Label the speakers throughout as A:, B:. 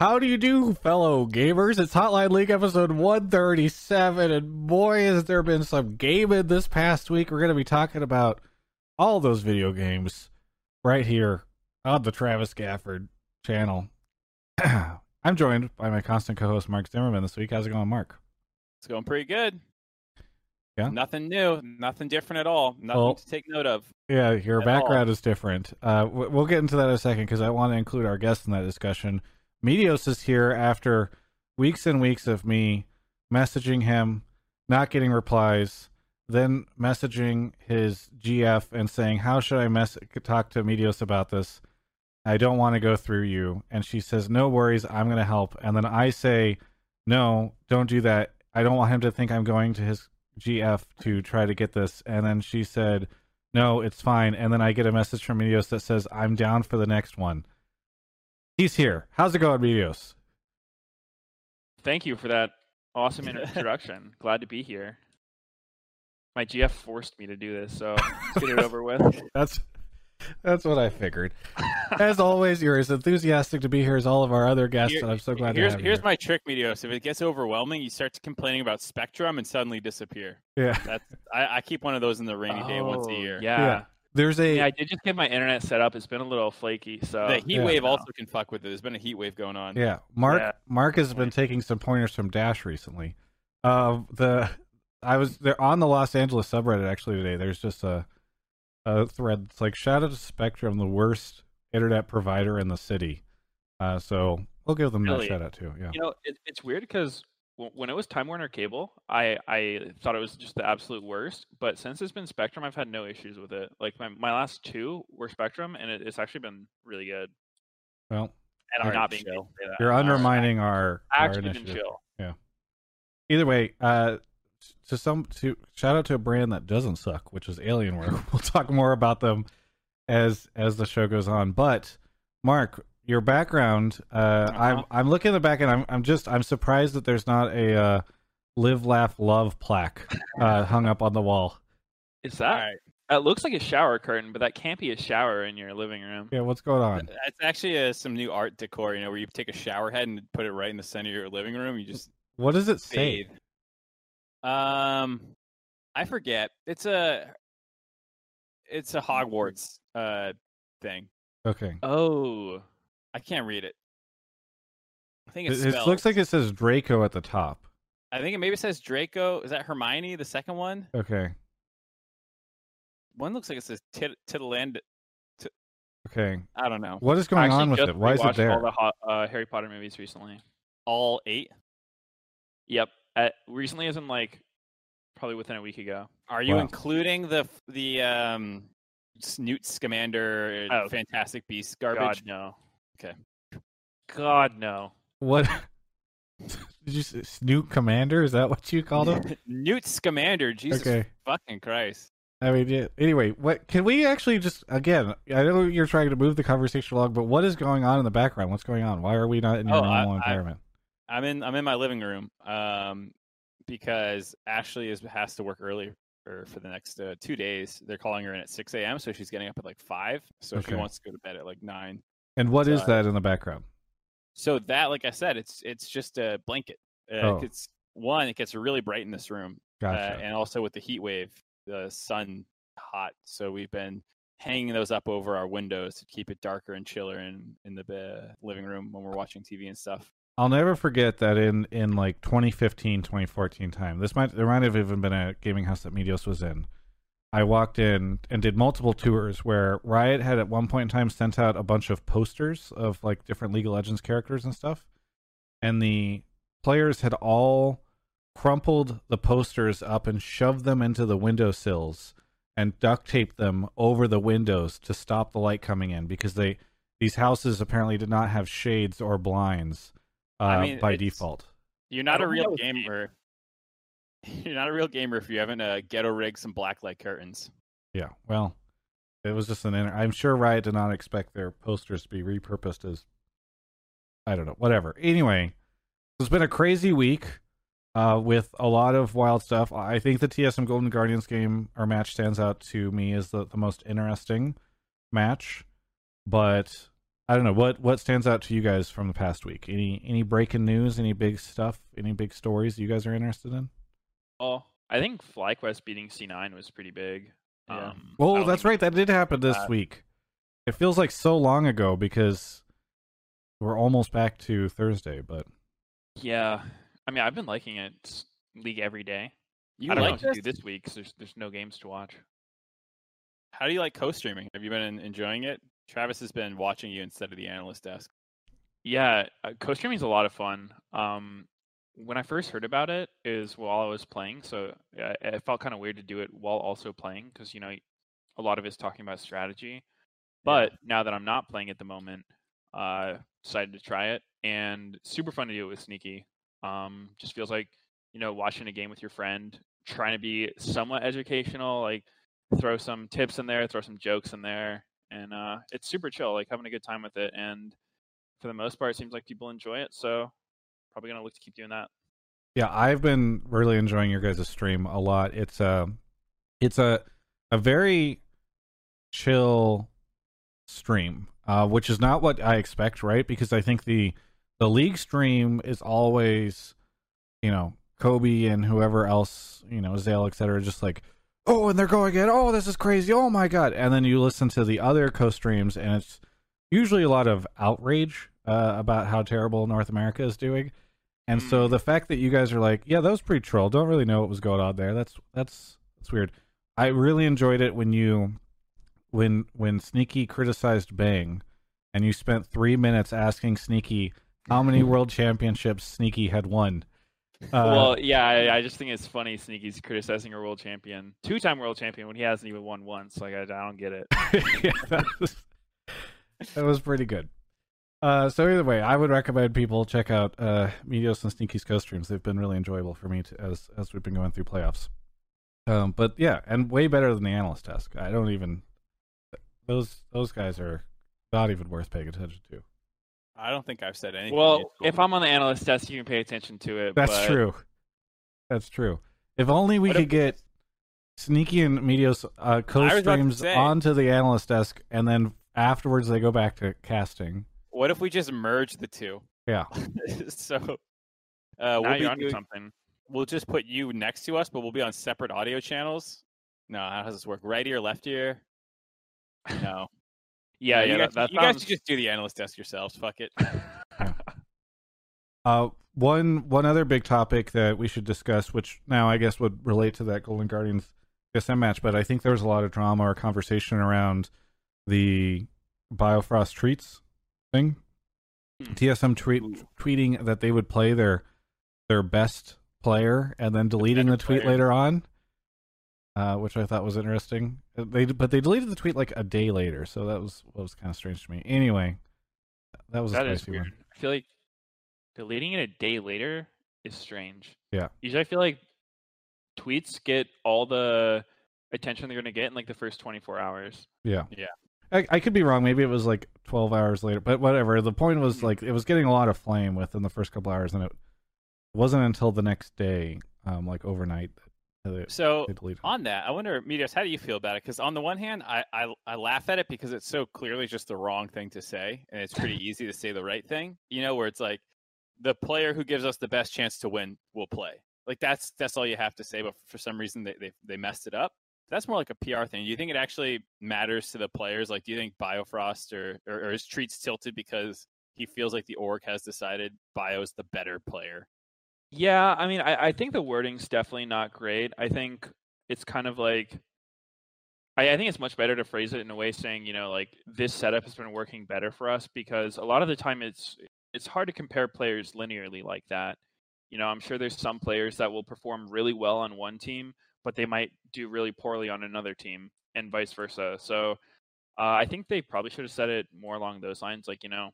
A: How do you do, fellow gamers? It's Hotline League episode 137, and boy, has there been some gaming this past week. We're going to be talking about all those video games right here on the Travis Gafford channel. I'm joined by my constant co host, Mark Zimmerman, this week. How's it going, Mark?
B: It's going pretty good.
A: Yeah?
B: Nothing new, nothing different at all. Nothing
A: Well-
B: to take note of.
A: Yeah, your background is different. Uh, we'll get into that in a second because I want to include our guest in that discussion. Meteos is here after weeks and weeks of me messaging him, not getting replies, then messaging his GF and saying, "How should I mess talk to Meteos about this? I don't want to go through you." And she says, "No worries, I'm going to help." And then I say, "No, don't do that. I don't want him to think I'm going to his GF to try to get this." And then she said no, it's fine. And then I get a message from Meteos that says, I'm down for the next one. He's here. How's it going, Meteos?
C: Thank you for that awesome introduction. Glad to be here. My GF forced me to do this, so let's get it over with.
A: That's that's what I figured. As always, you're as enthusiastic to be here as all of our other guests,
B: Here-
A: and I'm so glad
B: here's
A: to have
B: here's
A: you.
B: my trick, Meteos. If it gets overwhelming, you start complaining about Spectrum and suddenly disappear.
A: Yeah.
B: That's I, I keep one of those in the rainy day once a
C: Oh,
B: year.
C: Yeah.
A: Yeah.
C: Yeah.
A: There's a
C: I did just get my internet set up. It's been a little flaky, so
B: The heat
A: Yeah.
B: wave also can fuck with it. There's been a heat wave going on.
A: Yeah, Mark.
C: Yeah.
A: Mark has been taking some pointers from Dash recently. Uh, the I was there on the Los Angeles subreddit actually today. There's just a a thread. It's like shout out to Spectrum, the worst internet provider in the city. Uh, so we'll give them that
C: Really?
A: shout out too. Yeah.
C: you know it, it's weird because when it was Time Warner Cable, I I thought it was just the absolute worst. But since it's been Spectrum, I've had no issues with it. Like my, my last two were Spectrum, and it, it's actually been really good.
A: Well,
C: And I'm not being
B: chill.
C: paid to say that.
A: you're undermining our, our
C: Actually, been chill.
A: Either way, uh, to some to shout out to a brand that doesn't suck, which is Alienware. we'll talk more about them as as the show goes on. But Mark, your background, uh, I'm
B: Uh-huh.
A: I'm looking at the back and I'm I'm just I'm surprised that there's not a uh, live laugh love plaque uh, hung up on the wall.
C: Is that?
B: right.
C: That looks like a shower curtain, but that can't be a shower in your living room.
A: Yeah, what's going on?
B: It's actually uh, some new art decor, you know, where you take a shower head and put it right in the center of your living room. You just
A: What does it say?
B: Um, I forget. It's a it's a Hogwarts uh thing.
A: Okay,
C: Oh,
B: I can't read it. I think
A: it,
B: it's
A: it
B: spelled.
A: looks like it says Draco at the top.
B: I think it maybe says Draco. Is that Hermione? The second one.
A: Okay,
B: One looks like it says Tit- Tittleland.
A: okay.
B: I don't know.
A: What is going on with it? Why is it there?
C: All the uh, Harry Potter movies recently.
B: All eight.
C: Yep, at, recently, as in like probably within a week ago.
B: Are you
A: Wow.
B: including the the um Newt Scamander
C: Oh.
B: Fantastic Beasts
C: God
B: garbage?
C: no.
B: Okay.
C: God no.
A: What? Did you say Snoot Commander? Is that what you called him?
B: Newt Scamander. Jesus
A: Okay.
B: fucking Christ.
A: I mean, yeah. Anyway, what can we actually just again? I know you're trying to move the conversation along, but what is going on in the background? What's going on? Why are we not in your
B: Oh,
A: normal
B: I-
A: environment?
B: I'm in I'm in my living room um because Ashley is has to work early for, for the next uh, two days. They're calling her in at 6 a.m. So she's getting up at like five. So
A: Okay.
B: she wants to go to bed at like nine.
A: And what is
B: so-
A: that in the background?
B: So that, like I said, it's it's just a blanket. Uh,
A: Oh.
B: It's one. It gets really bright in this room,
A: Gotcha.
B: uh, and also with the heat wave, the sun hot. So we've been hanging those up over our windows to keep it darker and chiller in in the uh, living room when we're watching TV and stuff.
A: I'll never forget that in in like 2015, 2014 time. This might there might have even been a gaming house that Meteos was in. I walked in and did multiple tours where Riot had at one point in time sent out a bunch of posters of like different League of Legends characters and stuff. And the players had all crumpled the posters up and shoved them into the windowsills and duct taped them over the windows to stop the light coming in because they these houses apparently did not have shades or blinds uh,
B: I mean,
A: by default.
B: You're not a real gamer. You're not a real gamer if you haven't uh, ghetto rigged some blacklight curtains.
A: Yeah, well, it was just an. Inter- I'm sure Riot did not expect their posters to be repurposed as. I don't know, whatever. Anyway, it's been a crazy week uh, with a lot of wild stuff. I think the TSM Golden Guardians game or match stands out to me as the, the most interesting match, but I don't know what what stands out to you guys from the past week. Any any breaking news? Any big stuff? Any big stories you guys are interested in?
C: Well, I think FlyQuest beating C9 was pretty big.
B: Yeah.
C: Um,
A: Well, that's right. That did happen this week. It feels like so long ago because we're almost back to Thursday. But
C: Yeah, I mean, I've been liking it league every day.
B: You
C: I don't know
B: like
C: what to
B: this?
C: do this week 'cause there's there's no games to watch.
B: How do you like co-streaming? Have you been enjoying it? Travis has been watching you instead of the analyst desk.
C: Yeah, uh, co-streaming is a lot of fun. Um, when I first heard about it, is while I was playing, so uh, it felt kind of weird to do it while also playing because you know a lot of it's talking about strategy. But now that I'm not playing at the moment, uh, decided to try it, and super fun to do it with Sneaky. Um, just feels like you know watching a game with your friend, trying to be somewhat educational, like throw some tips in there, throw some jokes in there, and uh, it's super chill, like having a good time with it. And for the most part, it seems like people enjoy it. So probably gonna look to keep doing that.
A: yeah, I've been really enjoying your guys' stream a lot. It's a it's a a very chill stream, uh, which is not what I expect, right? Because I think the the league stream is always, you know, Kobe and whoever else, you know, Zale, et cetera, just like, oh, and they're going in, oh, this is crazy, oh my god. And then you listen to the other co streams and it's usually a lot of outrage uh, about how terrible North America is doing. And so
C: Mm.
A: the fact that you guys are like, yeah, that was pretty troll. Don't really know what was going on there. That's that's that's weird. I really enjoyed it when you when when Sneaky criticized Bang and you spent 3 minutes asking Sneaky how many world championships Sneaky had won. Uh,
C: well, yeah, I, I just think it's funny. Sneaky's criticizing a world champion, two-time world champion, when he hasn't even won once. Like I, I don't get it.
A: yeah, that was, that was pretty good. Uh, so either way, I would recommend people check out uh, Meteos and Sneaky's co-streams. They've been really enjoyable for me to, as as we've been going through playoffs. Um, but yeah, and way better than the analyst desk. I don't even those those guys are not even worth paying attention to.
B: I don't think I've said anything.
C: Well,
B: useful.
C: if I'm on the analyst desk, you can pay attention to it.
A: That's
C: but
A: true. That's true. If only we
B: What
A: could
B: if-
A: get Sneaky and Meteos uh, co-streams onto the analyst desk, and then afterwards they go back to casting.
B: What if we just merge the two?
A: Yeah.
B: so uh,
C: Now
B: we'll, be
C: you're onto
B: doing-
C: something.
B: we'll just put you next to us, but we'll be on separate audio channels. No, how does this work? Right ear, left ear? No.
C: Yeah, yeah.
B: you,
C: that,
B: guys,
C: that
B: you guys
C: sounds-
B: should just do the analyst desk yourselves. Fuck it.
A: Uh, one one other big topic that we should discuss, which now I guess would relate to that Golden Guardians SM match, but I think there was a lot of drama or conversation around the Biofrost Treatz thing.
C: Hmm.
A: TSM tweet, tweeting that they would play their their best player and then deleting the,
B: better
A: tweet
B: player.
A: later on, uh, which I thought was interesting. They but they deleted the tweet like a day later, so that was what was kind of strange to me. Anyway, that was a
C: That is weird.
A: one.
C: I feel like deleting it a day later is strange.
A: Yeah.
C: Usually, I feel like tweets get all the attention they're going to get in like the first 24 hours.
A: Yeah.
B: Yeah.
A: I, I could be wrong. Maybe it was like 12 hours later, but whatever. The point was
C: Mhm.
A: like it was getting a lot of flame within the first couple hours, and it wasn't until the next day, um, like overnight, that they,
B: So
A: they
B: on that, I wonder, Meteos, how do you feel about it? Because on the one hand, I, I I laugh at it because it's so clearly just the wrong thing to say, and it's pretty easy to say the right thing. You know, where it's like the player who gives us the best chance to win will play. Like that's that's all you have to say. But for some reason, they they, they messed it up. That's more like a PR thing. Do you think it actually matters to the players? Like, do you think Biofrost or or, or Treatz tilted because he feels like the org has decided Bio's the better player?
C: Yeah, I mean, I, I think the wording's definitely not great. I think it's kind of like, I, I think it's much better to phrase it in a way saying, you know, like this setup has been working better for us because a lot of the time it's it's hard to compare players linearly like that. You know, I'm sure there's some players that will perform really well on one team, but they might do really poorly on another team, and vice versa. So, uh, I think they probably should have said it more along those lines, like you know,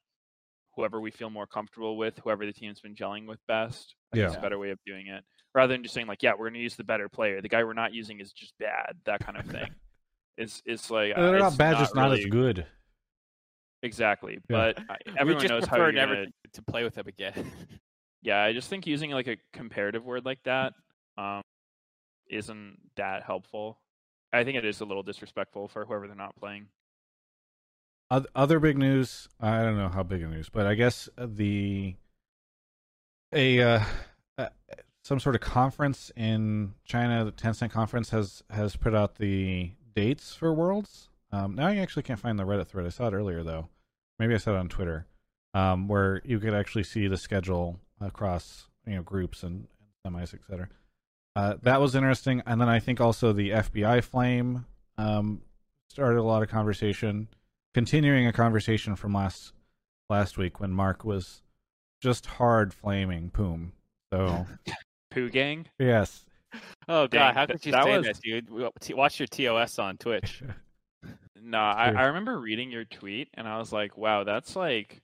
C: whoever we feel more comfortable with, whoever the team's been gelling with best. I think it's a better way of doing it rather than just saying like, yeah, we're going to use the better player. The guy we're not using is just bad. That kind of thing. it's it's like uh,
A: They're not
C: it's
A: bad, just not as good.
C: Exactly,
A: Yeah.
C: but I-
B: we
C: everyone
B: just
C: knows how
B: prefer
C: you're
B: never
C: gonna.
B: to play with them again.
C: Yeah, I just think using like a comparative word like that um, isn't that helpful. I think it is a little disrespectful for whoever they're not playing.
A: oth- other big news. I don't know how big a news, but I guess the a uh, uh, some sort of conference in China, the Tencent conference has has put out the dates for Worlds. Um, now I actually can't find the Reddit thread. I saw it earlier though. Maybe I saw it on Twitter, um, where you could actually see the schedule across you know groups and, and semis, etc. Uh, that was interesting, and then I think also the FBI flame um, started a lot of conversation, continuing a conversation from last last week when Mark was just hard flaming Poom. So
C: Poo gang.
A: yes,
B: Oh
C: Dang,
B: god, how
C: th-
B: could you
C: that
B: say
C: was-
B: that, dude? Watch your TOS on Twitch.
C: No, I, I remember reading your tweet and I was like, wow, that's like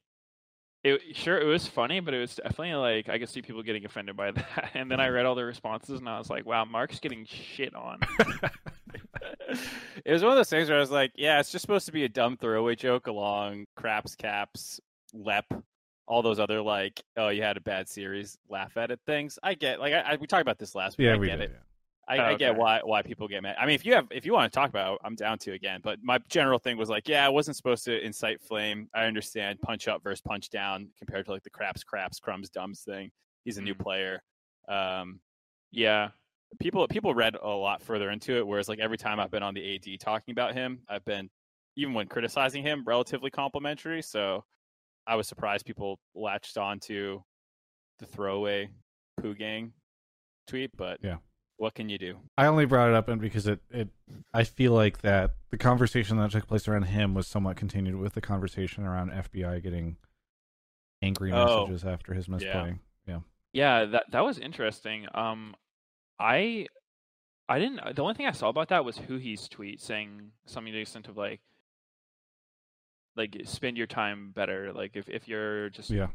C: it sure it was funny, but it was definitely like I could see people getting offended by that. And then I read all the responses and I was like, wow, Mark's getting shit on.
B: it was one of those things where I was like, yeah, it's just supposed to be a dumb throwaway joke along craps, caps, lep, all those other like, oh, you had a bad series, laugh at it things. I get like I, I we talked about this last week.
A: yeah,
B: I
A: we
B: get
A: did.
B: it. I, I get why why people get mad. I mean, if you have if you want to talk about, it, I'm down to again. But my general thing was like, yeah, I wasn't supposed to incite flame. I understand punch up versus punch down compared to like the craps, craps, crumbs, dumbs thing. He's a new
C: Mhm.
B: player. Um,
C: yeah.
B: people people read a lot further into it whereas like every time i've been on the ad talking about him i've been even when criticizing him relatively complimentary so i was surprised people latched on to the throwaway poo gang tweet but
A: Yeah.
B: What can you do
A: I only brought it up and because it, it I feel like that the conversation that took place around him was somewhat continued with the conversation around FBI getting angry
B: Oh,
A: messages after his misplay.
C: Yeah, Yeah, that that was interesting. Um I I didn't the only thing I saw about that was who he's tweet saying something to the extent of like like spend your time better. Like if, if you're just
A: Yeah.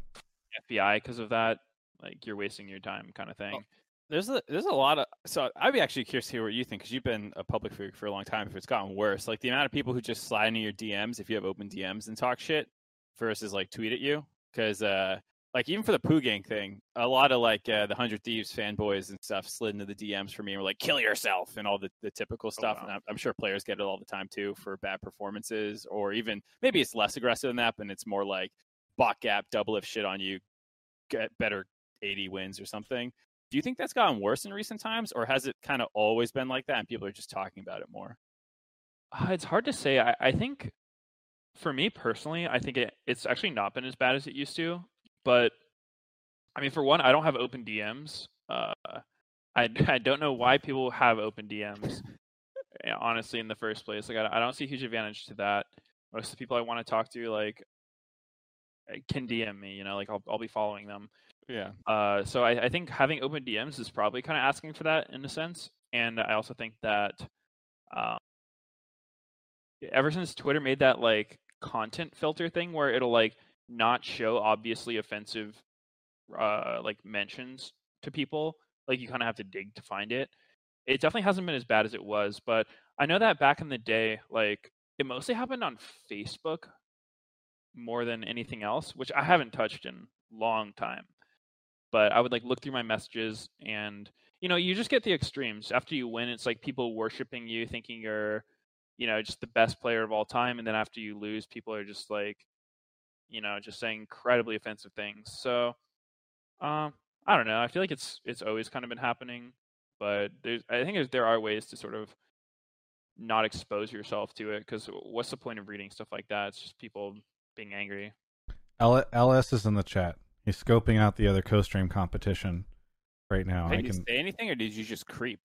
C: FBI because of that, like you're wasting your time kind of thing.
B: There's a there's a lot of so I'd be actually curious to hear what you think because you've been a public figure for a long time. If it's gotten worse, like the amount of people who just slide into your DMs if you have open DMs and talk shit versus like tweet at you, because uh, like even for the poo gang thing, a lot of like uh, the hundred thieves fanboys and stuff slid into the DMs for me and were like kill yourself and all the, the typical stuff.
C: wow.
B: And I'm, I'm sure players get it all the time too for bad performances or even maybe it's less aggressive than that, but it's more like bot gap double if shit on you, get better 80 wins or something. Do you think that's gotten worse in recent times, or has it kind of always been like that and people are just talking about it more?
C: Uh, it's hard to say. I, I think for me personally, I think it, it's actually not been as bad as it used to. But I mean, for one, I don't have open DMs. Uh, I I don't know why people have open DMs. eh, honestly, in the first place, like I, I don't see a huge advantage to that. Most of the people I want to talk to, like, eh, can DM me. You know, like I'll I'll be following them.
B: Yeah.
C: Uh, so I, I think having open DMs is probably kind of asking for that in a sense, and I also think that um, ever since Twitter made that like content filter thing where it'll like not show obviously offensive uh, like mentions to people, like you kind of have to dig to find it. It definitely hasn't been as bad as it was, but I know that back in the day, like it mostly happened on Facebook more than anything else, which I haven't touched in long time but I would like look through my messages and you know, you just get the extremes. After you win, it's like people worshiping you, thinking you're, you know, just the best player of all time, and then after you lose, people are just like, you know, just saying incredibly offensive things. So, um, I don't know. I feel like it's it's always kind of been happening, but there's I think there are ways to sort of not expose yourself to it because what's the point of reading stuff like that? It's just people being angry.
A: L- LS is in the chat. He's scoping out the other co-stream competition right now. I
B: Did you
A: can.
B: say anything, or did you just creep?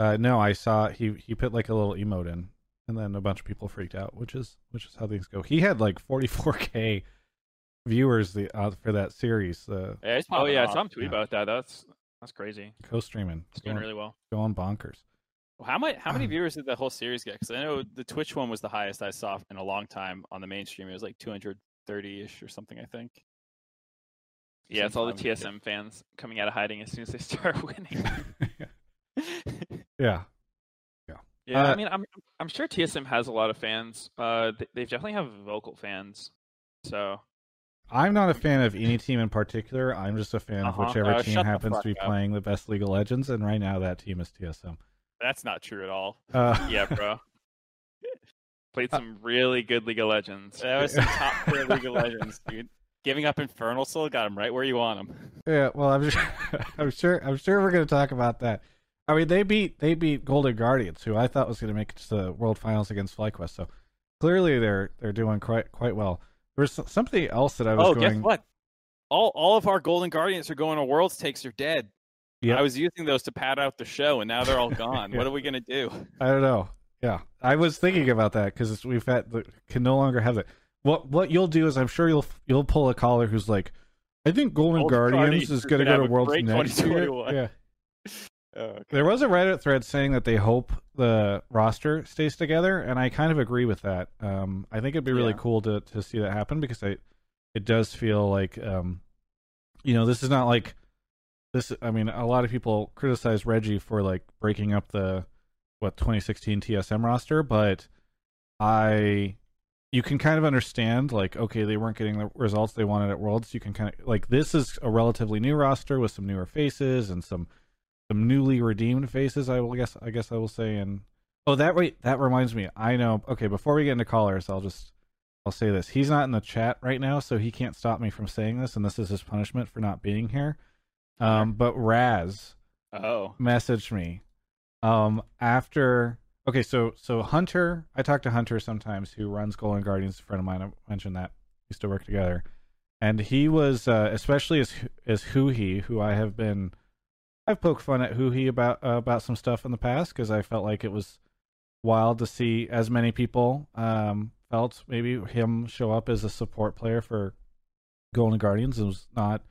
A: Uh, no, I saw he he put like a little emote in, and then a bunch of people freaked out, which is which is how things go. He had like 44k viewers the uh, for that series. Uh,
B: Yeah, it's
C: Oh yeah, I
B: off.
C: saw him tweet
A: Yeah.
C: about that. That's that's crazy.
A: co-streaming,
C: It's doing
A: going,
C: really well.
A: going bonkers.
B: How many how many viewers did the whole series get? Because I know the Twitch one was the highest I saw in a long time on the mainstream. It was like 230 ish or something, I think.
C: Yeah, it's all the
B: Some fun.
C: TSM fans coming out of hiding as soon as they start winning.
A: yeah,
C: Yeah,
A: Uh,
C: I mean, I'm I'm sure TSM has a lot of fans. Uh, they, they definitely have vocal fans. So
A: I'm not a fan of any team in particular. I'm just a fan
C: Uh-huh.
A: of whichever
B: Uh,
A: team happens to be
B: up.
A: playing the best League of Legends, and right now that team is TSM.
B: That's not true at all.
A: Uh,
C: yeah, bro. Played some really good League of Legends.
B: That was some top tier League of Legends, dude. Giving up Infernal Soul got him right where you want him.
A: Yeah, well, I'm sure, I'm sure, I'm sure we're going to talk about that. I mean, they beat they beat Golden Guardians, who I thought was going to make it to the World Finals against FlyQuest. So clearly, they're they're doing quite quite well. There's something else that I was
B: oh,
A: going.
B: guess what? All all of our Golden Guardians are going to Worlds takes are dead.
A: Yep.
B: I was using those to pad out the show, and now they're all gone.
A: Yeah.
B: What are we gonna do?
A: I don't know. Yeah, I was thinking about that because we've had the, can no longer have that. What what you'll do is I'm sure you'll you'll pull a caller who's like, I think Golden
B: Golden
A: Guardians
B: Guardians
A: is going to
B: gonna
A: go to Worlds next year. Yeah,
B: Oh, okay.
A: there was a Reddit thread saying that they hope the roster stays together, and I kind of agree with that. Um, I think it'd be really
B: Yeah.
A: cool to to see that happen because I, it does feel like, um, you know, this is not like this. I mean, a lot of people criticize Reggie for like breaking up the what 2016 TSM roster, but I you can kind of understand like okay they weren't getting the results they wanted at worlds. You can kind of like this is a relatively new roster with some newer faces and some some newly redeemed faces i will guess i guess i will say. And oh that wait that reminds me i know okay before we get into callers i'll just i'll say this. He's not in the chat right now so he can't stop me from saying this and this is his punishment for not being here. Um but raz
B: Oh,
A: messaged me um after okay so so hunter i talk to hunter sometimes who runs golden guardians. A friend of mine i mentioned that. We used to work together. And he was uh especially as as Huhi, who i have been i've poked fun at Huhi about uh, about some stuff in the past because i felt like it was wild to see as many people um felt maybe him show up as a support player for golden guardians and was not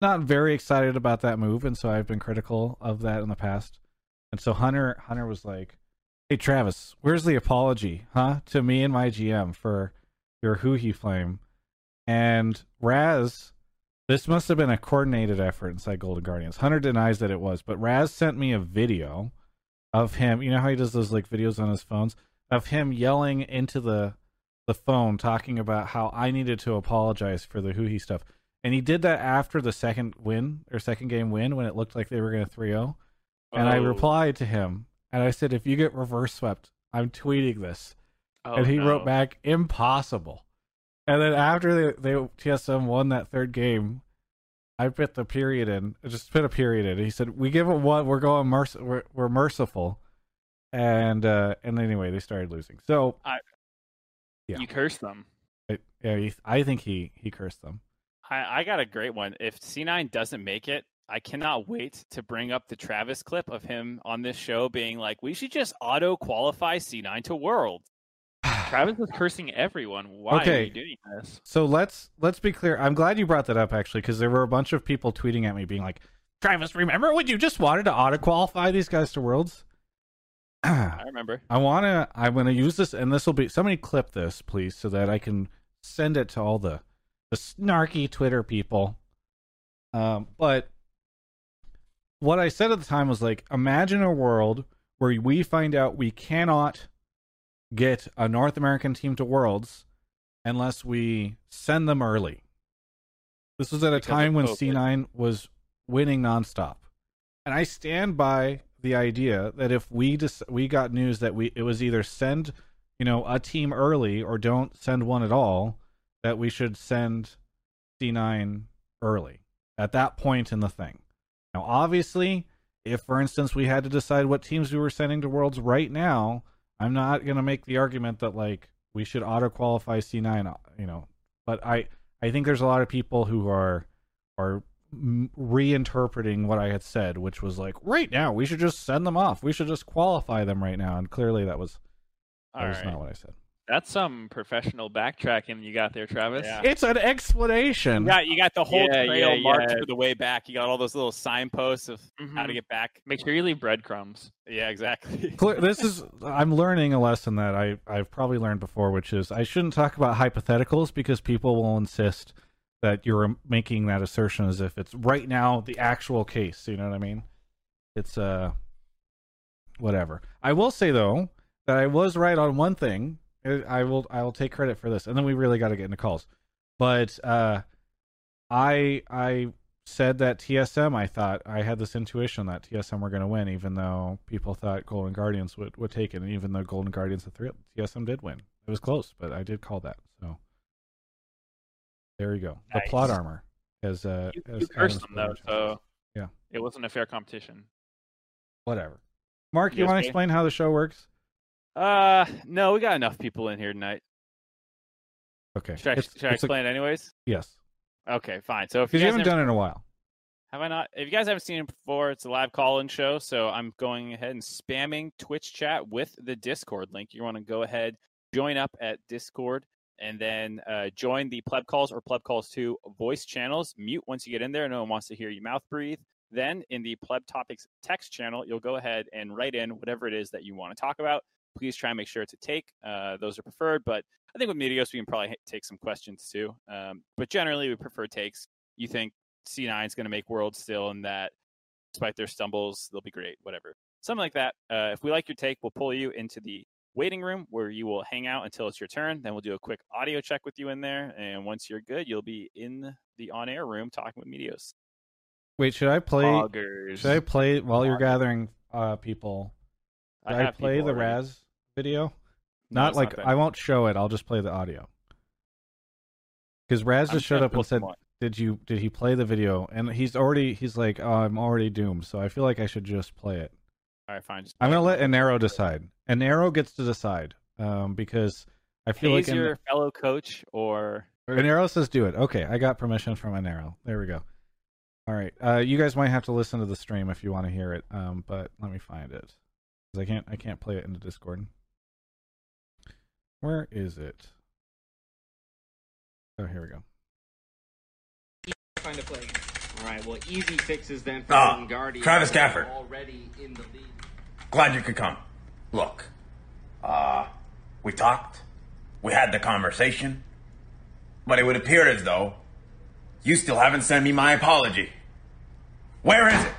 A: not very excited about that move, and so I've been critical of that in the past. And so Hunter Hunter was like, "Hey Travis, where's the apology, huh, to me and my GM for your Huhi flame?" And Raz, this must have been a coordinated effort inside Golden Guardians. Hunter denies that it was, but Raz sent me a video of him. You know how he does those like videos on his phones of him yelling into the the phone, talking about how I needed to apologize for the Huhi stuff. And he did that after the second win or second game win when it looked like they were going to 3 0. And I
C: Oh.
A: replied to him and I said, if you get reverse swept, I'm tweeting this.
C: Oh,
A: and he
C: no.
A: wrote back, impossible. And then after they, they TSM won that third game, I put the period in, I just put a period in. He said, we give it one, we're going, merc- we're, we're merciful. And, uh, and anyway, they started losing. So, I, yeah.
C: You curse them.
A: I, yeah, he, I think he, he cursed them.
B: I, I got a great one. If C9 doesn't make it, I cannot wait to bring up the Travis clip of him on this show being like, "We should just auto qualify C9 to World."
C: Travis is cursing everyone. Why are you doing this?
A: So let's let's be clear. I'm glad you brought that up actually, because there were a bunch of people tweeting at me being like, "Travis, remember when you just wanted to auto qualify these guys to worlds?"
B: I remember.
A: I wanna I'm gonna use this, and this will be somebody clip this, please, so that I can send it to all the the snarky Twitter people. Um, but what I said at the time was like, imagine a world where we find out we cannot get a North American team to Worlds unless we send them early. This was at a
B: Because
A: time when
B: COVID.
A: C9 was winning nonstop. And I stand by the idea that if we just we got news that we it was either send, you know, a team early or don't send one at all, that we should send C9 early at that point in the thing. Now, obviously, if for instance we had to decide what teams we were sending to Worlds right now, I'm not going to make the argument that like we should auto qualify C9, uh, you know, but I I think there's a lot of people who are are reinterpreting what I had said, which was like right now we should just send them off. We should just qualify them right now, and clearly that was that
B: All
A: was
B: right.
A: not what I said.
C: That's some professional backtracking you got there, Travis.
B: Yeah.
A: It's an explanation.
B: You got you got the whole
C: Yeah,
B: trail
C: yeah,
B: marked
C: yeah.
B: for the way back. You got all those little signposts of how to
C: Mhm.
B: get back.
C: Make sure you leave breadcrumbs.
B: Yeah, exactly.
A: This is I'm learning a lesson that I I've probably learned before, which is I shouldn't talk about hypotheticals because people will insist that you're making that assertion as if it's right now the actual case. You know what I mean? It's uh whatever. I will say though that I was right on one thing. I will I will take credit for this, and then we really got to get into calls. But uh, I I said that TSM. I thought I had this intuition that TSM were going to win, even though people thought Golden Guardians would would take it, and even though Golden Guardians at three, TSM did win. it was close, but I did call that. So there you go. The plot armor has uh
C: You,
A: has
C: you cursed them though, so
A: Yeah.
C: it wasn't a fair competition.
A: whatever. Mark, you
B: Yes,
A: want to explain how the show works?
B: Uh, no, we got enough people in here tonight.
A: Okay.
B: Should I,
A: It's-
B: should I
A: it's a-
B: explain anyways?
A: yes.
B: Okay, fine. So if you
A: you haven't
B: never,
A: done it in a while.
B: have I not? If you guys haven't seen it before, it's a live call-in show. So I'm going ahead and spamming Twitch chat with the Discord link. You want to go ahead, join up at Discord, and then uh, join the Pleb Calls or Pleb Calls 2 voice channels. Mute once you get in there. No one wants to hear you mouth breathe. Then in the Pleb Topics text channel, you'll go ahead and write in whatever it is that you want to talk about. Please try and make sure it's a take. Uh, those are preferred, but I think with Meteos we can probably take some questions too. Um, but generally, we prefer takes. You think C9 is going to make Worlds still, and that despite their stumbles, they'll be great, whatever. Something like that. Uh, if we like your take, we'll pull you into the waiting room where you will hang out until it's your turn. Then we'll do a quick audio check with you in there. And once you're good, you'll be in the on air room talking with Meteos.
A: Wait, should I play?
C: Poggers.
A: Should I play while you're gathering uh, people? Should I,
B: have
A: play
B: people
A: the
B: already.
A: Raz video?
B: No,
A: not like
B: that.
A: I won't show it. I'll just play the audio. Because Raz just showed up and said, "Did you? Did he play the video?" And he's already. He's like, "Oh, I'm already doomed." So I feel like I should just play it.
B: All right, fine. Just
A: I'm gonna let Anero decide. Anero gets to decide. Um, because I feel
B: Pays
A: like
B: your fellow coach or
A: Anero says do it. Okay, I got permission from Anero. There we go. All right. Uh, you guys might have to listen to the stream if you want to hear it. Um, but let me find it because I can't. I can't play it in the Discord. Where is it? Oh, here we go.
D: Find a play. All right. Well, easy fixes then for
E: Ah,
D: Guardian.
E: Travis Gafford.
D: Already in the lead.
E: Glad you could come. Look, uh, we talked, we had the conversation, but it would appear as though you still haven't sent me my apology. Where is it?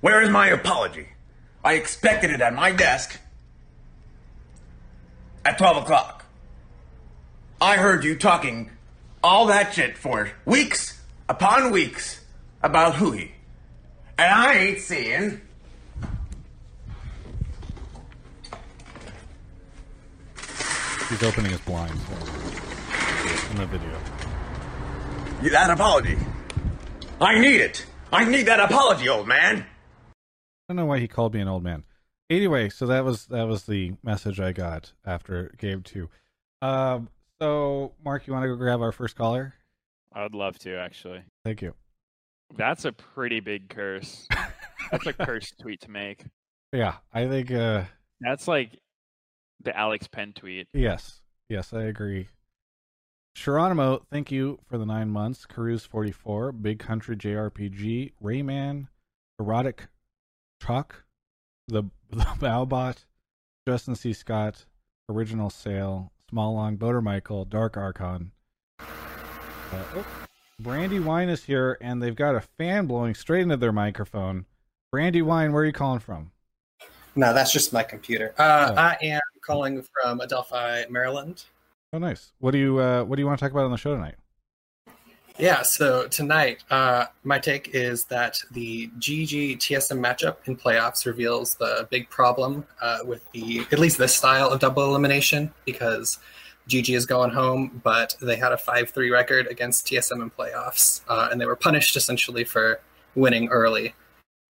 E: Where is my apology? I expected it at my desk at 12 o'clock. I heard you talking all that shit for weeks upon weeks about Hui. And I ain't seeing
A: He's opening his blinds in the video.
E: that apology. I need it. I need that apology, old man.
A: I don't know why he called me an old man. Anyway, so that was that was the message I got after game two. Um, so Mark, you want to go grab our first caller?
B: I would love to actually.
A: Thank you.
C: That's a pretty big curse. That's a cursed tweet to make.
A: Yeah, I think. Uh,
C: That's like the Alex Penn tweet.
A: yes, yes, I agree. Geronimo, thank you for the nine months. Forty four, Big Country JRPG, Rayman, Erotic Truck, the the Bowbot, Justin C. Scott, Original Sale, Small Long, Boater Michael, Dark Archon. Uh, oh, Brandy Wine is here, and they've got a fan blowing straight into their microphone. Brandy Wine, where are you calling from?
F: No, that's just my computer. Uh,
A: Oh.
F: I am calling from Adelphi, Maryland.
A: Oh, nice. What do you uh, What do you want to talk about on the show tonight?
F: Yeah, so tonight, uh, my take is that the GG TSM matchup in playoffs reveals the big problem uh, with the at least this style of double elimination because GG is going home, but they had a 5 3 record against TSM in playoffs, uh, and they were punished essentially for winning early,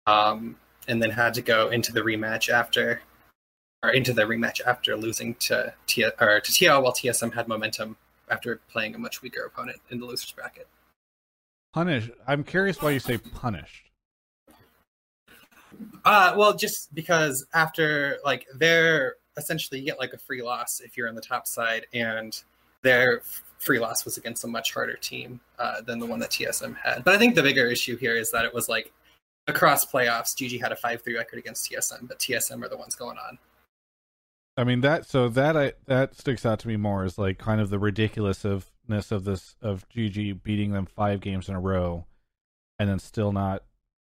F: um, and then had to go into the rematch after. Or into the rematch after losing to T or to TL while TSM had momentum after playing a much weaker opponent in the losers bracket.
A: Punish. I'm curious why you say punished.
F: Uh, well, just because after like they're essentially you get like a free loss if you're on the top side, and their free loss was against a much harder team uh, than the one that TSM had. But I think the bigger issue here is that it was like across playoffs, GG had a five three record against TSM, but TSM are the ones going on.
A: I mean that. So that I that sticks out to me more as like kind of the ridiculousness of this of GG beating them five games in a row, and then still not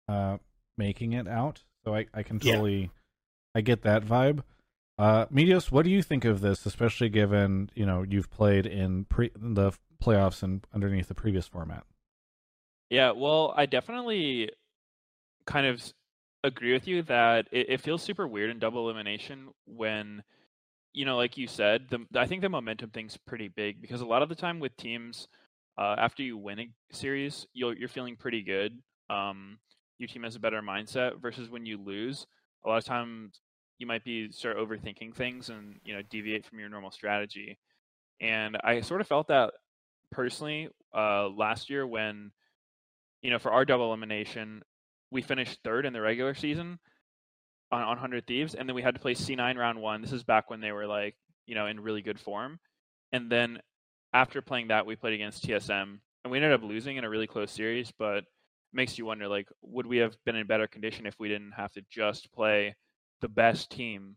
A: uh, making it out. So I I can
F: Yeah.
A: totally I get that vibe. Uh, Meteos, what do you think of this, especially given you know you've played in pre the playoffs and underneath the previous format?
C: Yeah, well, I definitely kind of agree with you that it, it feels super weird in double elimination when you know, like you said, the I think the momentum thing's pretty big because a lot of the time with teams, uh, after you win a series, you're you're feeling pretty good. Um, your team has a better mindset versus when you lose. A lot of times you might be start overthinking things and you know deviate from your normal strategy. And I sort of felt that personally uh, last year when you know for our double elimination we finished third in the regular season on, on 100 Thieves, and then we had to play C9 round one. This is back when they were like, you know, in really good form. And then after playing that, we played against TSM, and we ended up losing in a really close series. But it makes you wonder, like, would we have been in better condition if we didn't have to just play the best team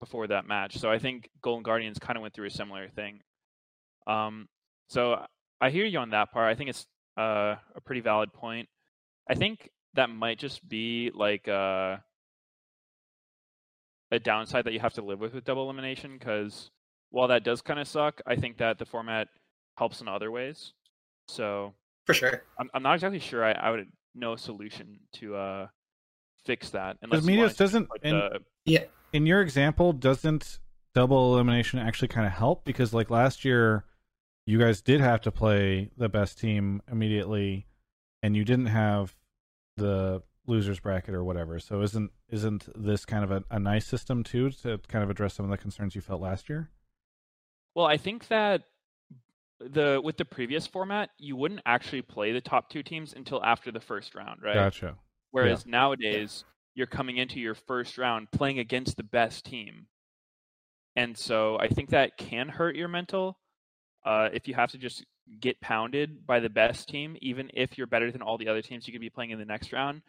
C: before that match? So I think Golden Guardians kind of went through a similar thing. Um, so I hear you on that part. I think it's uh, a pretty valid point. I think that might just be like uh, a downside that you have to live with with double elimination because while that does kind of suck, I think that the format helps in other ways. So
F: for sure,
C: I'm, I'm not exactly sure I, I would know a solution to uh, fix that.
A: Because Meteos doesn't, in,
C: the...
F: yeah.
A: In your example, doesn't double elimination actually kind of help? Because like last year, you guys did have to play the best team immediately, and you didn't have the losers bracket or whatever. So isn't isn't this kind of a, a nice system too to kind of address some of the concerns you felt last year?
C: Well, I think that the with the previous format, you wouldn't actually play the top two teams until after the first round, right?
A: Gotcha.
C: Whereas yeah. nowadays, you're coming into your first round playing against the best team, and so I think that can hurt your mental. Uh, if you have to just get pounded by the best team, even if you're better than all the other teams you could be playing in the next round,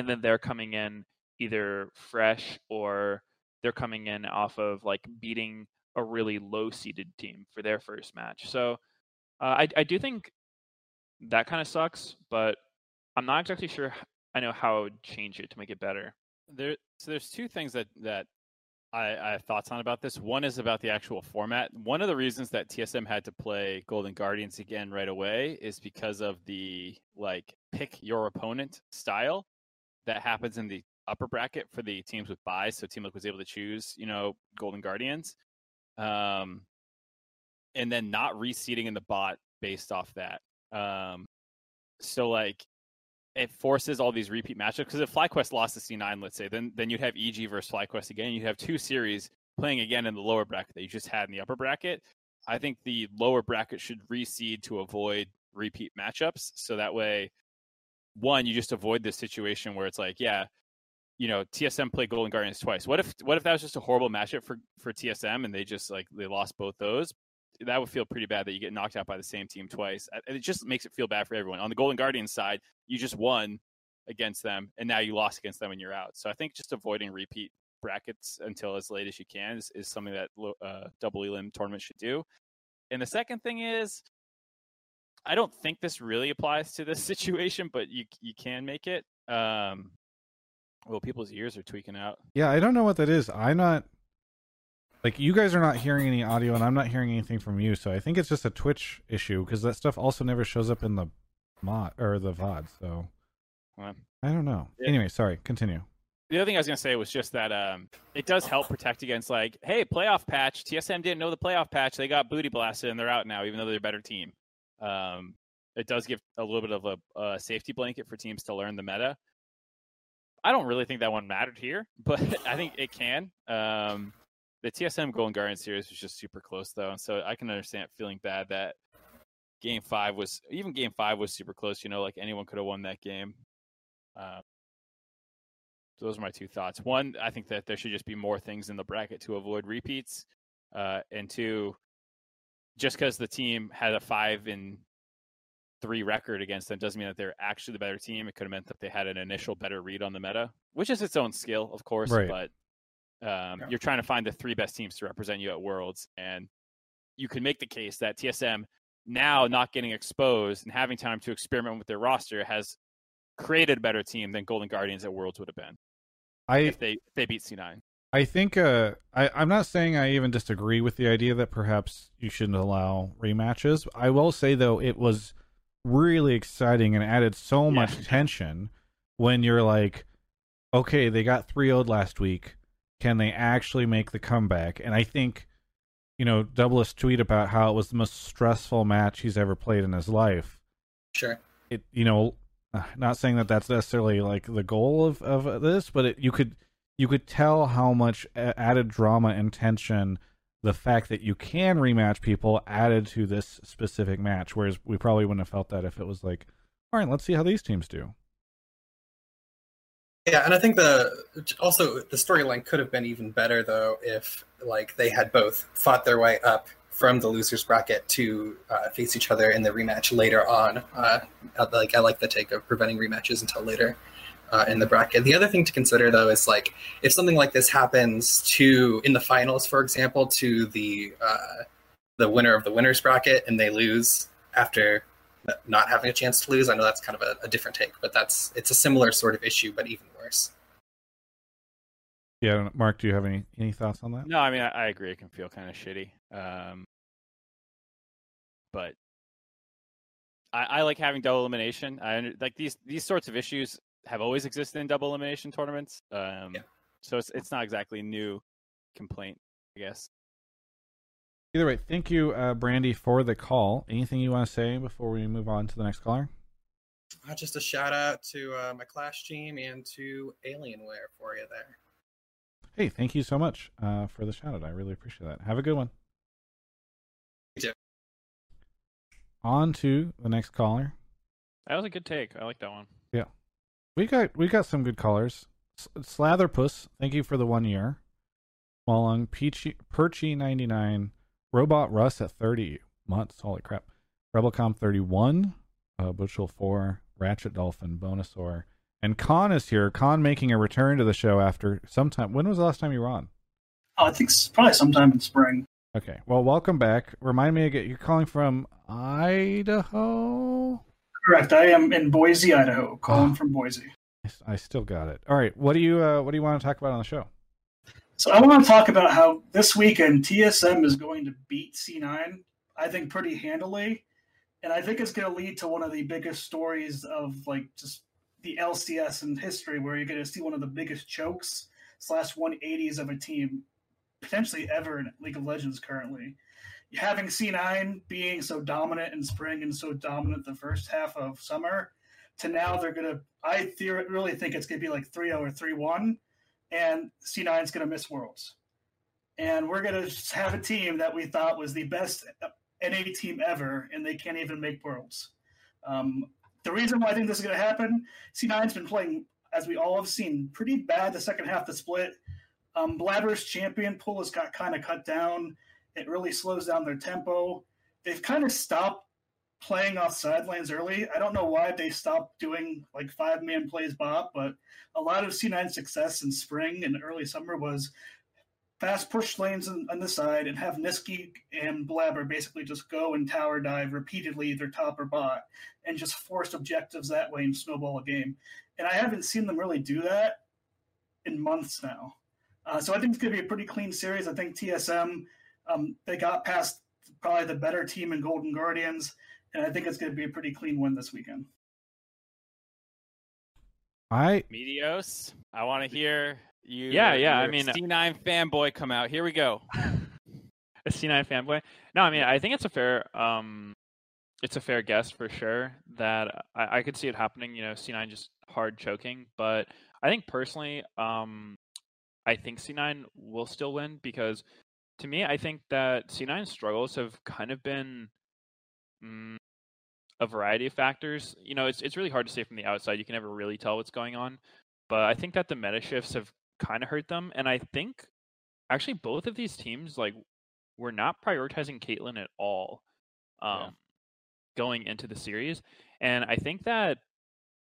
C: and then they're coming in either fresh or they're coming in off of like beating a really low seeded team for their first match. So uh, I I do think that kind of sucks, but I'm not exactly sure I know how I would change it to make it better.
B: There, so there's two things that that I, I, have thoughts on about this. One is about the actual format. One of the reasons that TSM had to play Golden Guardians again right away is because of the like pick your opponent style that happens in the upper bracket for the teams with buys. So Team Liquid was able to choose, you know, Golden Guardians, um, and then not reseeding in the bot based off that. Um, so like it forces all these repeat matchups because if FlyQuest lost to C9, let's say, then then you'd have EG versus FlyQuest again. You'd have two series playing again in the lower bracket that you just had in the upper bracket. I think the lower bracket should reseed to avoid repeat matchups. So that way one, you just avoid this situation where it's like, yeah, you know, TSM played Golden Guardians twice. What if what if that was just a horrible matchup for for TSM and they just like they lost both those? That would feel pretty bad that you get knocked out by the same team twice. It just makes it feel bad for everyone. On the Golden Guardians side, you just won against them and now you lost against them and you're out. So I think just avoiding repeat brackets until as late as you can is, is something that uh, double elim tournament should do. And the second thing is I don't think this really applies to this situation, but you you can make it. Um, well, people's ears are tweaking out.
A: Yeah, I don't know what that is. I'm not like you guys are not hearing any audio, and I'm not hearing anything from you. So I think it's just a Twitch issue because that stuff also never shows up in the mod or the VOD. So well, I don't know. Yeah. Anyway, sorry. Continue.
B: The other thing I was gonna say was just that um, it does help protect against like, hey, playoff patch. TSM didn't know the playoff patch. They got booty blasted and they're out now, even though they're a better team. Um, it does give a little bit of a, a, safety blanket for teams to learn the meta. I don't really think that one mattered here, but I think it can. Um, the TSM Golden Guardian series was just super close though, and so I can understand feeling bad that game five was even game five was super close. You know, like anyone could have won that game. Uh, so those are my two thoughts. One, I think that there should just be more things in the bracket to avoid repeats, uh, and two, just because the team had a five in three record against them doesn't mean that they're actually the better team. It could have meant that they had an initial better read on the meta, which is its own skill, of course. Right. But um, yeah. you're trying to find the three best teams to represent you at Worlds, and you can make the case that TSM now not getting exposed and having time to experiment with their roster has created a better team than Golden Guardians at Worlds would have been. I if they if they beat C9.
A: I think uh, I, I'm not saying I even disagree with the idea that perhaps you shouldn't allow rematches. I will say though it was really exciting and added so yeah. much tension when you're like, okay, they got 3 0 last week. Can they actually make the comeback? And I think you know, Doublelift tweet about how it was the most stressful match he's ever played in his life.
F: Sure.
A: It, you know, uh, not saying that that's necessarily like the goal of of this, but it, you could you could tell how much added drama and tension the fact that you can rematch people added to this specific match. Whereas we probably wouldn't have felt that if it was like, all right, let's see how these teams do.
F: Yeah, and I think the also the storyline could have been even better though if like they had both fought their way up from the losers bracket to uh, face each other in the rematch later on. Uh, like I like the take of preventing rematches until later uh, in the bracket. The other thing to consider though is like if something like this happens to in the finals, for example, to the uh, the winner of the winners bracket and they lose after not having a chance to lose. I know that's kind of a, a different take, but that's it's a similar sort of issue, but even worse.
A: Yeah, Mark, do you have any any thoughts on that?
B: No, I mean I, I agree. It can feel kind of shitty, um, but I, I, like having double elimination. I like these these sorts of issues have always existed in double elimination tournaments. Um, yeah. So it's it's not exactly a new complaint, I guess.
A: Either way, thank you, uh, Brandy, for the call. Anything you want to say before we move on to the next caller?
F: Uh, just a shout out to uh, my Clash team and to Alienware for you there.
A: Hey, thank you so much uh, for the shout out. I really appreciate that. Have a good one.
F: You too.
A: On to the next caller.
C: That was a good take. I like that one.
A: We got we got some good callers. Slatherpuss, thank you for the one year. Smallung, Peachy, Perchy ninety nine, Robot Russ at 30 months. Holy crap. Rebelcom 31, uh, Butchel 4, Ratchet Dolphin, Bonusaur. And Khan is here. Khan making a return to the show after sometime. When was the last time you were on?
G: Oh, I think probably sometime in spring.
A: Okay. Well, welcome back. Remind me again, you're calling from Idaho?
G: Correct. I am in Boise, Idaho. Calling oh, from Boise.
A: I still got it. All right. What do you uh, What do you want to talk about on the show?
G: So I want to talk about how this weekend TSM is going to beat C9, I think pretty handily. And I think it's going to lead to one of the biggest stories of like just the LCS in history, where you're going to see one of the biggest chokes slash 180s of a team potentially ever in League of Legends currently. Having C9 being so dominant in spring and so dominant the first half of summer, to now they're going to, I theory, really think it's going to be like 3 0 or 3 1 and C9 is going to miss Worlds. And we're going to have a team that we thought was the best NA team ever, and they can't even make Worlds. Um, the reason why I think this is going to happen, C9's been playing, as we all have seen, pretty bad the second half of the split. Um, Blabber's champion pool has got kind of cut down. It really slows down their tempo. They've kind of stopped playing off sidelines early. I don't know why they stopped doing like five man plays bot, but a lot of C9 success in spring and early summer was fast push lanes on, on the side and have Nisqy and Blabber basically just go and tower dive repeatedly, either top or bot, and just force objectives that way and snowball a game. And I haven't seen them really do that in months now. Uh, so I think it's going to be a pretty clean series. I think TSM, um, they got past probably the better team in Golden Guardians and I think it's going to be a pretty clean win this weekend.
A: All right,
B: Meteos, I want to hear you.
C: Yeah, yeah. I mean,
B: C9 fanboy come out. Here we go.
C: a C9 fanboy. No, I mean, I think it's a fair, um, it's a fair guess for sure that I, I could see it happening. You know, C9 just hard choking, but I think personally, um, I think C9 will still win because to me, I think that C9 struggles have kind of been mm, a variety of factors. You know, it's it's really hard to say from the outside. You can never really tell what's going on. But I think that the meta shifts have kind of hurt them. And I think actually both of these teams like were not prioritizing Caitlyn at all um, yeah. going into the series. And I think that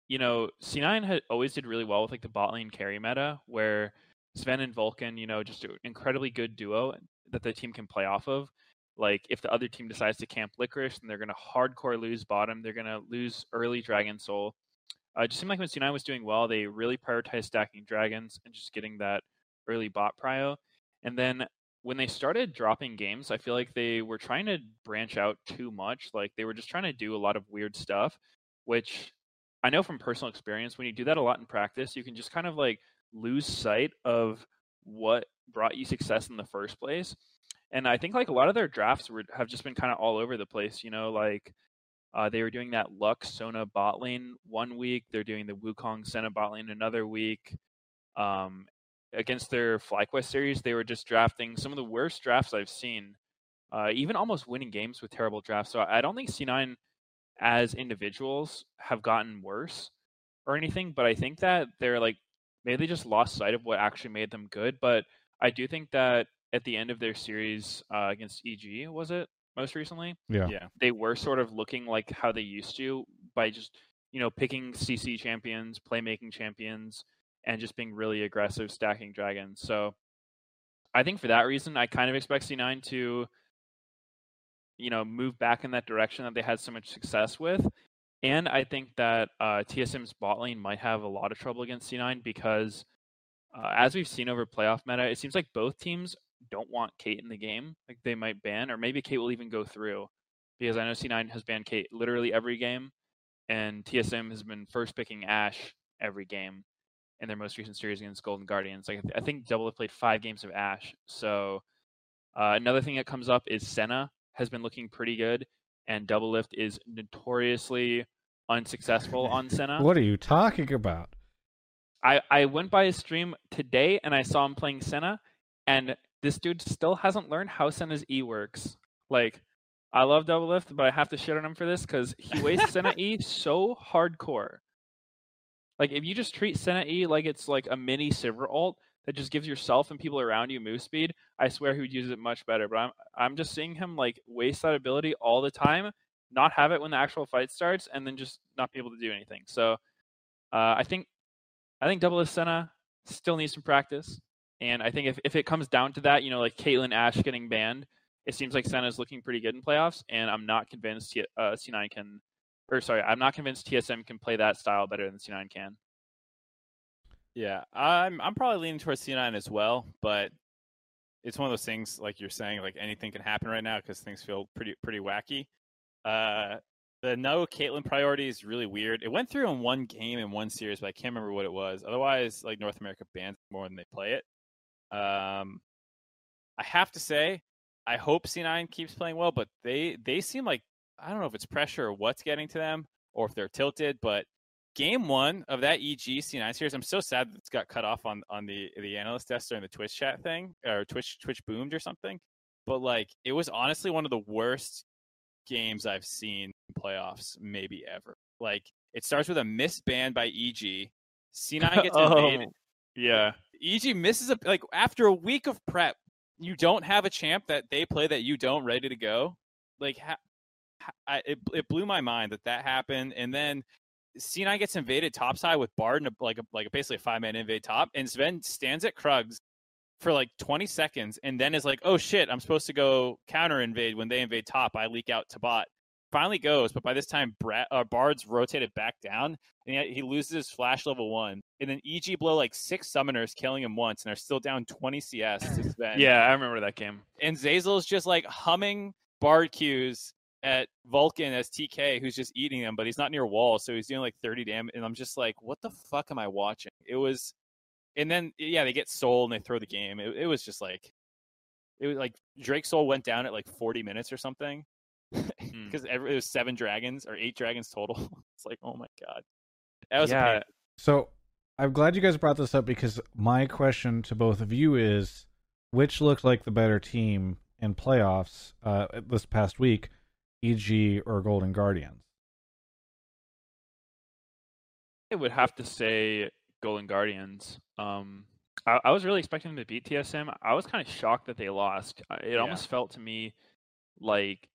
C: you know C9 had always did really well with like the bot lane carry meta where Zven and Vulcan, you know, just an incredibly good duo that the team can play off of like if the other team decides to camp licorice and they're to hardcore lose bottom they're to lose early dragon soul uh, it just seemed like when c9 was doing well. They really prioritized stacking dragons and just getting that early bot prio and then when they started dropping games i feel like they were trying to branch out too much like they were just trying to do a lot of weird stuff which i know from personal experience when you do that a lot in practice you can just kind of like lose sight of what brought you success in the first place and I think like a lot of their drafts were have just been kind of all over the place. You know, like uh, they were doing that Lux Sona bot lane one week. They're doing the Wukong Senna bot lane another week. Um, against their FlyQuest series, they were just drafting some of the worst drafts I've seen. Uh, even almost winning games with terrible drafts. So I don't think C9 as individuals have gotten worse or anything, but I think that they're like maybe they just lost sight of what actually made them good. But I do think that at the end of their series uh, against EG, was it most recently?
A: Yeah.
B: Yeah.
C: They were sort of looking like how they used to by just you know picking CC champions, playmaking champions, and just being really aggressive, stacking dragons. So I think for that reason, I kind of expect C9 to you know move back in that direction that they had so much success with. And I think that uh, TSM's bot lane might have a lot of trouble against C9 because, uh, as we've seen over playoff meta, it seems like both teams don't want Kate in the game. Like they might ban, or maybe Kate will even go through, because I know C9 has banned Kate literally every game, and TSM has been first picking Ashe every game in their most recent series against Golden Guardians. Like I think Double have played five games of Ashe. So uh, another thing that comes up is Senna has been looking pretty good, and Doublelift is notoriously unsuccessful on Senna.
A: What are you talking about?
C: I, I went by his stream today and I saw him playing Senna, and this dude still hasn't learned how Senna's E works. Like, I love Doublelift, but I have to shit on him for this because he wastes Senna E so hardcore. Like, if you just treat Senna E like it's like a mini Sivir ult that just gives yourself and people around you move speed, I swear he would use it much better. But I'm I'm just seeing him like waste that ability all the time, not have it when the actual fight starts, and then just not be able to do anything. So, uh, I think I think Double Senna still needs some practice. And I think if, if it comes down to that, you know, like Caitlyn Ashe getting banned, it seems like Senna's looking pretty good in playoffs. And I'm not convinced uh, C9 can, or sorry, I'm not convinced TSM can play that style better than C9 can.
B: Yeah, I'm I'm probably leaning towards C9 as well, but it's one of those things like you're saying, like anything can happen right now because things feel pretty pretty wacky. Uh, the no Caitlyn priority is really weird. It went through in one game in one series, but I can't remember what it was. Otherwise, like North America bans more than they play it. Um, I have to say, I hope C9 keeps playing well, but they they seem like I don't know if it's pressure or what's getting to them or if they're tilted. But game one of that EG C9 series, I'm so sad that it's got cut off on on the the analyst desk during the Twitch chat thing or Twitch Twitch boomed or something. But like, it was honestly one of the worst games I've seen in playoffs, maybe ever. Like, it starts with a missed ban by EG. C9 gets invaded.
C: Oh, yeah.
B: EG misses a like after a week of prep, you don't have a champ that they play that you don't ready to go. Like ha, ha, I, it it blew my mind that that happened, and then C9 gets invaded topside with Bard and a, like a, like a, basically a five man invade top, and Zven stands at Krugs for like 20 seconds, and then is like, oh shit, I'm supposed to go counter invade when they invade top. I leak out to bot. Finally goes, but by this time, Brad, uh, Bard's rotated back down, and he, he loses his flash level one. And then EG blow like six summoners, killing him once, and are still down 20 CS to Zven.
C: Yeah, I remember that game.
B: And Zeyzal's just like humming Bard cues at Vulcan as TK, who's just eating them, but he's not near wall, so he's doing like 30 damage. And I'm just like, what the fuck am I watching? It was, and then yeah, they get soul and they throw the game. It, it was just like, it was like Drake Soul went down at like 40 minutes or something because it was seven dragons or eight dragons total. it's like, oh my god, that was
C: Yeah.
A: So I'm glad you guys brought this up because my question to both of you is which looked like the better team in playoffs uh, this past week, EG or Golden Guardians?
C: I would have to say Golden Guardians. Um, I, I was really expecting them to beat TSM. I was kind of shocked that they lost. It
B: Yeah.
C: almost felt to me like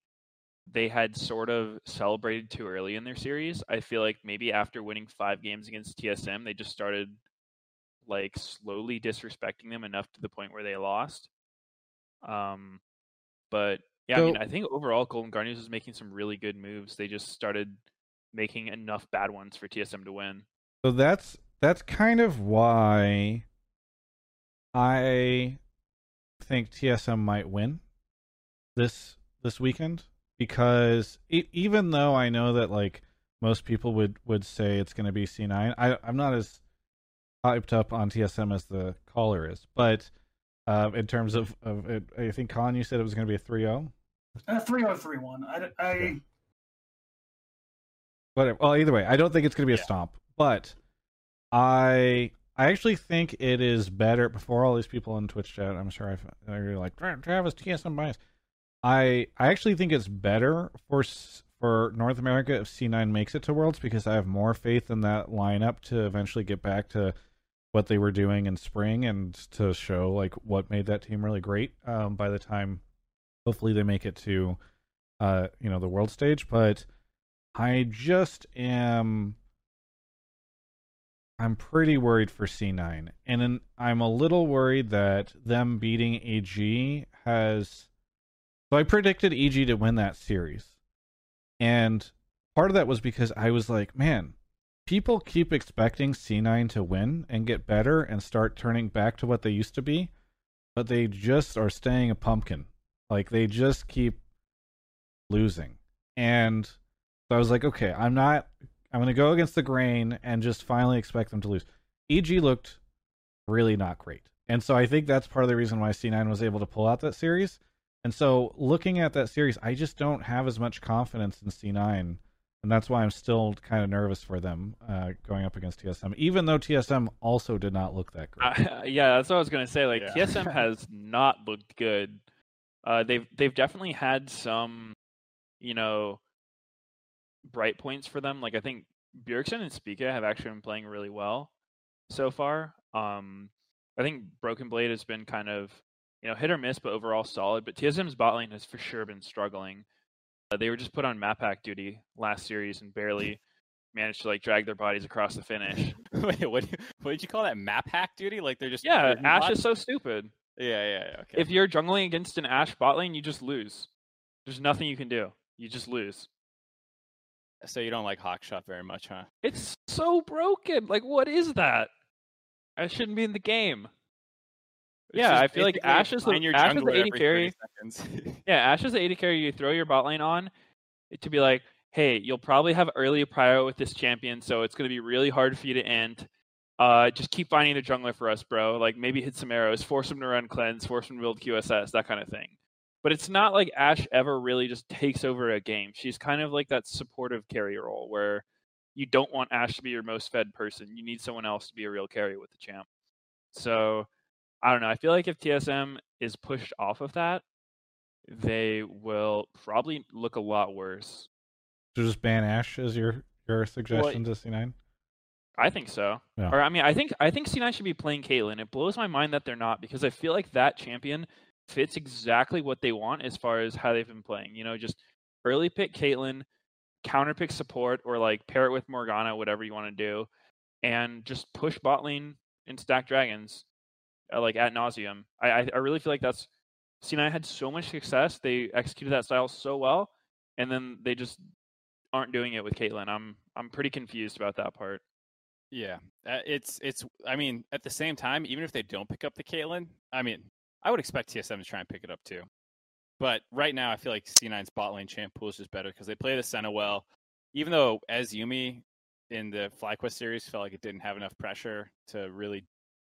C: they had sort of celebrated too early in their series. I feel like maybe after winning five games against TSM, they just started like slowly disrespecting them enough to the point where they lost. Um, but yeah, I mean, I think overall Golden Guardians was making some really good moves. They just started making enough bad ones for TSM to win.
A: So that's that's kind of why I think TSM might win this this weekend because e- even though I know that like most people would would say it's going to be C9, I I'm not as hyped up on TSM as the caller is, but Uh, in terms of, of it, I think Colin, you said it was going to be a 3-0.
G: Uh, 3031. I, I,
A: But well, either way, I don't think it's going to be a
B: Yeah.
A: stomp. But I I actually think it is better. Before all these people in Twitch chat, I'm sure I've, they're like "Tra- Travis TSM bias. I I actually think it's better for for North America if C9 makes it to Worlds because I have more faith in that lineup to eventually get back to what they were doing in spring and to show like what made that team really great. Um, by the time hopefully they make it to uh you know the world stage, but I just am. I'm pretty worried for C9, and I'm a little worried that them beating EG has. So I predicted EG to win that series, and part of that was because I was like, man, people keep expecting C9 to win and get better and start turning back to what they used to be, but they just are staying a pumpkin. Like they just keep losing, and so I was like, okay, I'm not. I'm going to go against the grain and just finally expect them to lose. EG looked really not great. And so I think that's part of the reason why C9 was able to pull out that series. And so looking at that series, I just don't have as much confidence in C9. And that's why I'm still kind of nervous for them uh, going up against TSM, even though TSM also did not look that great.
C: Uh, yeah, that's what I was gonna say. Like
B: Yeah.
C: TSM has not looked good. Uh, they've they've definitely had some, you know, bright points for them. Like I think Bjergsen and Spica have actually been playing really well so far. Um, I think Broken Blade has been kind of you know hit or miss, but overall solid. But TSM's bot lane has for sure been struggling. Uh, they were just put on map hack duty last series and barely managed to like drag their bodies across the finish.
B: Wait, what? What did you call that? Map hack duty? Like they're just
C: Yeah,
B: Ashe
C: is so stupid.
B: Yeah, yeah, yeah. Okay.
C: If you're jungling against an Ashe bot lane, you just lose. There's nothing you can do. You just lose.
B: So you don't like Hawkshot very much, huh?
C: It's so broken. Like, what is that? I shouldn't be in the game.
B: It's
C: Yeah, I feel like Ashe is the- Ashe is the
B: AD
C: carry. Yeah, Ashe is the AD carry. You throw your bot lane on to be like, hey, you'll probably have early prior with this champion, so it's going to be really hard for you to end. Uh, just keep finding the jungler for us, bro. Like maybe hit some arrows, force him to run cleanse, force him to build QSS, that kind of thing. But it's not like Ashe ever really just takes over a game. She's kind of like that supportive carry role where you don't want Ashe to be your most fed person. You need someone else to be a real carry with the champ. So I don't know. I feel like if TSM is pushed off of that, they will probably look a lot worse.
A: So just ban Ashe as your your suggestion to C9.
C: I think so.
A: Yeah.
C: Or I mean, I think I think C9 should be playing Caitlyn. It blows my mind that they're not because I feel like that champion fits exactly what they want as far as how they've been playing. You know, just early pick Caitlyn, counter pick support, or like pair it with Morgana, whatever you want to do, and just push bot lane and stack dragons, uh, like at nauseum. I, I I really feel like that's C9 had so much success. They executed that style so well, and then they just aren't doing it with Caitlyn. I'm I'm pretty confused about that part.
B: Yeah, uh, it's it's. I mean, at the same time, even if they don't pick up the Caitlyn, I mean, I would expect TSM to try and pick it up too. But right now, I feel like C9's bot lane champ pool is just better because they play the Senna well. Even though as Yuumi in the FlyQuest series felt like it didn't have enough pressure to really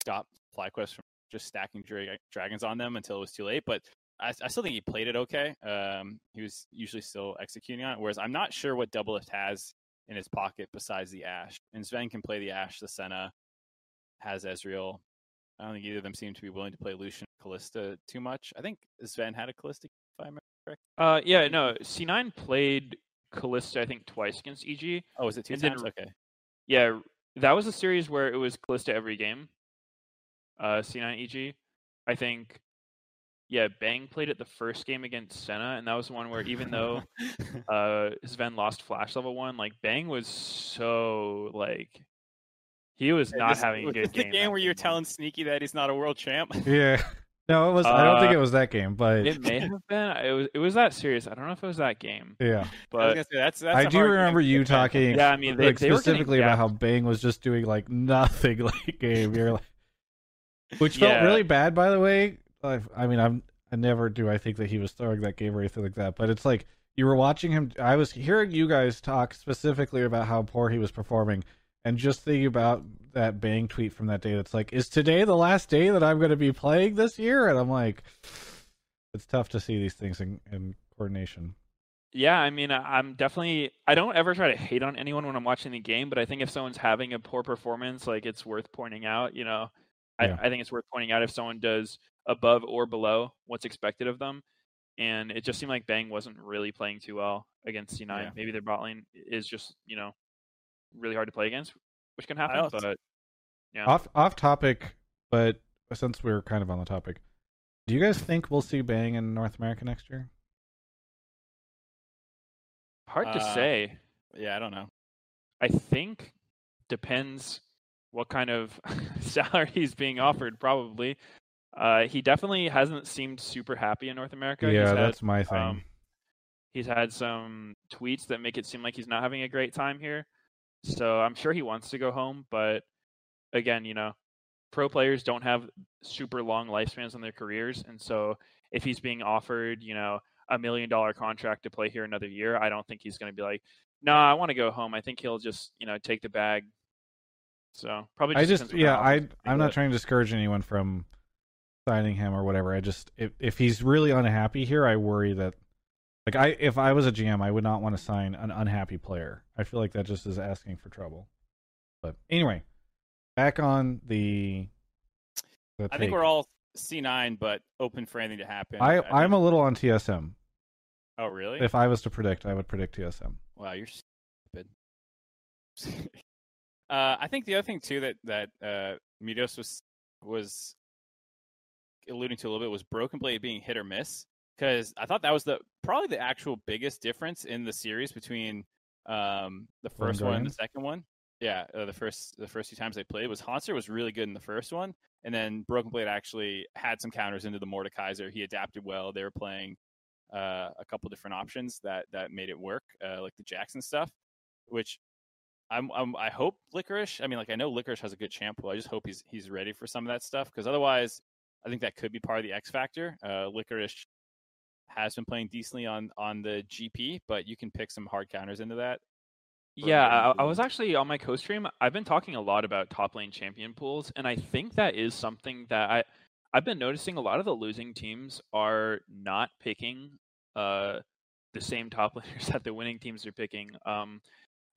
B: stop FlyQuest from just stacking dra- dragons on them until it was too late. But I, I still think he played it okay. Um, he was usually still executing on it. Whereas I'm not sure what Doublelift has in his pocket besides the Ashe. And Zven can play the Ashe, the Senna, has Ezreal. I don't think either of them seem to be willing to play Lucian Kalista too much. I think Zven had a Kalista, if I remember correct.
C: Uh, yeah, no. C9 played Kalista, I think, twice against EG.
B: Oh, was it two
C: And then
B: times? Okay.
C: Yeah, that was a series where it was Kalista every game. Uh, C9 EG. I think. Yeah, Bang played it the first game against Senna, and that was the one where even though uh Zven lost Flash level one, like Bang was so like he was not
B: this-
C: having a good game.
B: the game where you're telling Sneaky that he's not a world champ.
A: Yeah. No, it was. I don't think
C: Uh,
A: it was that game, but
C: It may have been. It was. It was that serious. I don't know if it was that game,
A: yeah.
B: I was
C: but
B: gonna say, that's, that's
A: I
B: a
A: do remember you talking.
C: Yeah, I mean, they-
A: like
C: they were getting
A: specifically about
C: gapped.
A: how Bang was just doing like nothing like game. You're like, which felt
C: Yeah.
A: really bad, by the way. I, I mean, I'm I never do. I think that he was throwing that game or anything like that. But it's like you were watching him. I was hearing you guys talk specifically about how poor he was performing, and just thinking about that Bang tweet from that day. That's like, is today the last day that I'm going to be playing this year? And I'm like, it's tough to see these things in, in coordination.
C: Yeah, I mean, I'm definitely. I don't ever try to hate on anyone when I'm watching the game, but I think if someone's having a poor performance, like it's worth pointing out. You know,
A: Yeah.
C: I, I think it's worth pointing out if someone does above or below what's expected of them. And it just seemed like Bang wasn't really playing too well against C9.
B: Yeah.
C: Maybe their bot lane is just, you know, really hard to play against, which can happen. But yeah,
A: Off off topic, but since we're kind of on the topic, do you guys think we'll see Bang in North America next year?
C: hard to
B: Uh,
C: say.
B: Yeah, I don't know.
C: I think depends what kind of salary he's being offered. Probably, uh, he definitely hasn't seemed super happy in North America.
A: yeah,
C: he's had,
A: that's my thing.
C: um, he's had some tweets that make it seem like he's not having a great time here. So I'm sure he wants to go home, but again, you know, pro players don't have super long lifespans in their careers, and so if he's being offered, you know, a million dollar contract to play here another year, I don't think he's going to be like, "No, I want to go home." I think he'll just, you know, take the bag. So probably.
A: I
C: Just
A: just
C: depends what
A: yeah, I I'm not trying to discourage anyone from signing him or whatever. I just if if he's really unhappy here, I worry that like I if I was a GM, I would not want to sign an unhappy player. I feel like that just is asking for trouble. But anyway, back on the. the
B: I think we're all C9, but open for anything to happen.
A: I
B: think-
A: I'm a little on TSM.
B: Oh, really?
A: If I was to predict, I would predict TSM.
B: Wow, you're stupid. uh, I think the other thing too that that uh, Meteos was was alluding to a little bit was Broken Blade being hit or miss because I thought that was the probably the actual biggest difference in the series between um, the first one and the second one. Yeah, uh, the first the first two times they played was Hauntzer was really good in the first one, and then Broken Blade actually had some counters into the Mordekaiser. He adapted well. They were playing uh, a couple different options that that made it work, uh, like the Jackson stuff, which I'm, I'm I hope Licorice. I mean, like I know Licorice has a good champ pool. I just hope he's he's ready for some of that stuff because otherwise, I think that could be part of the X factor. Uh, Licorice has been playing decently on on the GP, but you can pick some hard counters into that.
C: Yeah, I, I was actually on my co-stream. I've been talking a lot about top lane champion pools, and I think that is something that I I've been noticing. A lot of the losing teams are not picking uh the same top laners that the winning teams are picking. Um,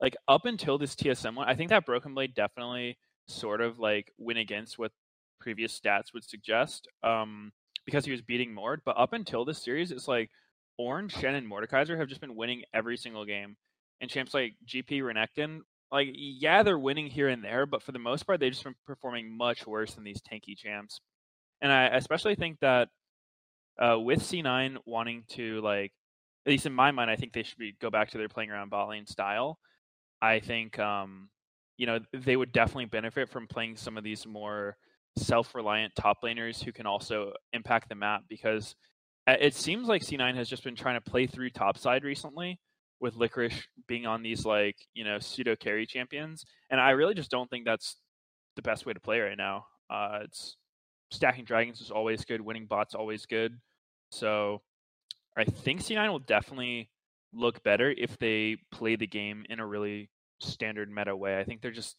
C: like up until this TSM one, I think that Broken Blade definitely sort of like went against what previous stats would suggest. Um, because he was beating Mord, but up until this series, it's like Ornn, Shen, and Mordekaiser have just been winning every single game and champs like GP Renekton, like yeah, they're winning here and there, but for the most part, they've just been performing much worse than these tanky champs. And I especially think that uh, with C9 wanting to like, at least in my mind, I think they should be go back to their playing around lane style. I think um, you know they would definitely benefit from playing some of these more self-reliant top laners who can also impact the map because uh, it seems like C9 has just been trying to play through topside recently with Licorice being on these like you know pseudo carry champions, and I really just don't think that's the best way to play right now. Uh, it's stacking dragons is always good, winning bots always good. So I think C9 will definitely look better if they play the game in a really standard meta way. I think they're just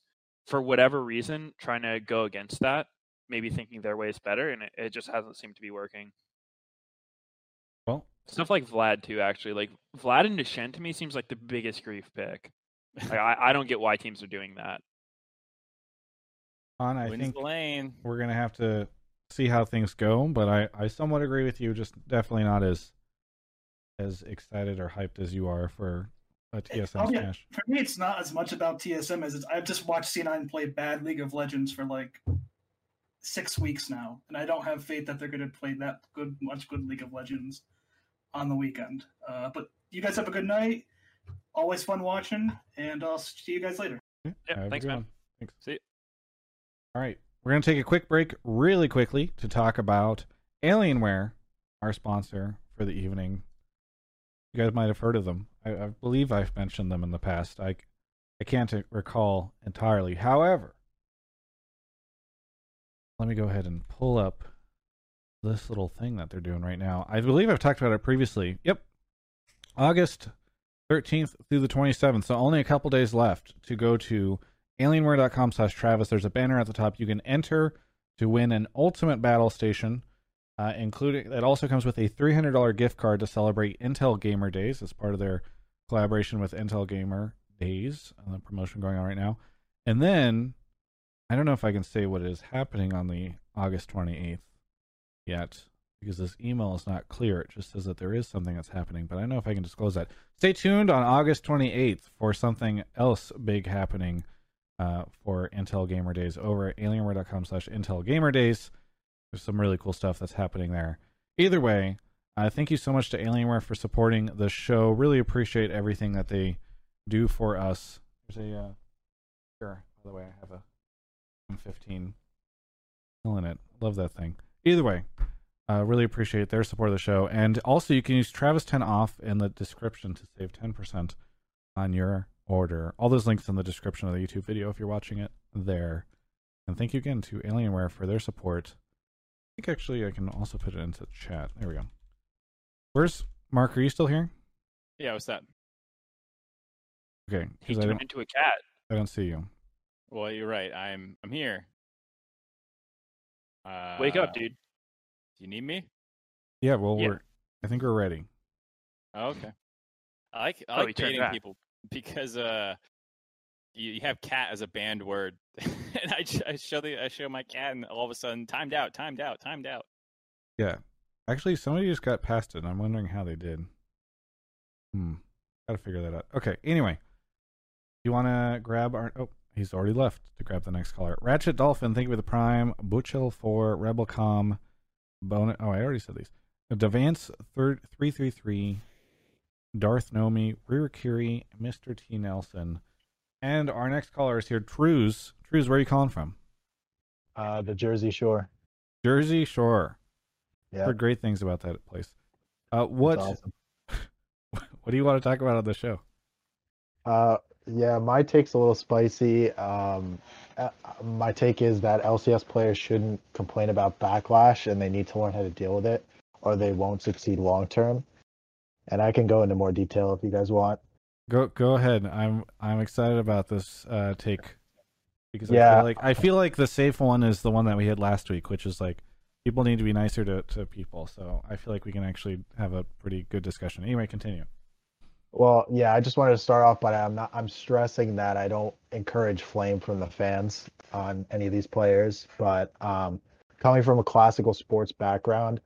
C: for whatever reason trying to go against that, maybe thinking their way is better, and it, it just hasn't seemed to be working.
A: Well,
C: Stuff like Vlad too, actually. Like Vlad and Deshen to me seems like the biggest grief pick. Like, I, I don't get why teams are doing that.
A: on I
B: wins
A: think
B: the lane.
A: we're gonna have to see how things go, but I I somewhat agree with you. Just definitely not as as excited or hyped as you are for a TSM
G: I'll be-
A: smash.
G: For me, it's not as much about TSM as it's, I've just watched C9 play bad League of Legends for like six weeks now, and I don't have faith that they're going to play that good, much good League of Legends on the weekend. Uh, but you guys have a good night. Always fun watching, and I'll see you guys later.
A: Yeah,
C: Yeah, thanks, man.
A: one. Thanks.
B: See you.
A: All right, we're gonna take a quick break, really quickly, to talk about Alienware, our sponsor for the evening. You guys might have heard of them. I, I believe I've mentioned them in the past. I I can't recall entirely. However, let me go ahead and pull up this little thing that they're doing right now. I believe I've talked about it previously. Yep. August 13th through the 27th. So only a couple days left to go to alienware.com slash Travis. There's a banner at the top. You can enter to win an Ultimate Battle Station, uh, including it also comes with a $300 gift card to celebrate Intel Gamer Days as part of their collaboration with Intel Gamer Days, uh, the promotion going on right now. And then I don't know if I can say what is happening on the August 28th yet because this email is not clear. It just says that there is something that's happening, but I don't know if I can disclose that. Stay tuned on August 28th for something else big happening uh, for Intel Gamer Days over at alienware.com slash Intel Gamer Days. There's some really cool stuff that's happening there. Either way, uh, thank you so much to Alienware for supporting the show. Really appreciate everything that they do for us. There's a, uh, here, by the way, I have a M15 killing it. Love that thing. Either way, uh, really appreciate their support of the show. And also, you can use Travis 10 off in the description to save 10% on your order. All those links in the description of the YouTube video if you're watching it there. And thank you again to Alienware for their support. I think actually I can also put it into chat. There we go. Where's Mark? Are you still here?
B: Yeah, what's that?
A: Okay,
C: He turned into a cat.
A: I don't see you.
B: Well, you're right. I'm I'm here. Uh,
C: Wake up, dude.
B: Do you need me?
A: Yeah, well,
C: Yeah.
A: we're. I think we're ready.
B: Oh, okay. I like I
C: Oh, he
B: like
C: turned
B: baiting people because uh, you, you have cat as a banned word, and I, sh- I show the I show my cat, and all of a sudden timed out, timed out, timed out.
A: Yeah. Actually, somebody just got past it, and I'm wondering how they did. Hmm. Gotta figure that out. Okay, anyway. You want to grab our. Oh, he's already left to grab the next caller. Ratchet Dolphin, thank you for the Prime. Butchel for Rebelcom. Bonus. Oh, I already said these. Devance third 333. Darth Nomi, Ririkiri, Mr. T. Nelson. And our next caller is here, Trues. Trues, where are you calling from?
H: Uh, the Jersey Shore.
A: Jersey Shore.
H: Yeah,
A: Heard great things about that place. Uh, what
H: awesome.
A: what do you want to talk about on the show?
H: Uh, yeah, my take's a little spicy. Um, uh, my take is that LCS players shouldn't complain about backlash, and they need to learn how to deal with it, or they won't succeed long term. And I can go into more detail if you guys want.
A: Go go ahead. I'm I'm excited about this uh, take because I
H: Yeah.
A: feel like I feel like the safe one is the one that we had last week, which is like people need to be nicer to, to people. So I feel like we can actually have a pretty good discussion. Anyway, continue.
H: Well, yeah, I just wanted to start off, but I'm not. I'm stressing that I don't encourage flame from the fans on any of these players. But um, coming from a classical sports background,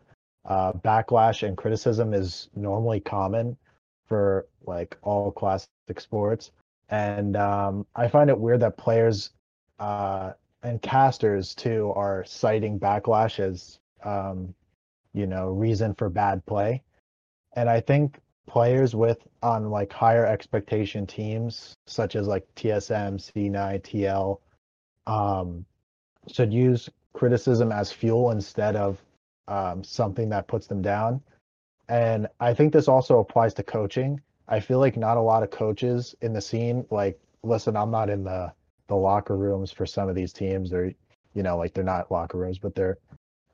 H: uh, backlash and criticism is normally common for like all classic sports, and um, I find it weird that players uh, and casters too are citing backlash as um, you know reason for bad play, and I think players with on like higher expectation teams such as like TSM, C9, TL um should use criticism as fuel instead of um, something that puts them down. And I think this also applies to coaching. I feel like not a lot of coaches in the scene like listen, I'm not in the the locker rooms for some of these teams. They're you know, like they're not locker rooms, but they're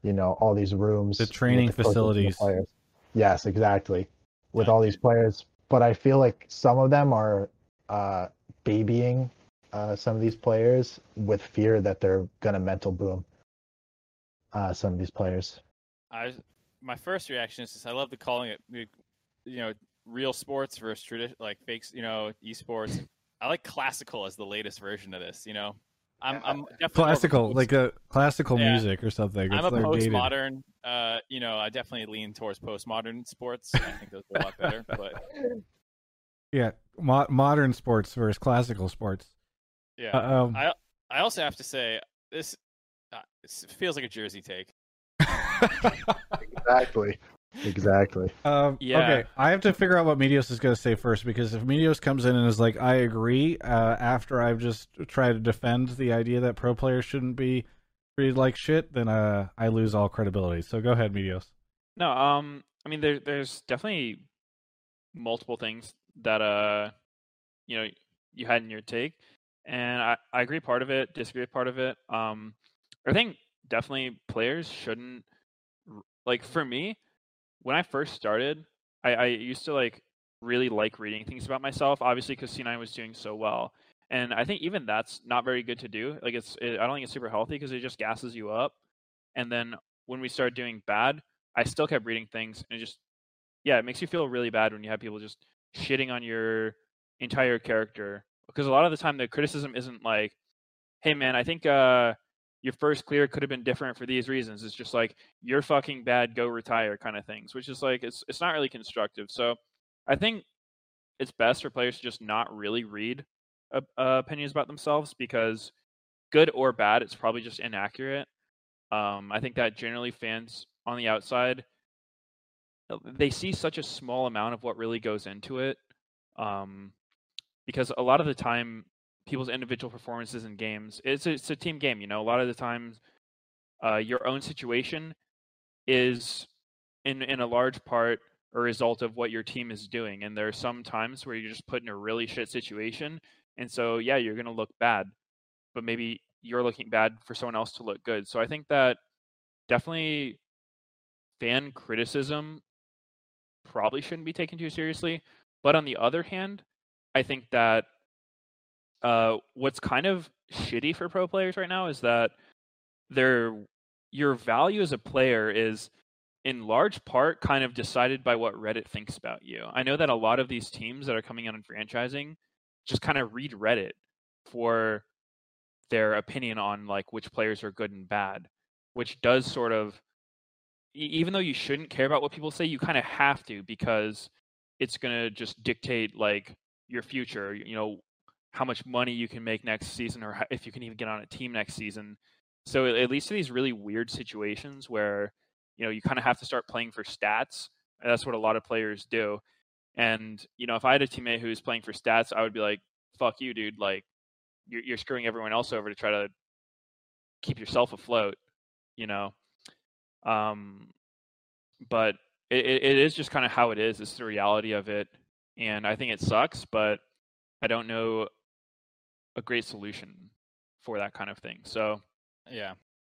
H: you know, all these rooms
A: The training
H: the
A: facilities.
H: players. Yes, exactly. With all these players. But I feel like some of them are uh babying uh some of these players with fear that they're gonna mental boom uh some of these players.
B: I was- my first reaction is just I love the calling it you know real sports versus tradi- like fakes you know esports. I like classical as the latest version of this. You know, I'm I'm definitely more of a
A: Classical,
B: post-
A: like a classical
B: Yeah.
A: music or something.
B: I'm
A: It's
B: a
A: like
B: postmodern. Uh, you know, I definitely lean towards postmodern sports. I think those are a lot better. But
A: Yeah, mo- modern sports versus classical sports.
B: yeah,
A: Uh, um,
B: I I also have to say this, uh, this feels like a Jersey take.
H: Exactly. Exactly.
A: Um,
C: Yeah.
A: Okay, I have to figure out what Meteos is going to say first because if Meteos comes in and is like, "I agree," uh, after I've just tried to defend the idea that pro players shouldn't be treated like shit, then uh, I lose all credibility. So go ahead, Meteos.
C: No, um, I mean, there, there's definitely multiple things that uh, you know, you had in your take, and I, I agree part of it, disagree part of it. Um, I think definitely players shouldn't like for me when I first started, I, I used to like really like reading things about myself, obviously because C9 was doing so well, And I think even that's not very good to do. Like it's, it, I don't think it's super healthy because it just gasses you up. And then when we started doing bad, I still kept reading things and it just, yeah, it makes you feel really bad when you have people just shitting on your entire character. Because a lot of the time the criticism isn't like, hey man, I think uh, your first clear could have been different for these reasons. It's just like you're fucking bad, go retire kind of things, which is like it's it's not really constructive. So I think it's best for players to just not really read uh, uh, opinions about themselves because good or bad, it's probably just inaccurate. Um, I think that generally fans on the outside uh, they see such a small amount of what really goes into it um, because a lot of the time people's individual performances in games it's a, it's a team game you know a lot of the times uh, your own situation is in in a large part a result of what your team is doing and there are some times where you're just put in a really shit situation and so yeah you're going to look bad but maybe you're looking bad for someone else to look good so i think that definitely fan criticism probably shouldn't be taken too seriously. But on the other hand, I think that uh, what's kind of shitty for pro players right now is that their your value as a player is in large part kind of decided by what Reddit thinks about you. I know that a lot of these teams that are coming out in franchising just kind of read Reddit for their opinion on like which players are good and bad, which does sort of even though you shouldn't care about what people say, you kind of have to because it's going to just dictate like your future, you know, how much money you can make next season or if you can even get on a team next season. So at least in these really weird situations where, you know, you kind of have to start playing for stats. That's what a lot of players do. And, you know, if I had a teammate who's playing for stats, I would be like, fuck you, dude. Like, you're, you're screwing everyone else over to try to keep yourself afloat, you know? Um, but it, it is just kind of how it is. It's the reality of it, and I think it sucks. But I don't know a great solution for that kind of thing. So
B: yeah,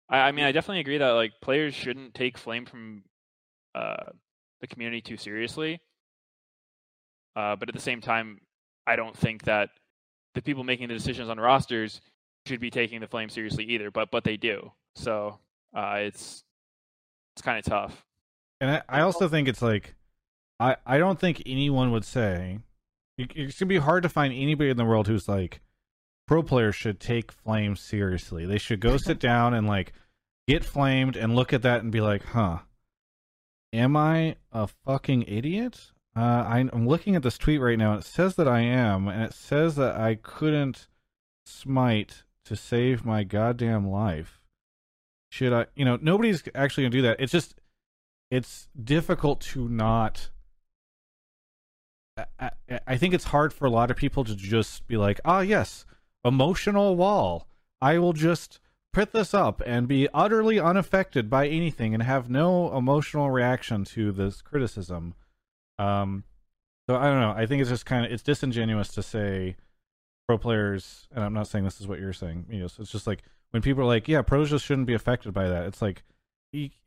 C: I, I mean, I definitely agree that like players shouldn't take flame from uh, the community too seriously. Uh, but at the same time, I don't think that the people making the decisions on rosters should be taking the flame seriously either. But but they do. So uh, it's it's kind of tough.
A: And I, I also think it's like, I, I don't think anyone would say, it, it's going to be hard to find anybody in the world who's like, pro players should take flames seriously. They should go sit down and like get flamed and look at that and be like, huh, am I a fucking idiot? Uh, I, I'm looking at this tweet right now. And it says that I am, and it says that I couldn't smite to save my goddamn life should I? You know, nobody's actually gonna do that. It's just, it's difficult to not. I, I think it's hard for a lot of people to just be like, ah, yes, emotional wall. I will just put this up and be utterly unaffected by anything and have no emotional reaction to this criticism. Um, so I don't know. I think it's just kind of it's disingenuous to say pro players, and I'm not saying this is what you're saying. You know, so it's just like when people are like, "Yeah, pros just shouldn't be affected by that," it's like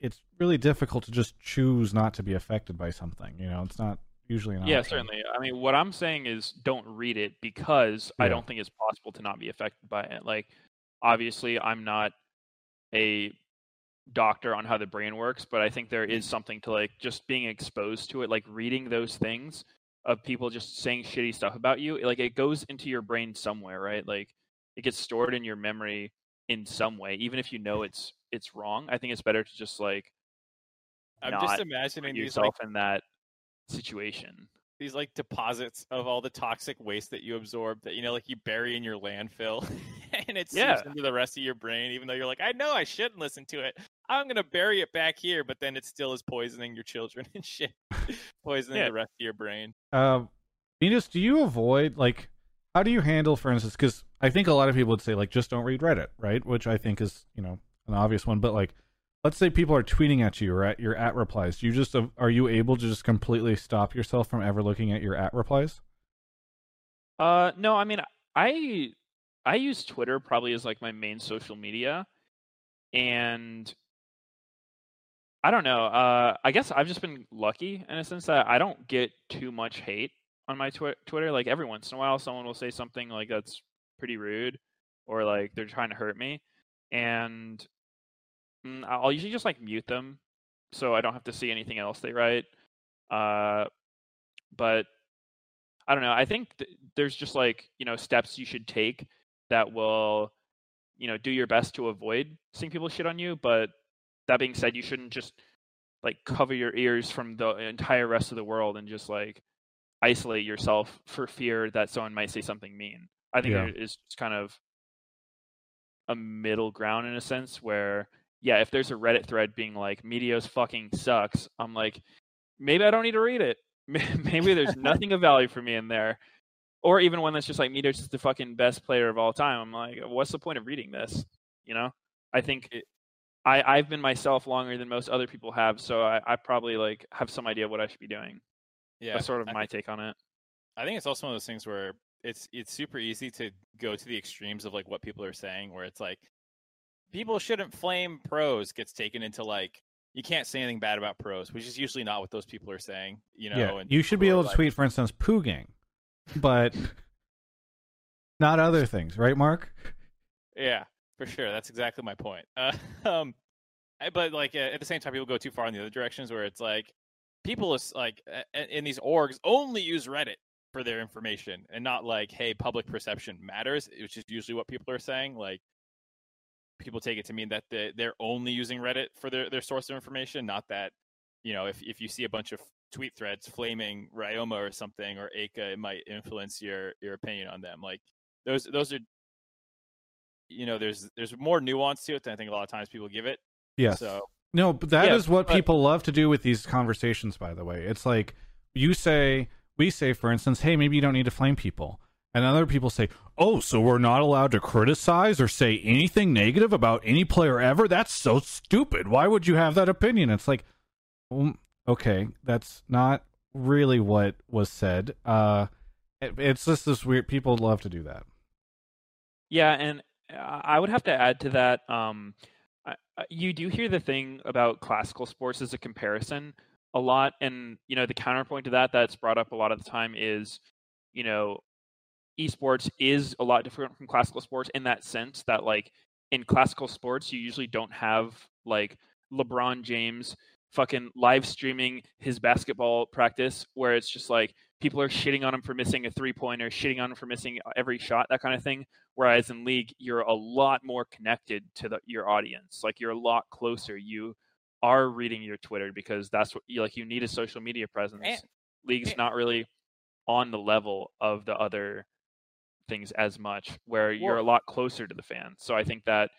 A: it's really difficult to just choose not to be affected by something. You know, it's not usually an
C: yeah,
A: option.
C: certainly. I mean, what I'm saying is don't read it because
A: Yeah.
C: I don't think it's possible to not be affected by it. Like, obviously, I'm not a doctor on how the brain works, but I think there is mm-hmm. something to like just being exposed to it, like reading those things of people just saying shitty stuff about you. Like, it goes into your brain somewhere, right? Like, it gets stored in your memory in some way, even if you know it's it's wrong. I think it's better to just like
B: I'm
C: not
B: just
C: put
B: imagining these
C: yourself
B: like
C: in that situation.
B: these like deposits of all the toxic waste that you absorb that you know like you bury in your landfill and it seeps into the rest of your brain even though you're like I know I shouldn't listen to it. I'm going to bury it back here but then it still is poisoning your children and shit. poisoning
C: Yeah.
B: the rest of your brain.
A: Uh, Venus, do you avoid like how do you handle, for instance, because I think a lot of people would say like just don't read Reddit, right? Which I think is you know an obvious one, but like let's say people are tweeting at you or at your at replies. Do you just are you able to just completely stop yourself from ever looking at your at replies?
C: Uh, no, I mean, I I use Twitter probably as like my main social media, and I don't know. Uh, I guess I've just been lucky in a sense that I don't get too much hate on my twi- Twitter. Like every once in a while, someone will say something like that's pretty rude or like they're trying to hurt me, and I'll usually just like mute them so I don't have to see anything else they write. Uh, but I don't know. I think th- there's just like you know steps you should take that will you know do your best to avoid seeing people shit on you. But that being said, you shouldn't just like cover your ears from the entire rest of the world and just like isolate yourself for fear that someone might say something mean. I think
A: Yeah.
C: is kind of a middle ground in a sense where yeah, if there's a Reddit thread being like Meteos fucking sucks, I'm like maybe I don't need to read it. maybe there's nothing of value for me in there. Or even one that's just like Meteos is the fucking best player of all time. I'm like, what's the point of reading this? You know? I think it, I, I've been myself longer than most other people have, so I, I probably like have some idea what I should be doing.
B: Yeah,
C: That's sort of
B: I
C: my take on it.
B: I think it's also one of those things where it's it's super easy to go to the extremes of like what people are saying, where it's like people shouldn't flame pros gets taken into like you can't say anything bad about pros, which is usually not what those people are saying. You know,
A: yeah,
B: and
A: you should be able to
B: like-
A: tweet, for instance, "poo gang," but not other things, right, Mark?
B: Yeah, for sure. That's exactly my point. Uh, um, I- but like uh, at the same time, people go too far in the other directions where it's like people is like uh, in these orgs only use Reddit for their information and not like, hey, public perception matters, which is usually what people are saying. Like people take it to mean that they, they're only using Reddit for their, their source of information, not that you know if if you see a bunch of tweet threads flaming Ryoma or something or Aka, it might influence your your opinion on them. Like those those are you know there's there's more nuance to it than I think a lot of times people give it.
A: Yes.
B: So
A: No, but that is
C: Yeah,
A: what
C: but-
A: people love to do with these conversations, by the way. It's like you say, we say, for instance, hey, maybe you don't need to flame people. And other people say, oh, so we're not allowed to criticize or say anything negative about any player ever? That's so stupid. Why would you have that opinion? It's like, well, okay, that's not really what was said. Uh, it- it's just this weird. People love to do that.
C: Yeah, and I I would have to add to that. Um, I- you do hear the thing about classical sports as a comparison a lot, and you know the counterpoint to that that's brought up a lot of the time is, you know, esports is a lot different from classical sports in that sense that like in classical sports you usually don't have like LeBron James fucking live streaming his basketball practice where it's just like people are shitting on him for missing a three pointer, shitting on him for missing uh, every shot, that kind of thing. Whereas in league, you're a lot more connected to the, your audience. Like you're a lot closer. You are reading your Twitter because that's what you like. You need a social media presence.
B: And-
C: League's
B: and-
C: not really on the level of the other things as much, where you're a lot closer to the fans. So I think that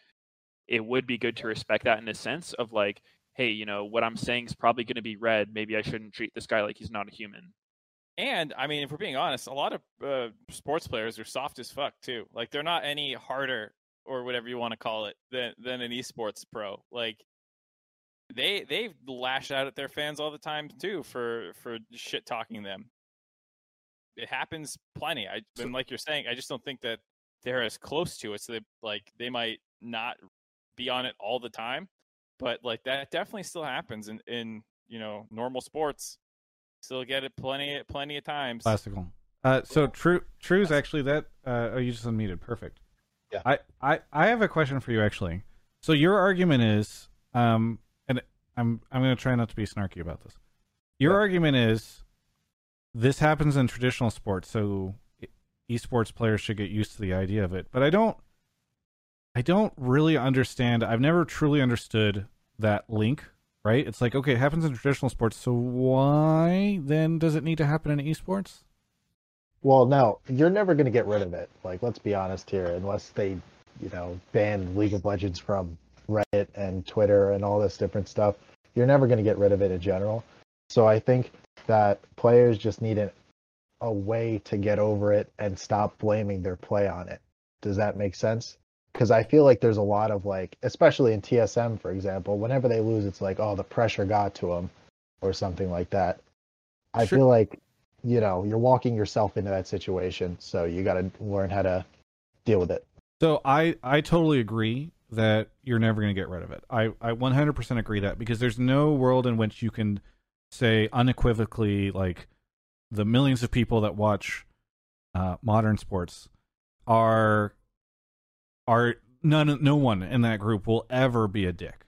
C: it would be good to respect that in a sense of like, hey, you know, what I'm saying is probably going to be read. Maybe I shouldn't treat this guy like he's not a human.
B: And I mean, if we're being honest, a lot of uh, sports players are soft as fuck too. Like they're not any harder or whatever you want to call it than than an esports pro. Like they they lash out at their fans all the time too for for shit talking them. It happens plenty. I and like you're saying, I just don't think that they're as close to it. So they like they might not be on it all the time, but like that definitely still happens in in you know normal sports. Still get it plenty plenty of times.
A: Classical. Uh, so true. True's actually that. Uh, oh, you just unmuted. Perfect.
H: Yeah.
A: I, I I have a question for you actually. So your argument is, um, and I'm I'm going to try not to be snarky about this. Your
H: Yeah.
A: argument is, this happens in traditional sports, so esports players should get used to the idea of it. But I don't. I don't really understand. I've never truly understood that link. Right? It's like okay, it happens in traditional sports, so why then does it need to happen in esports?
H: Well, no, you're never going to get rid of it. Like, let's be honest here, unless they, you know, ban League of Legends from Reddit and Twitter and all this different stuff. You're never going to get rid of it in general. So I think that players just need a, a way to get over it and stop blaming their play on it. Does that make sense? Because I feel like there's a lot of like, especially in TSM, for example, whenever they lose, it's like, oh, the pressure got to them or something like that. I
A: Sure.
H: feel like you know you're walking yourself into that situation so you got to learn how to deal with it
A: So I I totally agree that you're never going to get rid of it. I I 100% agree that because there's no world in which you can say unequivocally like the millions of people that watch uh, modern sports are are none no one in that group will ever be a dick.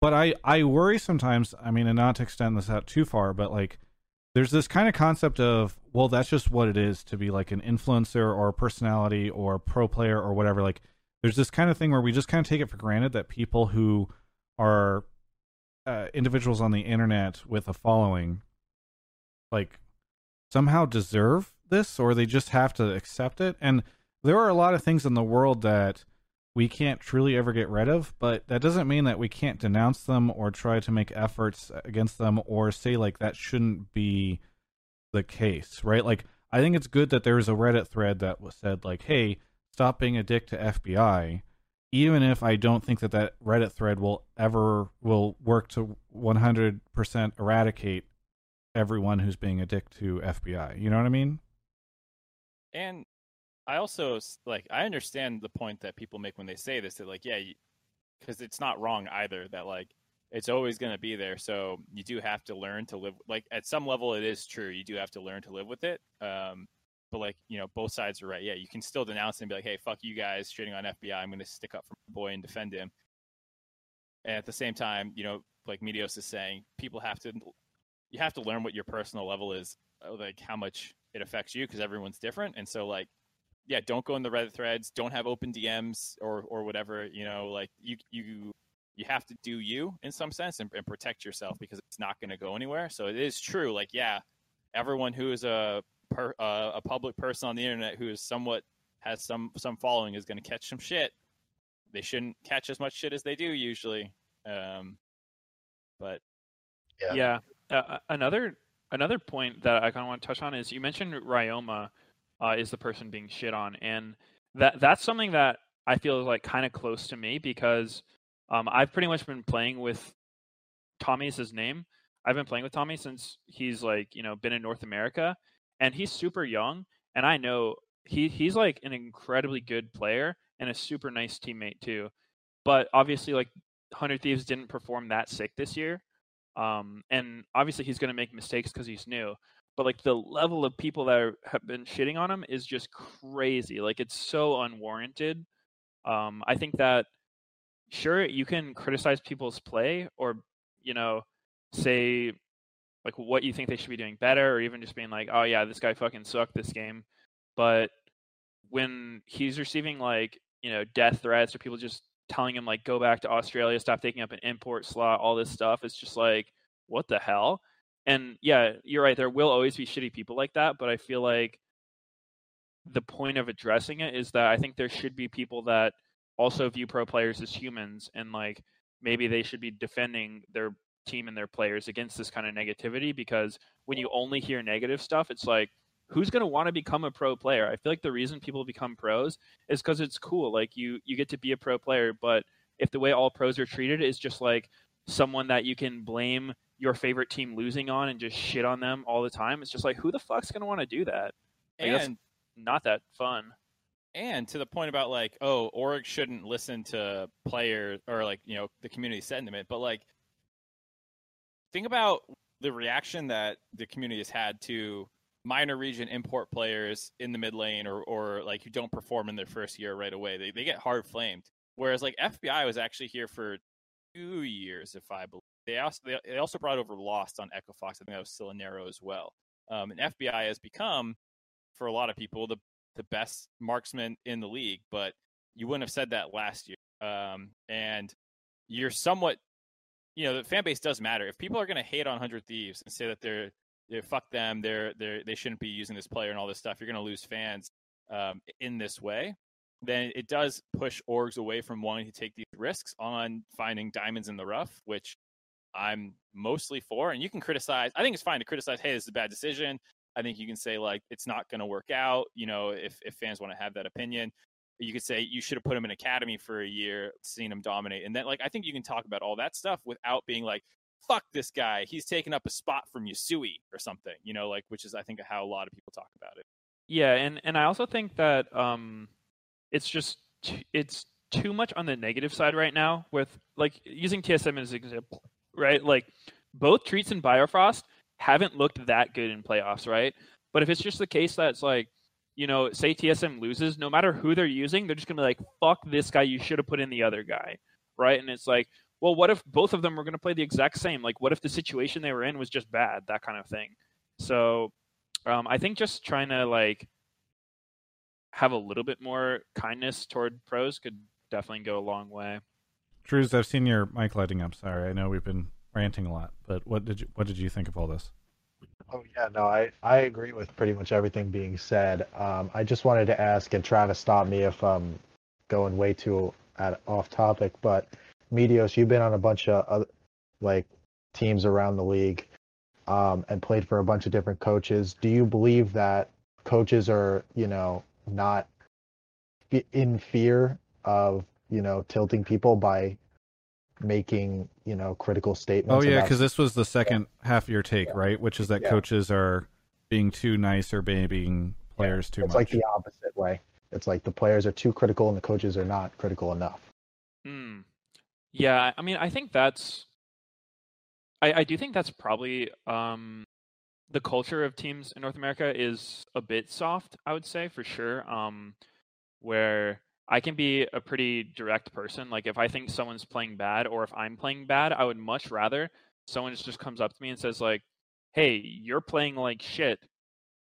A: But I I worry sometimes, I mean, and not to extend this out too far, but like there's this kind of concept of well that's just what it is to be like an influencer or a personality or a pro player or whatever like there's this kind of thing where we just kind of take it for granted that people who are uh, individuals on the internet with a following like somehow deserve this or they just have to accept it? And there are a lot of things in the world that we can't truly ever get rid of but that doesn't mean that we can't denounce them or try to make efforts against them or say like that shouldn't be the case right? Like i think it's good that there's a reddit thread that was said like hey stop being a dick to fbi even if i don't think that that reddit thread will ever will work to 100% eradicate everyone who's being a dick to fbi you know what i mean
B: And I also like I understand the point that people make when they say this that like yeah, because it's not wrong either that like it's always going to be there. So you do have to learn to live like at some level it is true. You do have to learn to live with it. Um, but like you know both sides are right. Yeah, you can still denounce and be like, hey, fuck you guys shitting on FBI. I'm going to stick up for my boy and defend him. And at the same time, you know, like Meteos is saying, people have to you have to learn what your personal level is, uh, like how much it affects you because everyone's different. And so like yeah, don't go in the Reddit threads. Don't have open DMs or or whatever. You know, like you you you have to do you in some sense and, and protect yourself because it's not going to go anywhere. So it is true. Like yeah, everyone who is a per, uh, a public person on the internet who is somewhat has some some following is going to catch some shit. They shouldn't catch as much shit as they do usually. Um, but
H: Yeah.
C: Yeah. Uh, another another point that I kind of want to touch on is you mentioned Ryoma uh, is the person being shit on, and that that's something that I feel is like kind of close to me because um, I've pretty much been playing with Tommy is his name. I've been playing with Tommy since he's like you know been in North America, and he's super young, and I know he he's like an incredibly good player and a super nice teammate too. But obviously, like Hundred Thieves didn't perform that sick this year, um, and obviously he's going to make mistakes because he's new. But like the level of people that are, have been shitting on him is just crazy. Like it's so unwarranted. Um, I think that sure you can criticize people's play or you know say like what you think they should be doing better or even just being like oh yeah this guy fucking sucked this game. But when he's receiving like you know death threats or people just telling him like go back to australia stop taking up an import slot all this stuff it's just like what the hell? And yeah you're right there will always be shitty people like that but i feel like the point of addressing it is that i think there should be people that also view pro players as humans and like maybe they should be defending their team and their players against this kind of negativity because when you only hear negative stuff it's like who's going to want to become a pro player? I feel like the reason people become pros is because it's cool like you you get to be a pro player but if the way all pros are treated is just like someone that you can blame your favorite team losing on and just shit on them all the time it's just like who the fuck's going to want to do that? Like, that's
B: and
C: not that fun.
B: And to the point about like oh org shouldn't listen to players or like you know the community sentiment but like think about the reaction that the community has had to minor region import players in the mid lane or or like who don't perform in their first year right away. They, they get hard flamed. Whereas like fbi was actually here for two years if i believe they also they, they also brought over lost on echo fox. I think that was still a narrow as well. Um, and fbi has become for a lot of people the the best marksman in the league, but you wouldn't have said that last year. Um, and you're somewhat, you know, the fan base does matter. If people are going to hate on Hundred Thieves and say that they're, they're fuck them, they're they're they shouldn't be using this player and all this stuff, you're going to lose fans um, in this way. Then it does push orgs away from wanting to take these risks on finding diamonds in the rough, which I'm mostly for. And you can criticize. I think it's fine to criticize. Hey, this is a bad decision. I think you can say like it's not going to work out. You know, if if fans want to have that opinion, you could say you should have put him in academy for a year, seen him dominate, and then like I think you can talk about all that stuff without being like, "Fuck this guy, he's taking up a spot from Yusui" or something. You know, like which is I think how a lot of people talk about it.
C: Yeah, and and I also think that um, it's just t- it's too much on the negative side right now. With like using TSM as an example, right? Like both Treatz and Biofrost haven't looked that good in playoffs, right? But if it's just the case that it's like you know, say TSM loses, no matter who they're using, they're just gonna be like, "Fuck this guy! You should have put in the other guy," right? And it's like, well, what if both of them were gonna play the exact same? Like, what if the situation they were in was just bad? That kind of thing. So, um, I think just trying to like have a little bit more kindness toward pros could definitely go a long way.
A: Drews, I've seen your mic lighting up. Sorry, I know we've been ranting a lot, but what did you what did you think of all this?
H: Oh yeah, no, I I agree with pretty much everything being said. Um, I just wanted to ask, and Travis, stop me if I'm going way too at off topic. But Meteos, you've been on a bunch of other, like teams around the league, um, and played for a bunch of different coaches. Do you believe that coaches are, you know, not in fear of, you know, tilting people by making, you know, critical statements?
A: Oh yeah,
H: about-
A: because this was the second half of your take, right? Which is that
H: Yeah.
A: coaches are being too nice or babying players too much.
H: it's
A: much.
H: like the opposite way. It's like the players are too critical and the coaches are not critical enough.
C: Hmm. Yeah, I mean, I think that's. I, I do think that's probably um, the culture of teams in North America is a bit soft. I would say for sure. Um, where I can be a pretty direct person. Like if I think someone's playing bad or if I'm playing bad, I would much rather someone just comes up to me and says like, "Hey, you're playing like shit.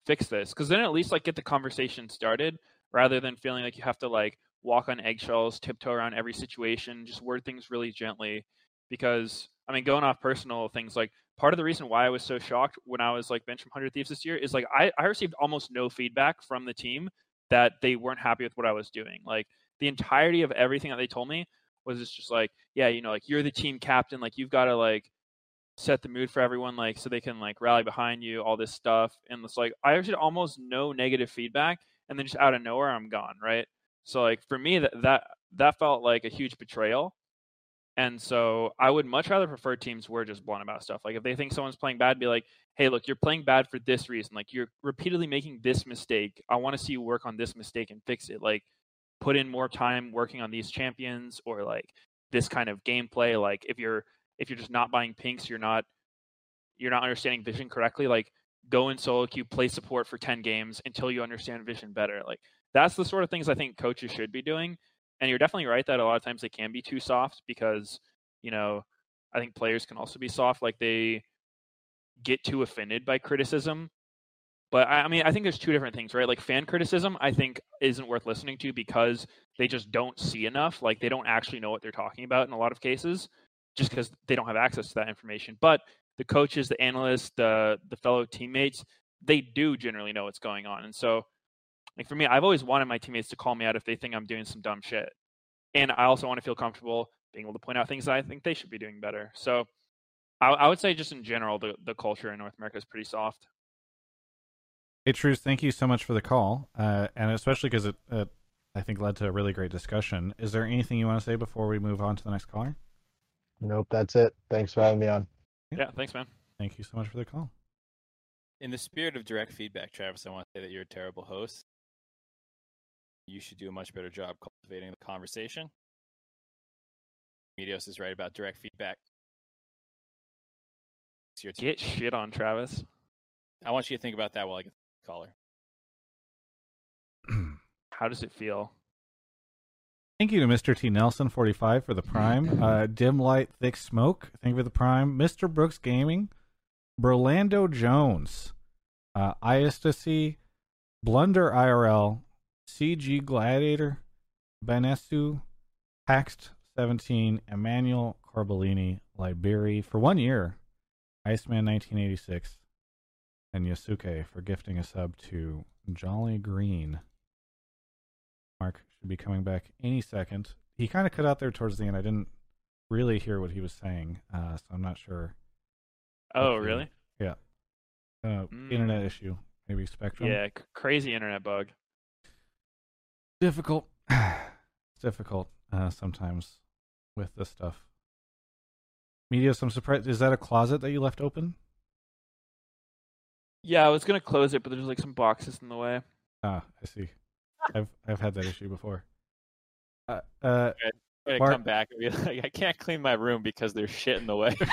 C: Fix this." Because then at least like get the conversation started rather than feeling like you have to like walk on eggshells, tiptoe around every situation, just word things really gently. Because I mean, going off personal things, like part of the reason why I was so shocked when I was like bench from Hundred Thieves this year is like I, I received almost no feedback from the team that they weren't happy with what I was doing. Like the entirety of everything that they told me was just, like, yeah, you know, like you're the team captain, like you've got to like set the mood for everyone, like so they can like rally behind you, all this stuff. And it's like I actually almost no negative feedback, and then just out of nowhere I'm gone, right? So like for me that that that felt like a huge betrayal. And so I would much rather prefer teams were just blunt about stuff. Like if they think someone's playing bad, be like, hey, look, you're playing bad for this reason. Like you're repeatedly making this mistake. I want to see you work on this mistake and fix it. Like put in more time working on these champions or like this kind of gameplay. Like if you're if you're just not buying pinks, you're not you're not understanding vision correctly. Like go in solo queue, play support for 10 games until you understand vision better. Like that's the sort of things I think coaches should be doing. And you're definitely right that a lot of times they can be too soft because, you know, I think players can also be soft. Like they get too offended by criticism. But I, I mean, I think there's two different things, right? Like fan criticism, I think isn't worth listening to because they just don't see enough. Like they don't actually know what they're talking about in a lot of cases, just because they don't have access to that information. But the coaches, the analysts, the the fellow teammates, they do generally know what's going on. And so, like for me, I've always wanted my teammates to call me out if they think I'm doing some dumb shit. And I also want to feel comfortable being able to point out things that I think they should be doing better. So I, I would say just in general, the, the culture in North America is pretty soft.
A: Hey, Truce, thank you so much for the call, uh, and especially because it, it, I think, led to a really great discussion. Is there anything you want to say before we move on to the next caller?
H: Nope, that's it. Thanks for having me on.
C: Yeah, thanks, man.
A: Thank you so much for the call.
B: In the spirit of direct feedback, Travis, I want to say that you're a terrible host. You should do a much better job cultivating the conversation. Meteos is right about direct feedback. It's your.
C: Get shit on, Travis.
B: I want you to think about that while I get the caller.
C: How does it feel?
A: Thank you to Mr. T. Nelson, 45, for the Prime. Uh, Dim Light, Thick Smoke, thank you for the Prime. Mr. Brooks Gaming, Berlando Jones, uh, Iastasy, Blunder IRL, CG Gladiator, Benesu, Haxt 17, Emmanuel Corbellini, Liberi for one year, Iceman 1986, and Yasuke for gifting a sub to Jolly Green. Mark should be coming back any second. He kind of cut out there towards the end. I didn't really hear what he was saying, uh, so I'm not sure.
C: Oh,
A: Okay.
C: really?
A: Yeah. Uh,
C: Mm.
A: Internet issue, maybe Spectrum.
C: Yeah, c- crazy internet bug.
A: Difficult. it's difficult uh, sometimes with this stuff. Meteos, I'm surprised. Is that a closet that you left open?
C: Yeah, I was gonna close it, but there's like some boxes in the way.
A: Ah, I see. I've I've had that issue before. Uh, uh,
B: I'm
A: Mark-
B: come back and be like, I can't clean my room because there's shit in the way.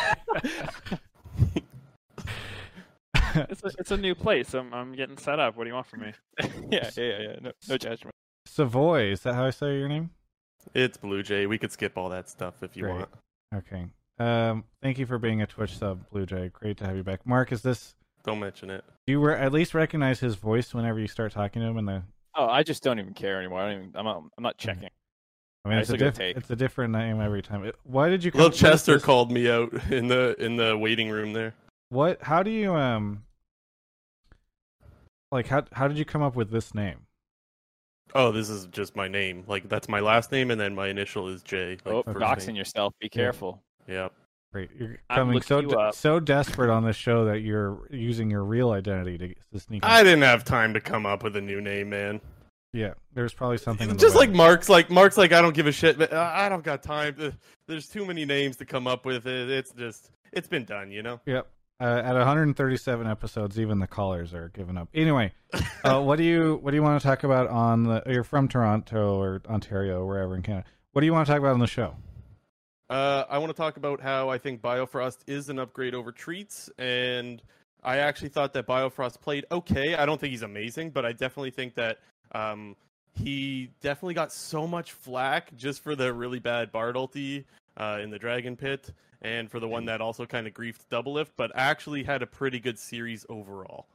C: It's a, it's a new place. I'm I'm getting set up. What do you want from me?
B: yeah, yeah, yeah, yeah. No, no judgment.
A: Savoy, is that how I say your name?
I: It's Blue Jay. We could skip all that stuff if you
A: Great.
I: want.
A: Okay. Um, thank you for being a Twitch sub, Blue Jay. Great to have you back. Mark, is this
I: Don't mention it.
A: do you re- at least recognize his voice whenever you start talking to him in the
B: Oh, I just don't even care anymore. I don't even. I'm not. I'm not checking.
A: I mean,
B: I
A: it's a,
B: just look at
A: diff-
B: tape.
A: it's a different name every time. It- Why did you come
I: Little
A: up with
I: Chester
A: this-
I: called me out in the in the waiting room there.
A: What? How do you um? Like how how did you come up with this name?
I: Oh, this is just my name. Like that's my last name, and then my initial is J. Like,
B: Oh,
I: first
B: doxing
I: name.
B: yourself. Be careful.
I: Yep.
A: Great, you're coming so
C: you
A: de- so desperate on this show that you're using your real identity to, to sneak. in.
I: I didn't have time to come up with a new name, man.
A: yeah, there's probably something. in the
I: Just
A: way.
I: like Mark's, like Mark's, like I don't give a shit. But uh, I don't got time. There's too many names to come up with. It. It's just it's been done, you know.
A: Yep. Uh, at 137 episodes, even the callers are giving up. Anyway, uh, what do you what do you want to talk about on the? You're from Toronto or Ontario, or wherever in Canada. What do you want to talk about on the show?
I: Uh, I want to talk about how I think Biofrost is an upgrade over Treatz, and I actually thought that Biofrost played okay. I don't think he's amazing, but I definitely think that um, he definitely got so much flack just for the really bad Bard ulti uh, in the Dragon Pit, and for the one that also kind of griefed Doublelift, but actually had a pretty good series overall.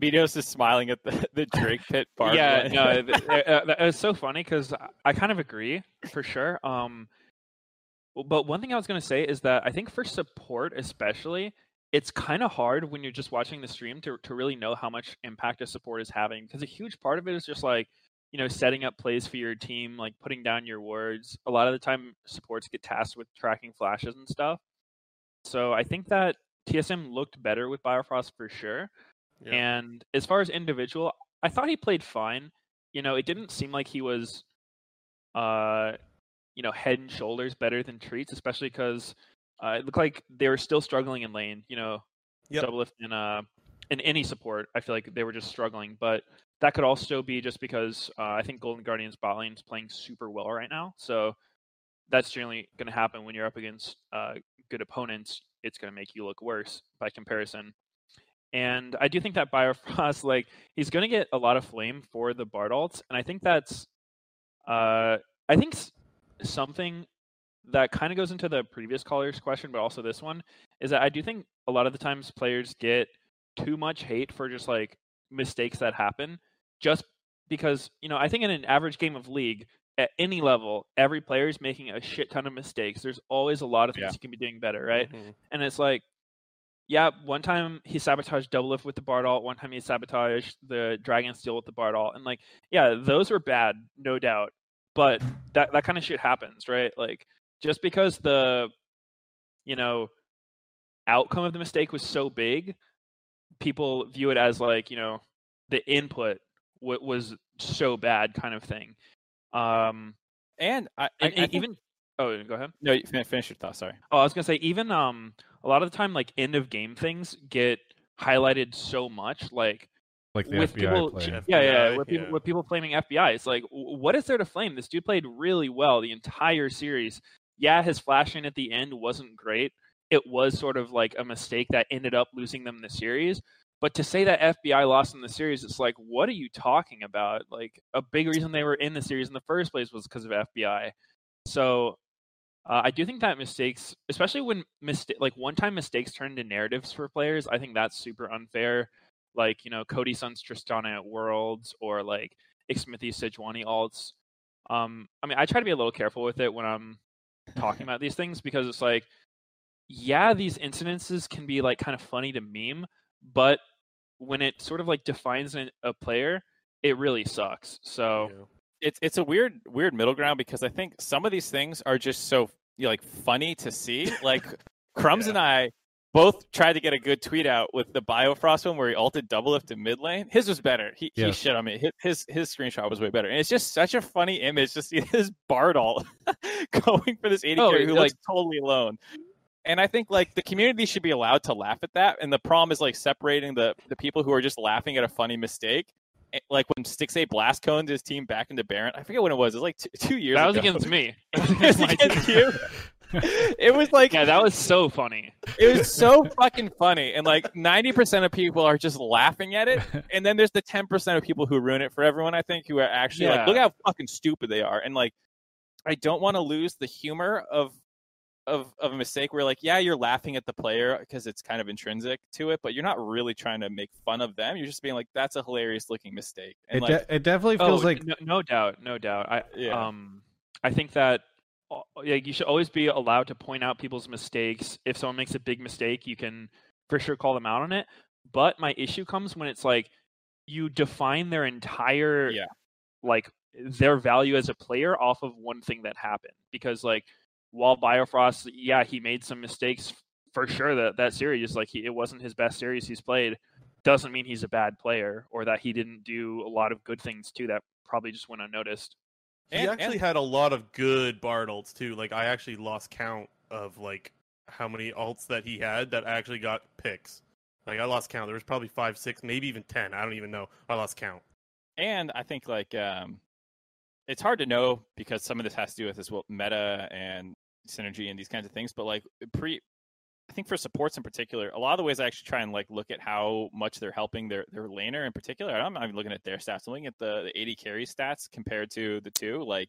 B: Meteos is smiling at the, the Drake pit bar.
C: yeah,
B: one.
C: no, th- uh, uh, it's so funny because I kind of agree for sure. Um, but one thing I was gonna say is that I think for support, especially, it's kind of hard when you're just watching the stream to to really know how much impact a support is having because a huge part of it is just like you know setting up plays for your team, like putting down your wards. A lot of the time, supports get tasked with tracking flashes and stuff. So I think that TSM looked better with Biofrost for sure.
I: Yeah.
C: And as far as individual, I thought he played fine. You know, it didn't seem like he was, uh, you know, head and shoulders better than Treatz, especially because uh, it looked like they were still struggling in lane. You know,
I: Yep.
C: Doublelift and uh, in any support, I feel like they were just struggling. But that could also be just because uh, I think Golden Guardians bot lane is playing super well right now. So that's generally going to happen when you're up against uh, good opponents. It's going to make you look worse by comparison. And I do think that Biofrost, like, he's going to get a lot of flame for the Bard ults, and I think that's, uh, I think something that kind of goes into the previous caller's question, but also this one, is that I do think a lot of the times players get too much hate for just like mistakes that happen, just because you know I think in an average game of League at any level, every player is making a shit ton of mistakes. There's always a lot of things
B: Yeah.
C: you can be doing better, right?
I: Mhm.
C: And it's like, yeah, one time he sabotaged Doublelift with the Bard ult, one time he sabotaged the Dragon Steal with the Bard ult. And like, yeah, those were bad, no doubt. But that that kind of shit happens, right? Like just because the you know outcome of the mistake was so big, people view it as like, you know, the input w- was so bad kind of thing. Um
B: and I, I,
C: and,
B: I
C: and
B: think-
C: even oh, go ahead.
B: no, you fin- finish your thought. Sorry.
C: Oh, I was gonna say even um a lot of the time like end of game things get highlighted so much like
A: Like the
C: with
A: FBI
C: people
A: play.
C: yeah yeah with people
I: yeah.
C: with people flaming FBI it's like what is there to flame this dude played really well the entire series yeah his flashing at the end wasn't great it was sort of like a mistake that ended up losing them the series but to say that FBI lost in the series it's like what are you talking about like a big reason they were in the series in the first place was because of FBI so uh, I do think that mistakes, especially when mistake like one-time mistakes turn into narratives for players, I think that's super unfair. Like you know, Cody Sun's Tristana at Worlds or like Xmithie Sejuani alts. Um, I mean, I try to be a little careful with it when I'm talking about these things because it's like, yeah, these incidences can be like kind of funny to meme, but when it sort of like defines an, a player, it really sucks. So
I: Yeah.
B: it's it's a weird weird middle ground because I think some of these things are just so you know, like funny to see. Like Crumbs and I both tried to get a good tweet out with the Biofrost one where he ulted Doublelift in mid lane. His was better. He, he shit on me. His, his his screenshot was way better, and it's just such a funny image to see this Bard ult going for this AD
C: Oh,
B: carry who
C: like-
B: totally alone. And I think like the community should be allowed to laugh at that. And the problem is like separating the the people who are just laughing at a funny mistake. Like when Stixxay blast coned his team back into Baron. I forget when it was. It was like two, two years
C: that was
B: ago.
C: against me.
B: It was against you. it was like
C: Yeah, that was so funny.
B: it was so fucking funny and like 90% of people are just laughing at it and then there's the 10% of people who ruin it for everyone i think who are actually
C: Yeah.
B: like look how fucking stupid they are and like i don't want to lose the humor of of of a mistake where like yeah you're laughing at the player because it's kind of intrinsic to it but you're not really trying to make fun of them you're just being like that's a hilarious looking mistake and
A: It,
B: like
A: de- it definitely feels
C: oh,
A: like
C: no, no doubt, no doubt. I
B: Yeah.
C: um I think that uh, yeah, you should always be allowed to point out people's mistakes. If someone makes a big mistake, you can for sure call them out on it. But my issue comes when it's like you define their entire
B: Yeah.
C: like their value as a player off of one thing that happened. Because like while Biofrost, yeah, he made some mistakes for sure that that series like he, it wasn't his best series he's played doesn't mean he's a bad player or that he didn't do a lot of good things too that probably just went unnoticed.
I: He
B: And-
I: actually
B: and-
I: had a lot of good Bard ults too. Like I actually lost count of like how many alts that he had that actually got picks. Like I lost count. There was probably five, six, maybe even ten. I don't even know. I lost count.
B: and I think like um, it's hard to know because some of this has to do with this well meta and synergy and these kinds of things. But like pre, I think for supports in particular, a lot of the ways I actually try and like look at how much they're helping their their laner in particular. I'm not even looking at their stats. I'm looking at the, the AD carry stats compared to the two. Like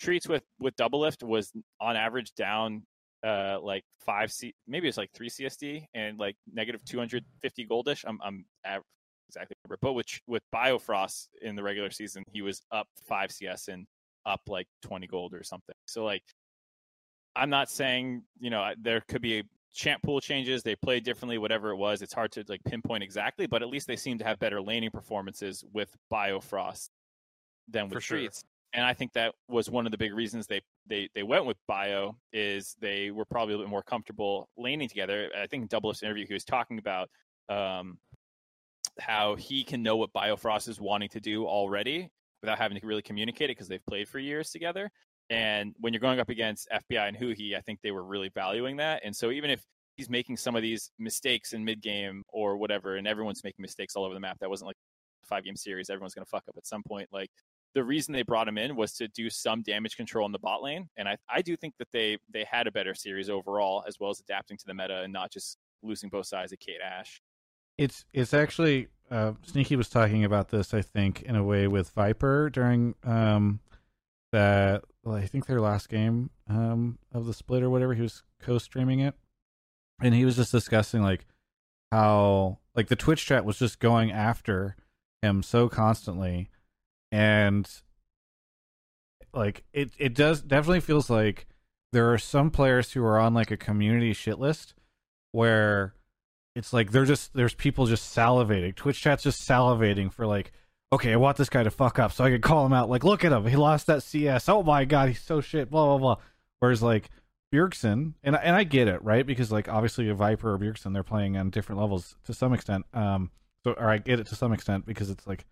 B: Treatz with with Doublelift was on average down uh like five c maybe it's like three csd and like negative 250 goldish i'm i'm av- exactly remember. But with with Biofrost in the regular season, he was up five CS and up like twenty gold or something. So like, I'm not saying you know there could be champ pool changes. They play differently, whatever it was. It's hard to like pinpoint exactly, but at least they seem to have better laning performances with Biofrost than with
I: For sure.
B: Treatz. And I think that was one of the big reasons they, they they went with Bio is they were probably a little bit more comfortable laning together. I think in Double interview he was talking about um, how he can know what Biofrost is wanting to do already without having to really communicate it because they've played for years together. And when you're going up against FBI and Huhi, I think they were really valuing that. And so even if he's making some of these mistakes in mid game or whatever, and everyone's making mistakes all over the map, that wasn't like a five game series. Everyone's going to fuck up at some point. Like the reason they brought him in was to do some damage control in the bot lane. And I, I do think that they they had a better series overall, as well as adapting to the meta and not just losing both sides of Kate Ash.
A: It's it's actually uh, Sneaky was talking about this, I think, in a way with Viper during um that well, I think their last game um of the split or whatever. He was co-streaming it, and he was just discussing like how like the Twitch chat was just going after him so constantly, and like it it does definitely feels like there are some players who are on like a community shit list where it's like they're just there's people just salivating. Twitch chat's just salivating for like, okay, I want this guy to fuck up so I can call him out. Like, look at him, he lost that CS. Oh my god, he's so shit. Blah blah blah. Whereas like Bjergsen, and and I get it, right? Because like obviously a Viper or Bjergsen, they're playing on different levels to some extent. Um, so or I get it to some extent because it's like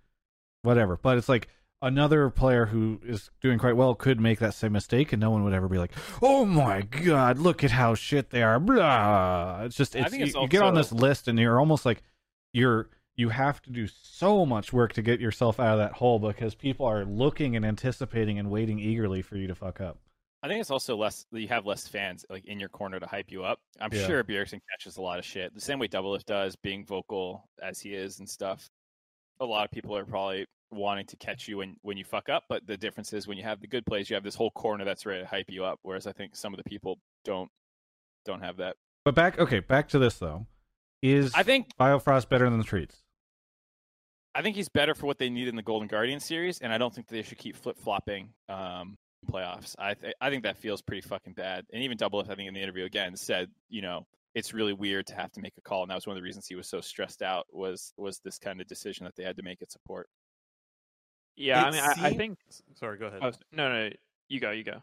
A: whatever. But it's like another player who is doing quite well could make that same mistake, and no one would ever be like, "Oh my god, look at how shit they are." Blah. It's just
B: I
A: it's, you,
B: it's
A: you get on this list, and you're almost like you're you have to do so much work to get yourself out of that hole because people are looking and anticipating and waiting eagerly for you to fuck up.
B: I think it's also less you have less fans like in your corner to hype you up. I'm
A: Yeah.
B: sure Bjergsen catches a lot of shit. The same way Doublelift does, being vocal as he is and stuff. A lot of people are probably wanting to catch you when, when you fuck up, but the difference is when you have the good plays, you have this whole corner that's ready to hype you up. Whereas I think some of the people don't don't have that.
A: But back, okay, back to this though. Is
B: I think
A: Biofrost better than the Treatz?
B: I think he's better for what they need in the Golden Guardian series, and I don't think they should keep flip flopping um, playoffs. I th- I think that feels pretty fucking bad. And even Doublelift, I think in the interview again said, you know, it's really weird to have to make a call, and that was one of the reasons he was so stressed out was was this kind of decision that they had to make at support.
C: Yeah, I
I: It
C: mean, I, I think.
I: Sorry, go ahead.
C: Oh, no, no, you go, you go.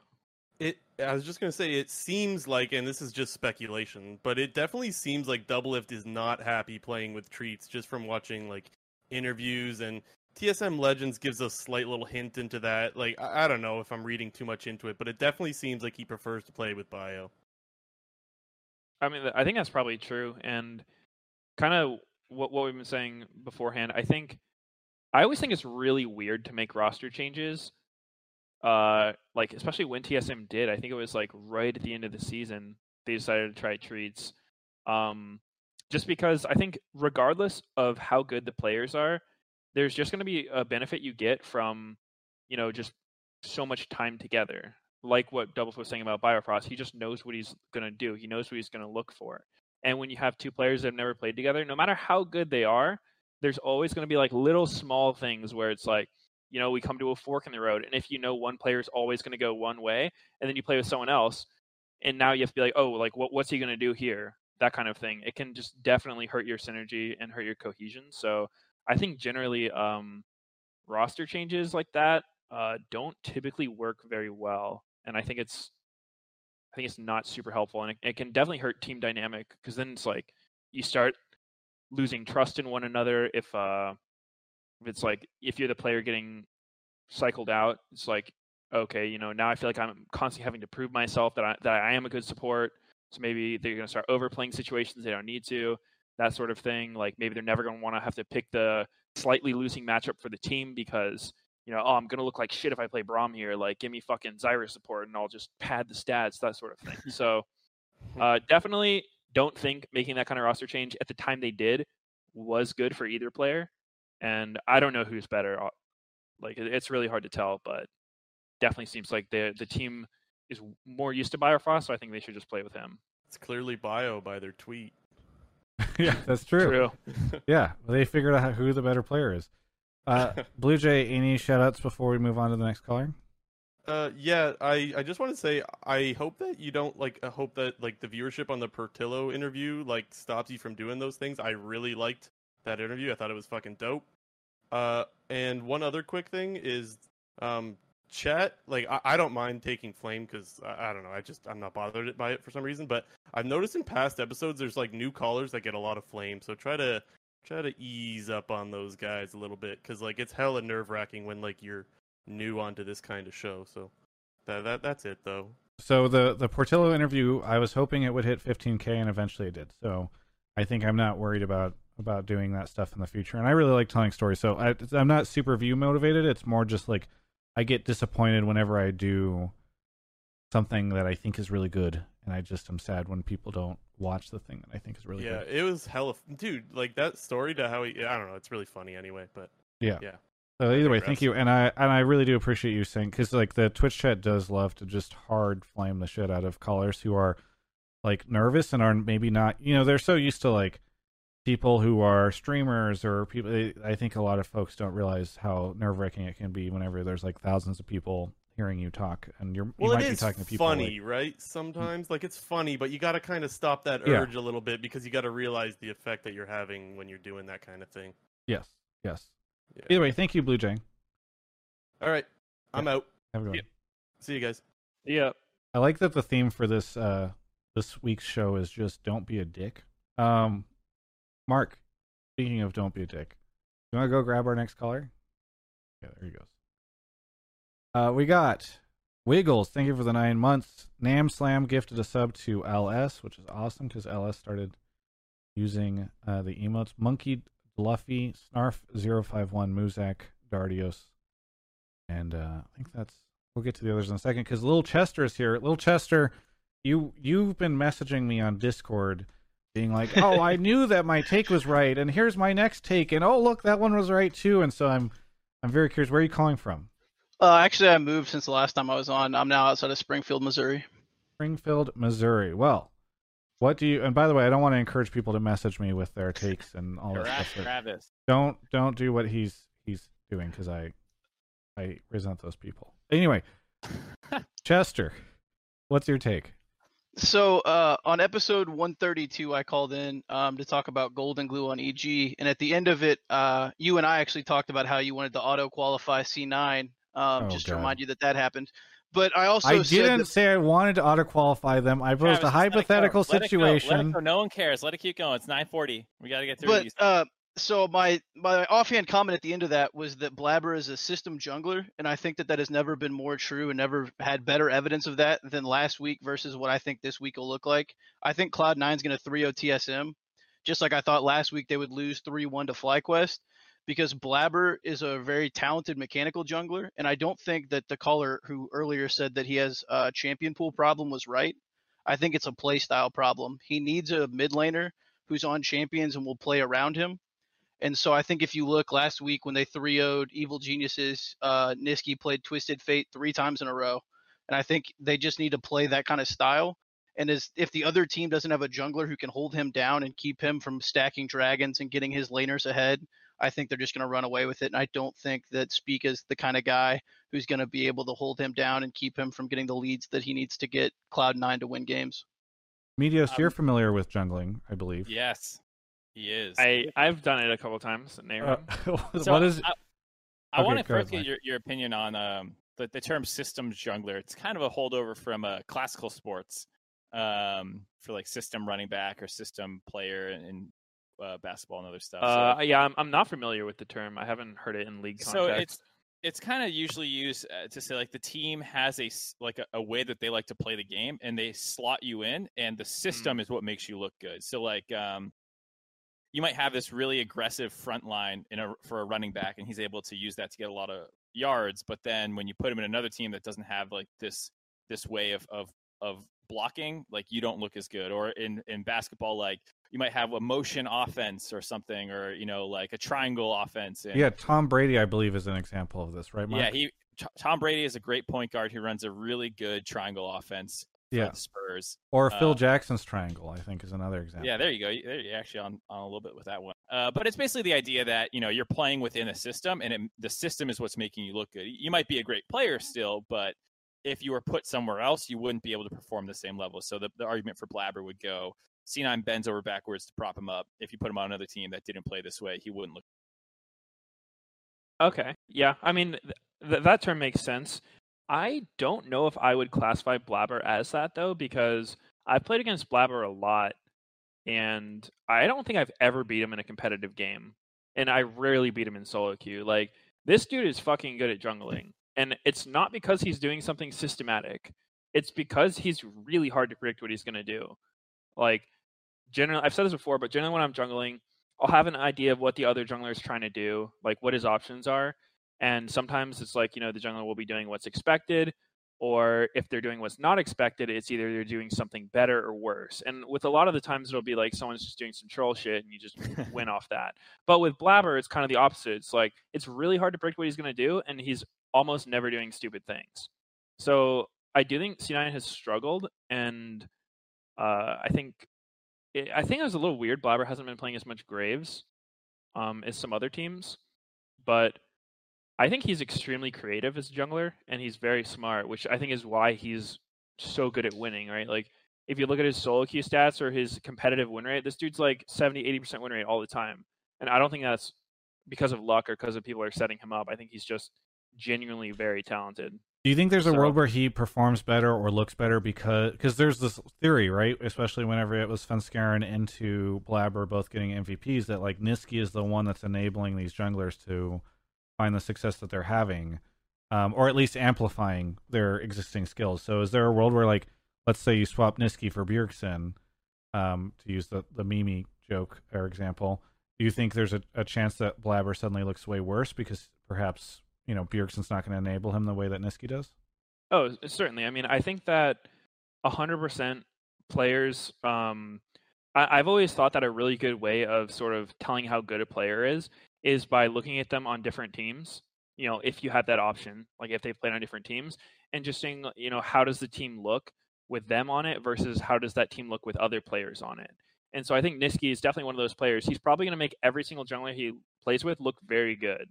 I: It. I was just gonna say it seems like, and this is just speculation, but it definitely seems like Doublelift is not happy playing with Treatz just from watching like interviews and TSM Legends gives a slight little hint into that. Like I, I don't know if I'm reading too much into it, but it definitely seems like he prefers to play with Bio.
C: I mean, I think that's probably true, and kind of what what we've been saying beforehand. I think I always think it's really weird to make roster changes uh, like especially when TSM did, I think it was like right at the end of the season, they decided to try Treatz. Um, just because I think regardless of how good the players are, there's just going to be a benefit you get from, you know, just so much time together. Like what Doubles was saying about Biofrost, he just knows what he's going to do. He knows what he's going to look for. And when you have two players that have never played together, no matter how good they are, there's always going to be like little small things where it's like, you know, we come to a fork in the road. And if you know one player is always going to go one way, and then you play with someone else, and now you have to be like, oh, like what, what's he going to do here? That kind of thing. It can just definitely hurt your synergy and hurt your cohesion. So I think generally um, roster changes like that uh, don't typically work very well, and I think it's I think it's not super helpful, and it, it can definitely hurt team dynamic because then it's like you start losing trust in one another if uh if it's like if you're the player getting cycled out it's like okay you know now i feel like i'm constantly having to prove myself that i that i am a good support so maybe they're going to start overplaying situations they don't need to that sort of thing like maybe they're never going to want to have to pick the slightly losing matchup for the team because you know oh i'm going to look like shit if i play Braum here like give me fucking Zyra support and i'll just pad the stats that sort of thing so uh, definitely don't think making that kind of roster change at the time they did was good for either player. And I don't know who's better. uh, Like it's really hard to tell, but definitely seems like the the team is more used to Biofrost, so I think they should just play with him.
I: It's clearly bio by their tweet.
A: yeah, that's true. yeah, they figured out who the better player is. Uh, Blue Jay, any shout outs before we move on to the next caller?
I: Uh, yeah, I, I just want to say I hope that you don't like. I hope that like the viewership on the Portillo interview like stops you from doing those things. I really liked that interview. I thought it was fucking dope. Uh, and one other quick thing is, um, chat. Like I, I don't mind taking flame because I, I don't know. I just I'm not bothered by it for some reason. But I've noticed in past episodes there's like new callers that get a lot of flame. So try to try to ease up on those guys a little bit because like it's hella nerve wracking when like you're new onto this kind of show. So that that that's it though.
A: So the the Portillo interview, I was hoping it would hit 15k, and eventually it did. So I think I'm not worried about about doing that stuff in the future. And I really like telling stories, so I, I'm not super view motivated. It's more just like I get disappointed whenever I do something that I think is really good, and I just am sad when people don't watch the thing that I think is really
I: yeah,
A: good.
I: Yeah, it was hella, dude. Like that story to how he, I don't know, it's really funny anyway. But
A: Yeah.
I: yeah,
A: So either way, thank you, and I and I really do appreciate you saying because like the Twitch chat does love to just hard flame the shit out of callers who are like nervous and are maybe not you know they're so used to like people who are streamers or people. they- I think a lot of folks don't realize how nerve wracking it can be whenever there's like thousands of people hearing you talk and you're you
I: well,
A: might
I: it
A: be talking to people
I: funny,
A: like-
I: right? Sometimes like it's funny, but you got to kind of stop that
A: Yeah.
I: urge a little bit because you got to realize the effect that you're having when you're doing that kind of thing.
A: yes, yes.
I: Yeah.
A: Either way, thank you, Blue Jay.
I: All right, I'm out.
A: Have a good one.
I: See you guys.
C: Yeah.
A: I like that the theme for this uh this week's show is just don't be a dick. Um Mark, speaking of don't be a dick, you wanna go grab our next caller? Yeah, there he goes. Uh we got Wiggles, thank you for the nine months. Nam Slam gifted a sub to LS, which is awesome because LS started using uh the emotes. Monkey Luffy, Snarf 051, Muzak, Dardios. And uh I think that's we'll get to the others in a second because little chester is here little chester you you've been messaging me on discord being like oh i knew that my take was right and here's my next take and oh look that one was right too and so i'm i'm very curious where are you calling from
J: Uh, actually, I moved since the last time I was on. I'm now outside of Springfield, Missouri.
A: springfield missouri well what do you and by the way i don't want to encourage people to message me with their takes and all that
B: Harass
A: stuff
B: Travis.
A: don't don't do what he's he's doing because i i resent those people anyway chester what's your take
J: So uh, on episode 132, I called in um, to talk about Goldenglue on EG, and at the end of it, uh, you and I actually talked about how you wanted to auto qualify C9, um,
A: Oh,
J: just to remind you that that happened. But I also
A: I
J: said
A: didn't
J: that-
A: say I wanted to auto qualify them. I posed
B: Travis,
A: a
B: just let it
A: hypothetical
B: Let it go. Let it
A: situation.
B: go. No one cares. Let it keep going. It's 9:40. We got to get through
J: but
B: these.
J: uh, so my my offhand comment at the end of that was that Blabber is a system jungler, and I think that that has never been more true and never had better evidence of that than last week versus what I think this week will look like. I think Cloud9's going to 3-0 TSM, just like I thought last week they would lose 3-1 to FlyQuest. because Blabber is a very talented mechanical jungler, and I don't think that the caller who earlier said that he has a champion pool problem was right. I think it's a play style problem. He needs a mid laner who's on champions and will play around him. And so I think if you look last week when they 3 0'd Evil Geniuses, uh, Nisqy played Twisted Fate three times in a row. And I think they just need to play that kind of style. And as if the other team doesn't have a jungler who can hold him down and keep him from stacking dragons and getting his laners ahead, I think they're just going to run away with it. And I don't think that Spica is the kind of guy who's going to be able to hold him down and keep him from getting the leads that he needs to get Cloud9 to win games.
A: Meteos,
B: Um,
A: you're familiar with jungling, I believe.
B: Yes, he is.
C: I I've done it a couple times. Name
A: Uh,
C: him.
B: So
A: what is?
B: I, I
A: Okay,
B: want to
A: go ahead,
B: first get your, your opinion on um, the, the term systems jungler. It's kind of a holdover from uh, classical sports um, for like system running back or system player in uh, basketball and other stuff. So-
C: Uh, yeah, I'm, I'm not familiar with the term. I haven't heard it in league context.
B: so it's it's kind of usually used uh, to say like the team has a s- like a, a way that they like to play the game and they slot you in and the system is what makes you look good so like um you might have this really aggressive front line in a for a running back and he's able to use that to get a lot of yards but then when you put him in another team that doesn't have like this this way of of of blocking like you don't look as good or in in basketball like you might have a motion offense or something or you know like a triangle offense and
A: Yeah, Tom Brady, I believe, is an example of this, right? Mark?
B: yeah, he Tom Brady is a great point guard who runs a really good triangle offense
A: Yeah.
B: the Spurs.
A: Or Phil
B: Uh,
A: Jackson's triangle, I think, is another example.
B: Yeah, there you go. You- There you're actually on, on a little bit with that one. Uh, but it's basically the idea that you know you're playing within a system, and it, the system is what's making you look good. You might be a great player still, but if you were put somewhere else, you wouldn't be able to perform the same level. So the, the argument for Blaber would go: C9 bends over backwards to prop him up. If you put him on another team that didn't play this way, he wouldn't look.
C: Okay. Yeah. I mean, th- th- that term makes sense. I don't know if I would classify Blaber as that though, because I've played against Blaber a lot, and I don't think I've ever beat him in a competitive game, and I rarely beat him in solo queue. Like this dude is fucking good at jungling, and it's not because he's doing something systematic. It's because he's really hard to predict what he's gonna do. Like generally, I've said this before, but generally when I'm jungling, I'll have an idea of what the other jungler is trying to do, like what his options are. And sometimes it's like, you know, the jungler will be doing what's expected, or if they're doing what's not expected, it's either they're doing something better or worse. And with a lot of the times, it'll be like someone's just doing some troll shit and you just win off that. But with Blaber, it's kind of the opposite. It's like, it's really hard to predict what he's going to do, and he's almost never doing stupid things. So I do think C9 has struggled, and uh, I think it, I think it was a little weird. Blaber hasn't been playing as much Graves um, as some other teams, but I think he's extremely creative as a jungler, and he's very smart, which I think is why he's so good at winning. Right? Like if you look at his solo queue stats or his competitive win rate, this dude's like 70, 80 percent win rate all the time, and I don't think that's because of luck or because of people are setting him up. I think he's just genuinely very talented.
A: Do you think there's a
C: So-
A: world where he performs better or looks better because because there's this theory, right? Especially whenever it was Svenskeren into Blaber both getting MVPs, that like Nisqy is the one that's enabling these junglers to find the success that they're having, um, or at least amplifying their existing skills. So is there a world where like let's say you swap Nisqy for Bjergsen, um, to use the the Mimi joke or example, do you think there's a, a chance that Blaber suddenly looks way worse because perhaps you know Bjergsen's not going to enable him the way that Nisqy does?
C: Oh, certainly. I mean, I think that hundred percent players. Um, I, I've always thought that a really good way of sort of telling how good a player is is by looking at them on different teams. You know, if you have that option, like if they've played on different teams, and just seeing, uh, you know, how does the team look with them on it versus how does that team look with other players on it. And so I think Nisqy is definitely one of those players. He's probably going to make every single jungler he plays with look very good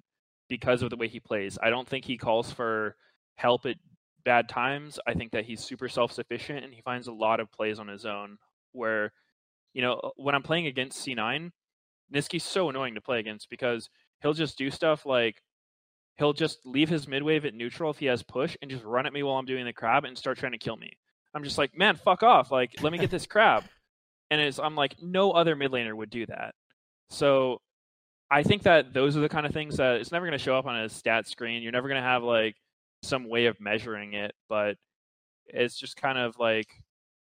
C: because of the way he plays. I don't think he calls for help at bad times. I think that he's super self sufficient and he finds a lot of plays on his own where, you know, uh, when I'm playing against C9, Nisqy's so annoying to play against because he'll just do stuff like he'll just leave his mid wave at neutral if he has push and just run at me while I'm doing the crab and start trying to kill me. I'm just like, man, fuck off. Like, let me get this crab. And it's, I'm like, no other mid laner would do that. So I think that those are the kind of things that it's never going to show up on a stat screen. You're never going to have like some way of measuring it, but it's just kind of like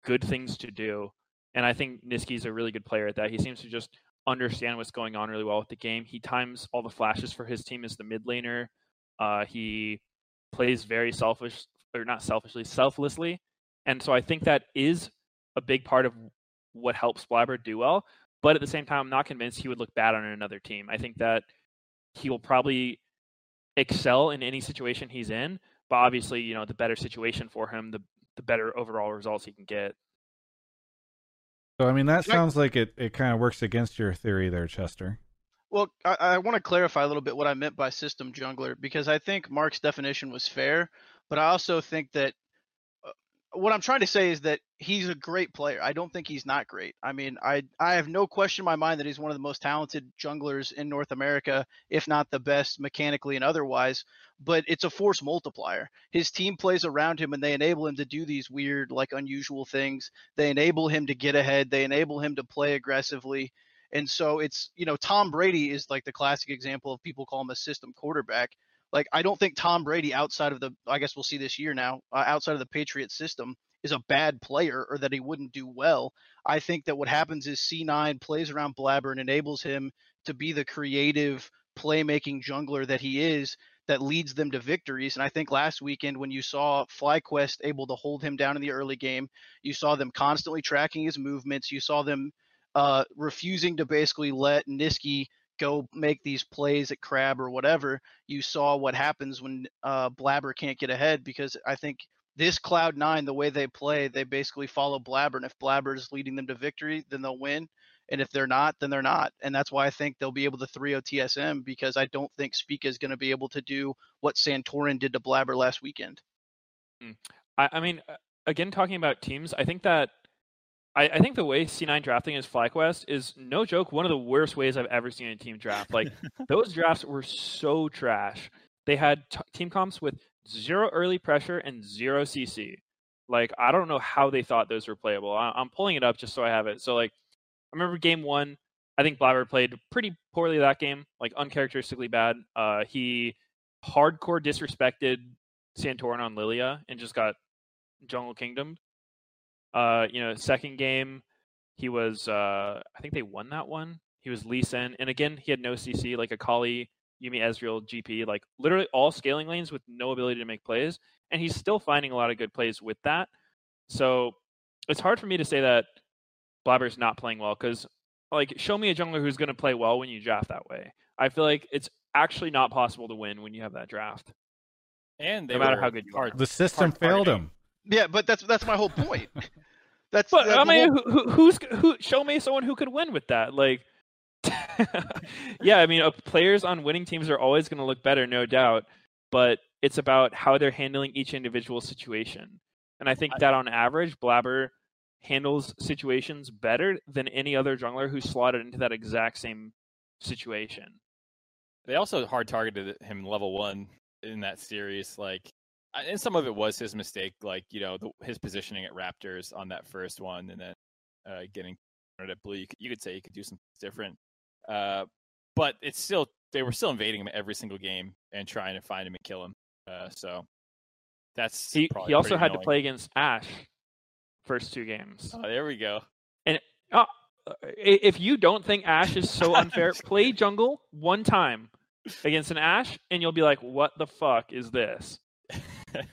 C: good things to do. And I think Nisqy's a really good player at that. He seems to just understand what's going on really well with the game. He times all the flashes for his team as the mid laner. Uh, he plays very selfish or not selfishly, selflessly, and so I think that is a big part of what helps Blaber do well. But at the same time, I'm not convinced he would look bad on another team. I think that he will probably excel in any situation he's in. But obviously, you know, the better situation for him, the the better overall results he can get.
A: So I mean, that sounds like it. It kind of works against your theory there, Chester.
J: Well, I, I want to clarify a little bit what I meant by system jungler because I think Mark's definition was fair, but I also think that what I'm trying to say is that he's a great player. I don't think he's not great. I mean, I I have no question in my mind that he's one of the most talented junglers in North America, if not the best mechanically and otherwise. But it's a force multiplier. His team plays around him and they enable him to do these weird, like unusual things. They enable him to get ahead. They enable him to play aggressively. And so it's, you know, Tom Brady is like the classic example of people call him a system quarterback. Like, I don't think Tom Brady, outside of the, I guess we'll see this year now, uh, outside of the Patriot system, is a bad player or that he wouldn't do well. I think that what happens is C9 plays around Blaber and enables him to be the creative playmaking jungler that he is that leads them to victories. And I think last weekend when you saw FlyQuest able to hold him down in the early game, you saw them constantly tracking his movements. You saw them uh, refusing to basically let Nisqy go make these plays at Crab or whatever. You saw what happens when uh, Blaber can't get ahead because I think this Cloud Nine, the way they play, they basically follow Blaber, and if Blaber is leading them to victory, then they'll win. And if they're not, then they're not. And that's why I think they'll be able to 3 0 TSM because I don't think Spica is going to be able to do what Santorin did to Blaber last weekend.
C: I, I mean, uh, again, talking about teams, I think that I, I think the way C9 drafting is FlyQuest is no joke one of the worst ways I've ever seen a team draft. Like those drafts were so trash. They had t- team comps with zero early pressure and zero CC. Like I don't know how they thought those were playable. I, I'm pulling it up just so I have it. So like I remember game one. I think Blaber played pretty poorly that game, like uncharacteristically bad. Uh, he hardcore disrespected Santorin on Lilia and just got Jungle Kingdom. Uh, you know, second game, he was uh I think they won that one. He was Lee Sin, and again he had no CC like Akali, Yuumi Ezreal, GP, like literally all scaling lanes with no ability to make plays, and he's still finding a lot of good plays with that. So it's hard for me to say that Blaber's not playing well because like show me a jungler who's going to play well when you draft that way. I feel like it's actually not possible to win when you have that draft.
B: And they
C: no matter
B: were
C: how good you are.
A: The system failed him.
J: Yeah, but that's that's my whole point. That's
C: But
J: that-
C: I mean,
J: whole-
C: who, who, who's who? Show me someone who could win with that. Like, yeah, I mean, uh, players on winning teams are always going to look better, no doubt. But it's about how they're handling each individual situation, and I think that on average, Blaber handles situations better than any other jungler who's slotted into that exact same situation.
B: They also hard targeted him level one in that series. Like, I- and some of it was his mistake. Like, you know, the, his positioning at Raptors on that first one, and then uh, getting at Blue. You could, you could say he could do something different. Uh, but it's still they were still invading him every single game and trying to find him and kill him. Uh, so that's
C: He he also had to play against Ashe first two games.
B: Oh, there we go.
C: And uh, if you don't think Ashe is so unfair, play jungle one time against an Ashe, and you'll be like, "What the fuck is this?"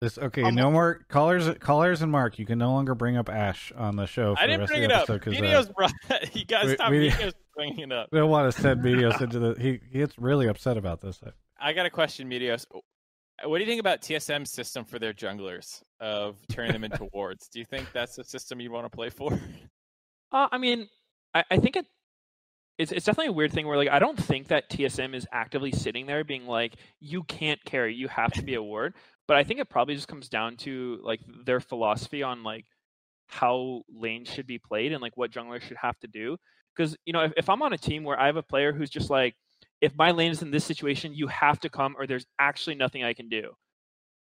A: This okay.
J: I'm-
A: no more callers. Callers and Mark. You can no longer bring up Ashe on the show. For
B: I
A: the
B: didn't
A: rest
B: bring
A: of
B: it
A: the
B: up.
A: episode 'cause, uh,
B: Meteos brought. You guys stop
A: we-
B: Meteos bringing it up.
A: we don't want to send Meteos into the. He, he gets really upset about this.
B: I got a question, Meteos. What do you think about TSM's system for their junglers of turning them into wards? Do you think that's a system you'd want to play for?
C: Uh, I mean, I, I think it. It's, it's definitely a weird thing where like I don't think that TSM is actively sitting there being like you can't carry you have to be a ward. But I think it probably just comes down to like their philosophy on like how lanes should be played and like what junglers should have to do. Because you know if, if I'm on a team where I have a player who's just like if my lane is in this situation you have to come or there's actually nothing I can do.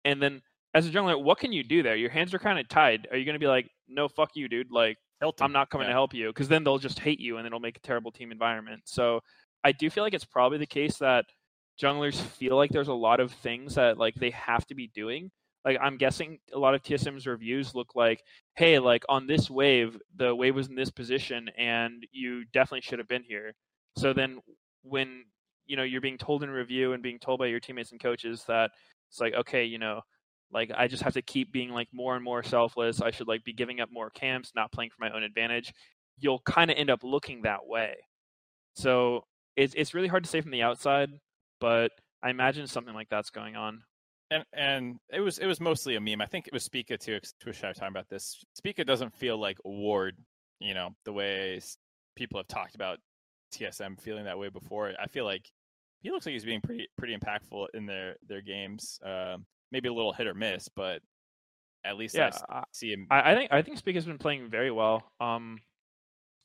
C: And then as a jungler what can you do there? Your hands are kind of tied. Are you going to be like no fuck you dude like
B: Hilton.
C: I'm not coming to help you because then they'll just hate you and it'll make a terrible team environment. So I do feel like it's probably the case that junglers feel like there's a lot of things that like they have to be doing like I'm guessing a lot of TSM's reviews look like, hey, like on this wave, the wave was in this position and you definitely should have been here. So then when you know you're being told in review and being told by your teammates and coaches that it's like, okay, you know, like I just have to keep being like more and more selfless. I should like be giving up more camps, not playing for my own advantage. You'll kind of end up looking that way. So it's it's really hard to say from the outside, but I imagine something like that's going on.
B: And and it was it was mostly a meme. I think it was Spica too. Twitch talking about this. Spica doesn't feel like Ward, you know, the way people have talked about TSM feeling that way before. I feel like he looks like he's being pretty pretty impactful in their their games. Uh, maybe a little hit or miss, but at least
C: yeah,
B: I see him.
C: I, I think I think Spica's been playing very well. Um,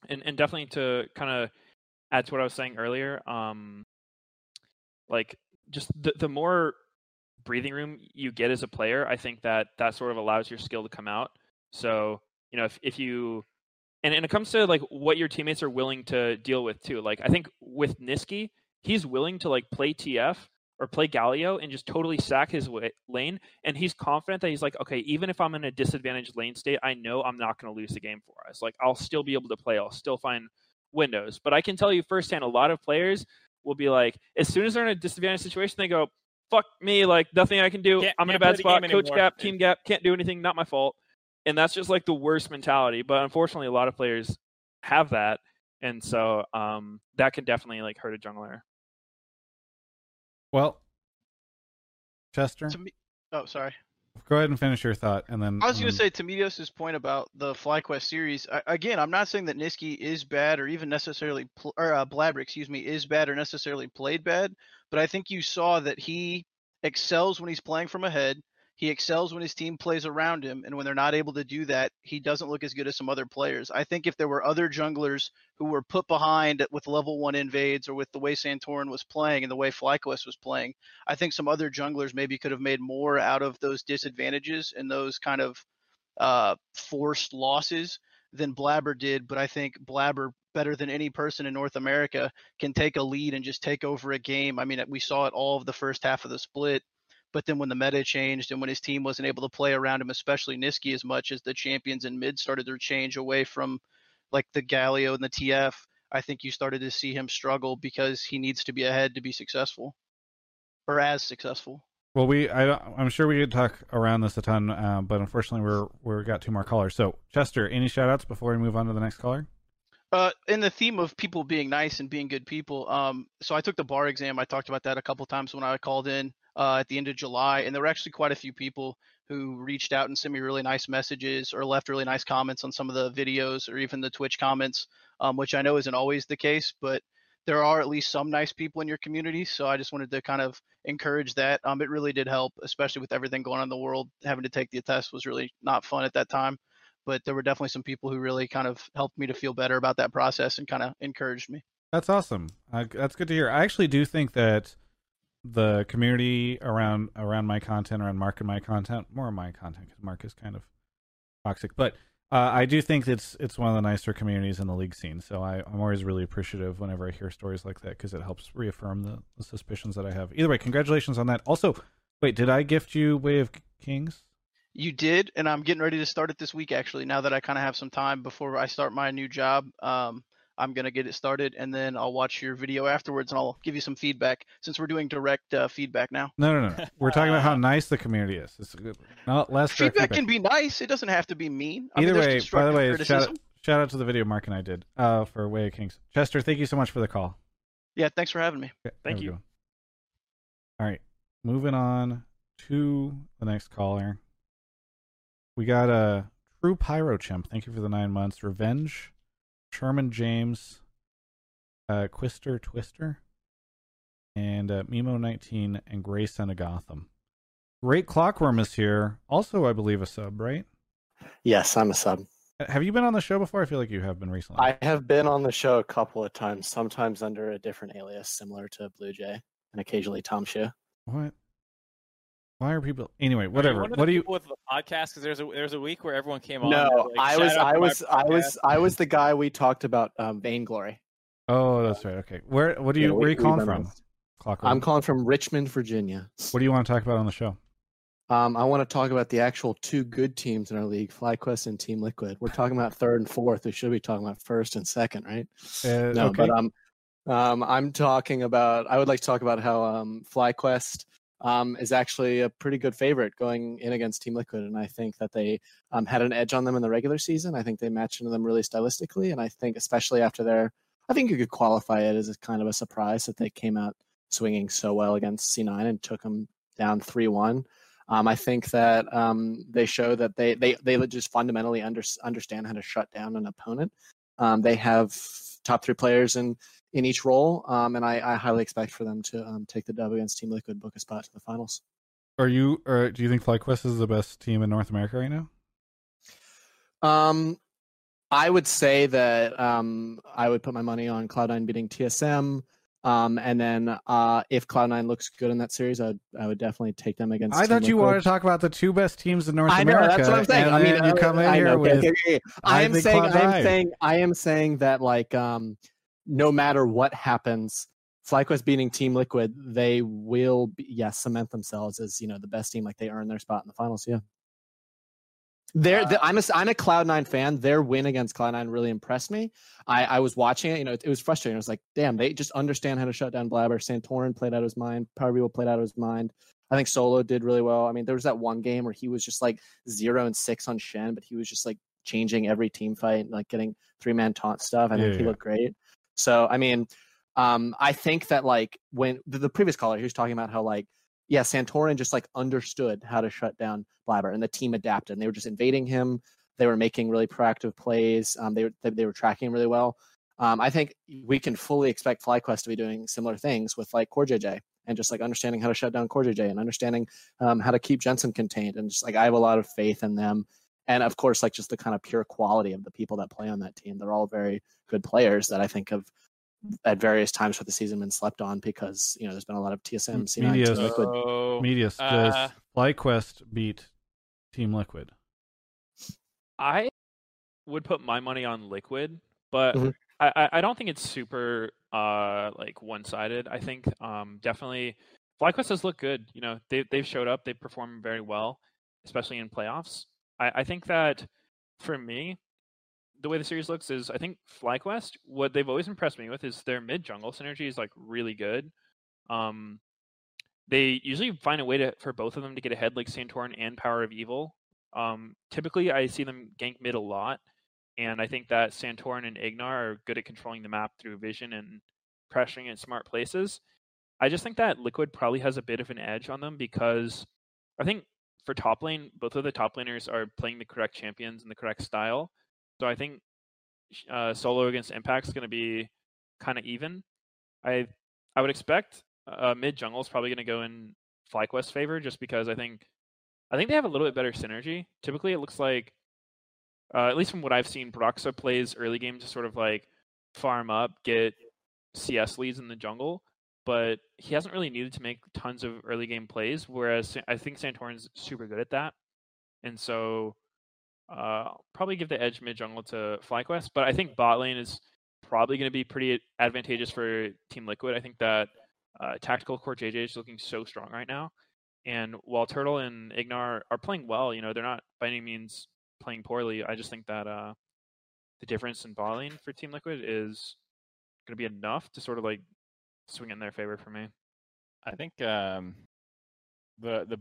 C: and and definitely to kind of add to what I was saying earlier. Um, like just the the more breathing room you get as a player, I think that that sort of allows your skill to come out. So you know if if you and, and it comes to like what your teammates are willing to deal with too. Like I think with Nisqy, he's willing to like play TF or play Galio and just totally sack his way, lane. And he's confident that he's like, okay, even if I'm in a disadvantaged lane state, I know I'm not going to lose the game for us. Like I'll still be able to play. I'll still find windows. But I can tell you firsthand, a lot of players will be like, as soon as they're in a disadvantaged situation, they go, fuck me, like nothing I can do.
B: Can't-
C: I'm in a bad spot. Coach
B: anymore."
C: gap, team gap, can't do anything. Not my fault. And that's just like the worst mentality. But unfortunately, a lot of players have that. And so um, that can definitely like hurt a jungler.
A: Well, Chester,
J: To me, oh, sorry.
A: go ahead and finish your thought, and then
J: I was going
A: um,
J: to say to Meteos' point about the FlyQuest series. I, again, I'm not saying that Nisqy is bad or even necessarily, pl- or uh, Blaber, excuse me, is bad or necessarily played bad. But I think you saw that he excels when he's playing from ahead. He excels when his team plays around him, and when they're not able to do that, he doesn't look as good as some other players. I think if there were other junglers who were put behind with level one invades or with the way Santorin was playing and the way FlyQuest was playing, I think some other junglers maybe could have made more out of those disadvantages and those kind of uh, forced losses than Blaber did. But I think Blaber, better than any person in North America, can take a lead and just take over a game. I mean, we saw it all of the first half of the split. But then when the meta changed and when his team wasn't able to play around him, especially Nisqy as much as the champions in mid started their change away from like the Galio and the TF, I think you started to see him struggle because he needs to be ahead to be successful or as successful.
A: Well, we I, I'm sure we could talk around this a ton, uh, but unfortunately we're we're got two more callers. So Chester, any shout outs before we move on to the next caller?
J: Uh, in the theme of people being nice and being good people, um, so I took the bar exam. I talked about that a couple times when I called in uh, at the end of July, and there were actually quite a few people who reached out and sent me really nice messages or left really nice comments on some of the videos or even the Twitch comments, um, which I know isn't always the case, but there are at least some nice people in your community. So I just wanted to kind of encourage that. Um, it really did help, especially with everything going on in the world. Having to take the test was really not fun at that time but there were definitely some people who really kind of helped me to feel better about that process and kind of encouraged me.
A: That's awesome. Uh, that's good to hear. I actually do think that the community around around my content, around Mark and my content, more of my content because Mark is kind of toxic, but uh, I do think it's it's one of the nicer communities in the league scene. So I, I'm always really appreciative whenever I hear stories like that because it helps reaffirm the, the suspicions that I have. Either way, congratulations on that. Also, wait, did I gift you Way of Kings?
J: You did, and I'm getting ready to start it this week. Actually, now that I kind of have some time before I start my new job, um, I'm gonna get it started, and then I'll watch your video afterwards, and I'll give you some feedback since we're doing direct uh, feedback now.
A: No, no, no. We're talking about how nice the community is. It's good. Not less direct
J: Feedback can be nice. It doesn't have to be mean. I mean,
A: Either
J: there's
A: way, by the way, shout out, shout out to the video Mark and I did uh, for Way of Kings. Chester, thank you so much for the call.
J: Yeah, thanks for having me.
A: Okay,
C: Thank you.
A: All right, moving on to the next caller. We got a true pyro chimp. Thank you for the nine months. Revenge, Sherman James, uh, Quister Twister, and uh, Mimo nineteen and Gray Son of Gotham. Great Clockworm is here. Also, I believe a sub, right?
K: Yes, I'm a sub.
A: Have you been on the show before? I feel like you have been recently.
K: I have been on the show a couple of times, sometimes under a different alias, similar to Blue Jay, and occasionally Tom Shoe.
A: What? Why are people? Anyway, whatever.
B: one
A: What
B: the
A: do you?
B: with the podcast? Because there's a there's a week where everyone came on.
K: No,
B: like,
K: I was, I was, I was. I was the guy we talked about um, Vainglory.
A: Oh, that's right. Okay. Where? What do you?
K: Yeah, we-
A: where are you calling from? Clockwork.
K: I'm calling from Richmond, Virginia.
A: What do you want to talk about on the show?
K: Um, I want to talk about the actual two good teams in our league, FlyQuest and Team Liquid. We're talking about third and fourth. We should be talking about first and second, right?
A: Uh,
K: no,
A: okay.
K: but um, um, I'm talking about. I would like to talk about how um, FlyQuest um, is actually a pretty good favorite going in against Team Liquid, and I think that they um, had an edge on them in the regular season. I think they matched into them really stylistically, and I think especially after their, I think you could qualify it as a kind of a surprise that they came out swinging so well against C9 and took them down three one. Um, I think that um, they show that they they they just fundamentally under, understand how to shut down an opponent. Um, they have top three players in in each role, um, and I, I, highly expect for them to um, take the dub against Team Liquid, book a spot to the finals.
A: Are you or do you think FlyQuest is the best team in North America right now?
K: Um, I would say that um, I would put my money on Cloud9 beating TSM. Um, and then uh, if Cloud9 looks good in that series, I would, I would definitely take them against.
A: I
K: Team
A: thought you
K: Liquid.
A: wanted to talk about the two best teams in North
K: I know
A: America.
K: that's what I'm saying. I mean,
A: you
K: uh,
A: come in
K: I
A: here
K: know,
A: with.
K: okay, okay, okay. I,
A: I
K: am saying, I
A: Cloud9.
K: am saying, I am saying that like, um, no matter what happens, FlyQuest beating Team Liquid, they will, be, yes, cement themselves as you know the best team. Like they earn their spot in the finals. Yeah. They're,
A: Uh,
K: the- I'm a I'm a Cloud9 fan. Their win against Cloud9 really impressed me. I, I was watching it. You know, it, it was frustrating. I was like, damn, they just understand how to shut down Blaber. Santorin played out of his mind. Power of Evil played out of his mind. I think Solo did really well. I mean, there was that one game where he was just like zero and six on Shen, but he was just like changing every team fight, and, like getting three man taunt stuff. I think he
A: yeah.
K: looked great. So I mean, um, I think that like when the, the previous caller, he was talking about how like yeah, Santorin just like understood how to shut down Blaber, and the team adapted. And they were just invading him. They were making really proactive plays. Um, they were they, they were tracking really well. Um, I think we can fully expect FlyQuest to be doing similar things with like Core JJ and just like understanding how to shut down Core JJ and understanding um, how to keep Jensen contained. And just like I have a lot of faith in them. And of course, like just the kind of pure quality of the people that play on that team. They're all very good players that I think have at various times for the season been slept on because you know there's been a lot of TSM, C9,
A: Meteos,
K: Team Liquid.
B: So,
A: Meteos,
B: uh,
A: does FlyQuest beat Team Liquid?
C: I would put my money on Liquid, but
K: Mhm.
C: I, I- I don't think it's super uh like one sided. I think um definitely FlyQuest does look good. You know, they they've showed up, they perform very well, especially in playoffs. I, I think that for me, the way the series looks is I think FlyQuest, what they've always impressed me with is their mid jungle synergy is like really good. Um they usually find a way to for both of them to get ahead, like Santorin and Power of Evil. Um, typically, I see them gank mid a lot, and I think that Santorin and Ignar are good at controlling the map through vision and pressuring in smart places. I just think that Liquid probably has a bit of an edge on them because I think for top lane, both of the top laners are playing the correct champions in the correct style. So I think uh, solo against Impact is going to be kind of even. I I would expect uh, mid jungle is probably going to go in FlyQuest's favor just because I think I think they have a little bit better synergy. Typically, it looks like, uh, at least from what I've seen, Broxa plays early game to sort of like farm up, get CS leads in the jungle, but he hasn't really needed to make tons of early game plays. Whereas I think Santorin's super good at that, and so uh, probably give the edge mid jungle to FlyQuest. But I think bot lane is probably going to be pretty advantageous for Team Liquid. I think that uh, tactical core JJ is looking so strong right now. And while Turtle and Ignar are playing well, you know, they're not by any means playing poorly. I just think that uh, the difference in bot lane for Team Liquid is going to be enough to sort of like swing in their favor for me.
B: I think um, the the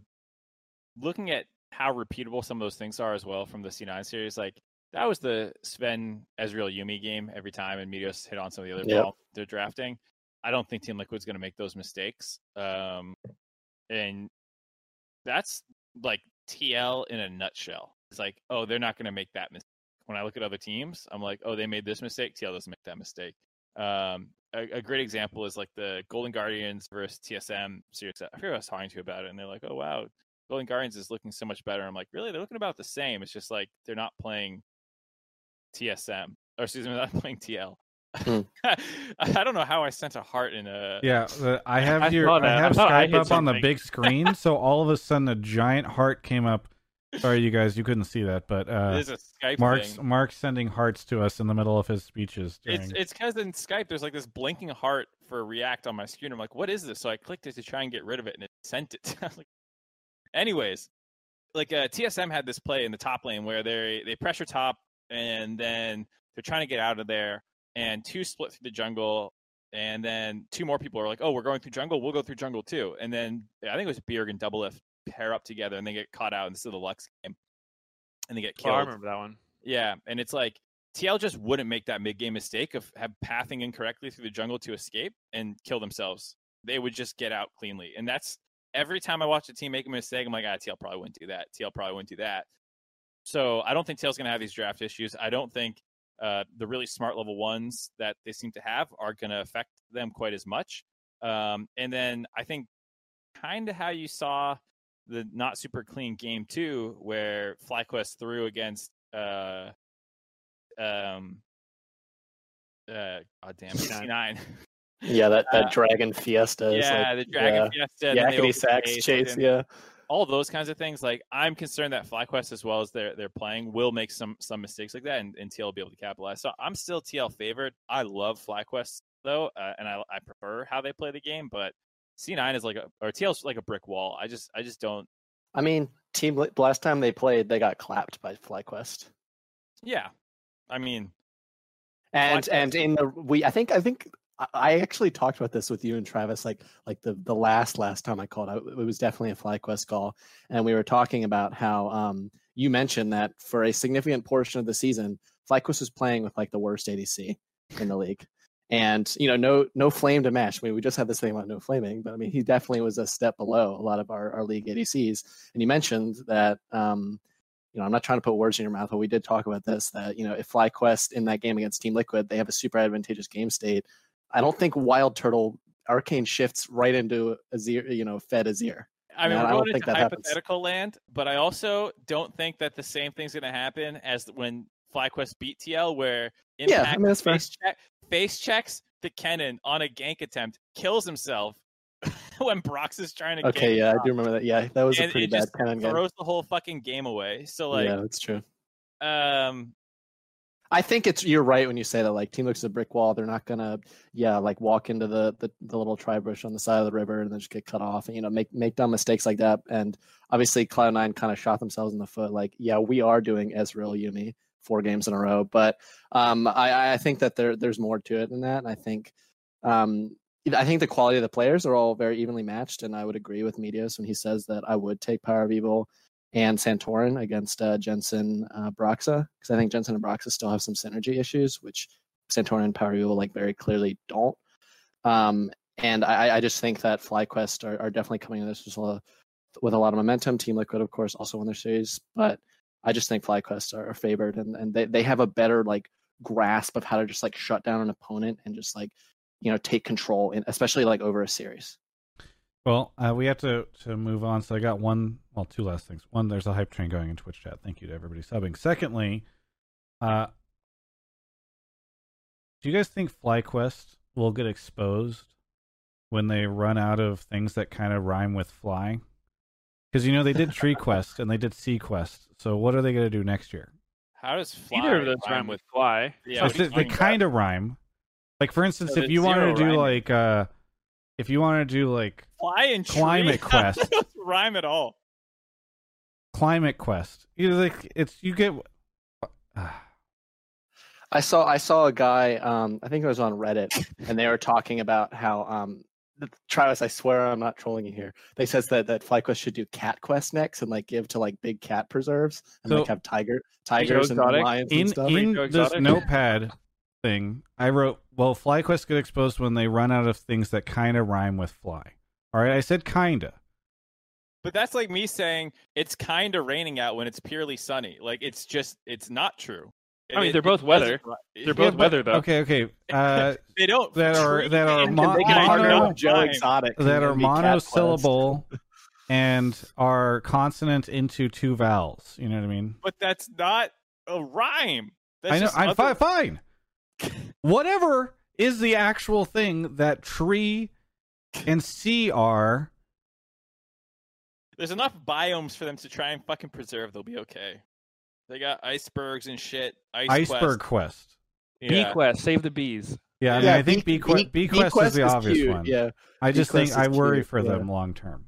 B: looking at how repeatable some of those things are as well from the C9 series, like that was the Zven Ezreal Yuumi game every time, and Meteos hit on some of the other
K: Yep.
B: ball they're drafting. I don't think Team Liquid's going to make those mistakes, um, and that's like TL in a nutshell. It's like, oh, they're not going to make that mistake. When I look at other teams, I'm like, oh, they made this mistake. TL doesn't make that mistake. Um, a, a great example is like the Golden Guardians versus TSM series. I forget what I was talking to about it, and they're like, "Oh wow, Golden Guardians is looking so much better." I'm like, "Really? They're looking about the same. It's just like they're not playing TSM, or excuse me, they're not playing TL."
K: Hmm.
B: I don't know how I sent a heart in a
A: Yeah, the, I have
C: I
A: your I have
C: I thought I
A: Skype
C: hit
A: up on the
C: something.
A: big screen, so all of a sudden a giant heart came up. Sorry, you guys, you couldn't see that, but uh,
B: It is a Skype
A: Mark's
B: thing.
A: Mark's sending hearts to us in the middle of his speeches. During...
B: It's it's because in Skype there's like this blinking heart for React on my screen. I'm like, what is this? So I clicked it to try and get rid of it, and it sent it. Like, anyways, like uh, TSM had this play in the top lane where they they pressure top and then they're trying to get out of there, and two split through the jungle, and then two more people are like, "Oh, we're going through jungle. We'll go through jungle too." And then I think it was Bjerg and Doublelift pair up together, and they get caught out. And this is the Lux game, and they get
C: Oh,
B: killed.
C: I remember that one.
B: Yeah, and it's like TL just wouldn't make that mid game mistake of have pathing incorrectly through the jungle to escape and kill themselves. They would just get out cleanly, and that's every time I watch a team make a mistake, I'm like, ah, TL probably wouldn't do that. TL probably wouldn't do that. So I don't think TL's going to have these draft issues. I don't think uh, the really smart level ones that they seem to have are going to affect them quite as much. Um, and then I think kind of how you saw the not super clean game two, where FlyQuest threw against uh, um, uh, god damn it, C9.
K: Yeah, that, that
B: Uh,
K: Dragon Fiesta. Is
B: yeah,
K: like,
B: the Dragon
K: yeah.
B: Fiesta, and then
K: Yakety sax chase. Yeah.
B: all those kinds of things. Like I'm concerned that FlyQuest, as well as they're they're playing, will make some some mistakes like that, and, and TL will be able to capitalize. So I'm still TL favored. I love FlyQuest though, uh, and I I prefer how they play the game, but C9 is like a or TL's like a brick wall. I just I just don't.
K: I mean, team last time they played, they got clapped by FlyQuest.
B: Yeah, I mean,
K: And
B: FlyQuest-
K: and in the we, I think I think I- actually talked about this with you and Travis. Like like the the last last time I called, I, it was definitely a FlyQuest call, and we were talking about how um you mentioned that for a significant portion of the season, FlyQuest was playing with like the worst ADC in the league. And you know, no no flame to match. I mean, we just had this thing about no flaming, but I mean, he definitely was a step below a lot of our, our league ADCs. And you mentioned that um, you know, I'm not trying to put words in your mouth, but we did talk about this that, you know, if FlyQuest in that game against Team Liquid, they have a super advantageous game state. I don't think Wild Turtle Arcane shifts right into Azir, you know, Fed Azir.
B: I mean, we're
K: I don't think
B: into
K: that happens.
B: hypothetical land, but I also don't think that the same thing's going to happen as when FlyQuest beat TL, where
K: Yeah, I mean,
B: face, check, face checks the Kennen on a gank attempt, kills himself when Brox is trying to.
K: Okay, yeah, I do remember that. Yeah, that was a pretty bad Kennen game.
B: Throws the whole fucking game away. So like,
K: yeah, that's true.
B: um,
K: I think it's you're right when you say that like Team looks at a brick wall. They're not gonna yeah like walk into the, the the little tri bush on the side of the river and then just get cut off and you know make make dumb mistakes like that. And obviously Cloud Nine kind of shot themselves in the foot. Like yeah, we are doing Ezreal Yuumi four games in a row, but um I I think that there there's more to it than that. And I think um I think the quality of the players are all very evenly matched, and I would agree with Meteos when he says that I would take Power of Evil and Santorin against uh, Jensen uh, Broxa because I think Jensen and Broxa still have some synergy issues, which Santorin and Power of Evil like very clearly don't. Um, and I, I just think that FlyQuest are, are definitely coming in this with a, with a lot of momentum. Team Liquid, of course, also won their series, but I just think FlyQuest are, are favored, and, and they, they have a better like grasp of how to just like shut down an opponent and just like you know take control, in, especially like over a series.
A: Well, uh, we have to to move on. So I got one, well, two last things. One, there's a hype train going in Twitch chat. Thank you to everybody subbing. Secondly, uh, do you guys think FlyQuest will get exposed when they run out of things that kind of rhyme with fly? Because you know they did Tree Quest and they did Sea Quest. So what are they going to do next year?
B: how does fly
C: Either of those
B: rhyme
C: rhyme with fly.
B: Yeah,
A: So
B: what are you
A: they kind of rhyme. Like for instance,
B: So
A: if you wanted to do
B: rhyming.
A: like uh, if you wanted to do like
B: fly and tree?
A: Climate
B: How
A: Quest.
B: rhyme at all.
A: Climate Quest, you know, like it's you get.
K: I saw I saw a guy, um, I think it was on Reddit, and they were talking about how um, th- Travis, I swear I'm not trolling you here. They says that that FlyQuest should do Cat Quest next and like give to like big cat preserves and like have tiger tigers and lions and
A: in
K: stuff.
A: in
C: Joe
A: this notepad thing, I wrote, "Well, FlyQuest get exposed when they run out of things that kind of rhyme with fly." All right, I said kinda.
B: But that's like me saying it's kind of raining out when it's purely sunny. Like it's just it's not true.
C: I mean,
B: It-
C: they're both weather. They're both
A: but-
C: weather though.
A: Okay, okay. Uh,
B: They don't
A: that are that are
B: and
A: mo-
K: They can
B: fly
K: partner
A: mono
K: Joe. Exotic.
A: that are
K: be Cat Quest.
A: monosyllable and are consonant into two vowels. You know what I mean?
B: But that's not a rhyme. That's
A: I know.
B: just
A: I'm
B: other-
A: fine. Fine. Whatever is the actual thing that tree and sea are.
B: There's enough biomes for them to try and fucking preserve. They'll be okay. They got icebergs and shit. Ice
A: Iceberg
B: Quest.
A: Quest.
C: Bee Quest, save the bees.
A: Yeah, I, mean,
K: Yeah,
A: I think
K: Bee-
A: B, Quest,
K: Bee-
A: B Quest
K: Bee
A: is the
K: is
A: obvious
K: cute,
A: one.
K: Yeah,
A: I just think I worry
K: cute,
A: for
K: yeah.
A: them long term.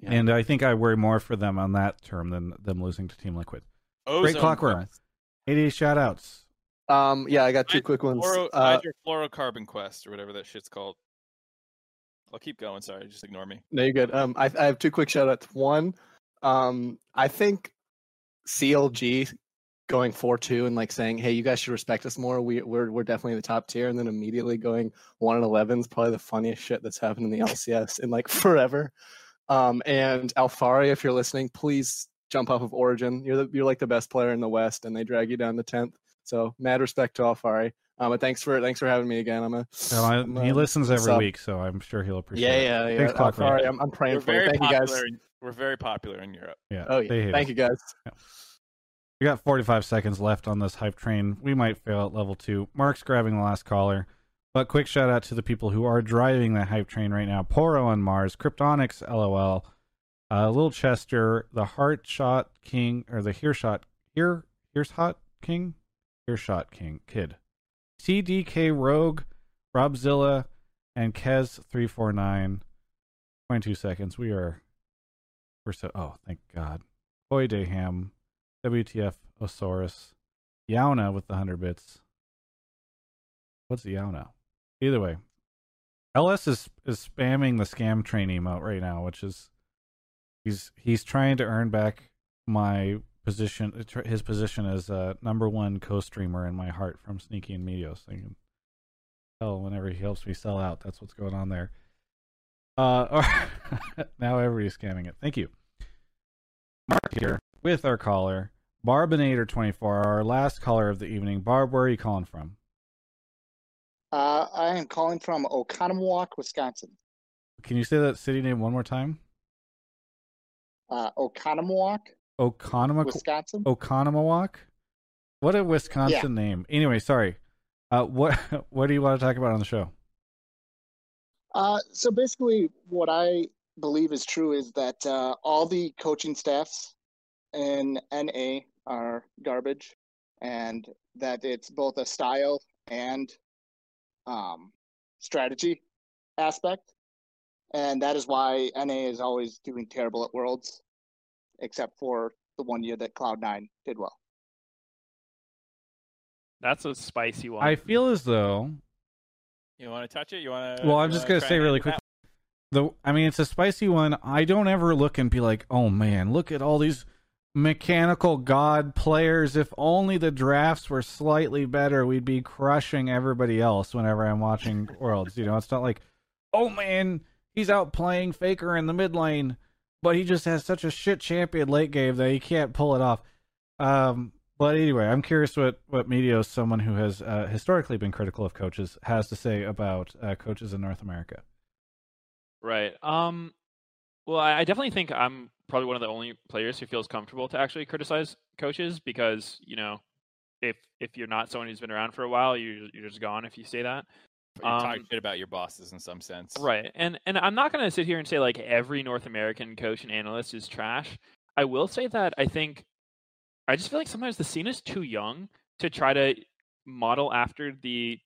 K: Yeah.
A: And I think I worry more for them on that term than them losing to Team Liquid. Great
B: Ozone
A: clockworm.
B: Quest.
A: 88 shout outs.
K: Um, yeah, I got two
B: Hyd-
K: quick ones.
B: Fluoro,
K: Uh,
B: hydrofluorocarbon quest or whatever that shit's called. I'll keep going. Sorry, just ignore me.
K: No, you're good. Um, I, I have two quick shout outs. One, um, I think CLG going four two and like saying, "Hey, you guys should respect us more. We we're we're definitely the top tier," and then immediately going one and eleven is probably the funniest shit that's happened in the LCS in like forever. Um, and Alphari, if you're listening, please jump off of Origin. You're the, you're like the best player in the West, and they drag you down to tenth. So mad respect to Alphari. Um, but thanks for thanks for having me again. I'm a
A: No, I-
K: I'm,
A: he
K: uh,
A: listens every
K: sub.
A: week, so I'm sure he'll appreciate
K: Yeah,
A: it.
K: yeah, yeah.
A: Thanks, Clockworm.
K: Alphari, I'm, I'm praying
B: We're
K: for you.
B: very
K: Thank you guys.
B: In, we're very popular in Europe.
A: Yeah.
K: Oh yeah, thank
A: us.
K: you guys.
A: We got 45 seconds left on this hype train. We might fail at level two. Mark's grabbing the last caller. But quick shout out to the people who are driving that hype train right now. Poro on Mars, Kryptonics, LOL, uh, Little Chester, the Heart Shot King, or the Hearshot, Hear, Here's Hot King? Hearshot King, Kid. CDK Rogue, Robzilla, and Kez349. 22 seconds. We are, we're so, oh, thank God. Hoy Dayham, WTF Osaurus, Yauna with the 100 bits. What's Yauna? Either way, LS is is spamming the scam train emote right now, which is he's he's trying to earn back my position, his position as uh, number one co-streamer in my heart from Sneaky and Meteos. I can tell whenever he helps me sell out. That's what's going on there. Uh, now everybody's scamming it. Thank you. Mark here with our caller, Barbinator24, our last caller of the evening. Barb, where are you calling from?
L: Uh, I am calling from Oconomowoc, Wisconsin.
A: Can you say that city name one more time?
L: Uh, Oconomowoc,
A: Oconomowoc.
L: Wisconsin.
A: Oconomowoc. What a Wisconsin name. Anyway, sorry. Uh, what what do you want to talk about on the show?
L: Uh, so basically, what I believe is true is that uh, all the coaching staffs in NA are garbage, and that it's both a style and um, strategy aspect, and that is why NA is always doing terrible at Worlds, except for the one year that Cloud Nine did well.
C: That's a spicy one.
A: I feel as though.
B: You want to touch it? You want to?
A: Well, I'm just gonna say really quick. The I mean, it's a spicy one. I don't ever look and be like, "Oh man, look at all these mechanical god players. If only the drafts were slightly better, we'd be crushing everybody else." Whenever I'm watching Worlds, you know, it's not like, "Oh man, he's out playing Faker in the mid lane, but he just has such a shit champion late game that he can't pull it off." Um, but anyway, I'm curious what what Meteos, someone who has uh, historically been critical of coaches, has to say about uh, coaches in North America.
C: Right. Um. Well, I definitely think I'm probably one of the only players who feels comfortable to actually criticize coaches because you know, if if you're not someone who's been around for a while, you you're just gone if you say that.
B: You're talking
C: Um,
B: shit about your bosses in some sense.
C: Right. And and I'm not going to sit here and say like every North American coach and analyst is trash. I will say that I think I just feel like sometimes the scene is too young to try to model after the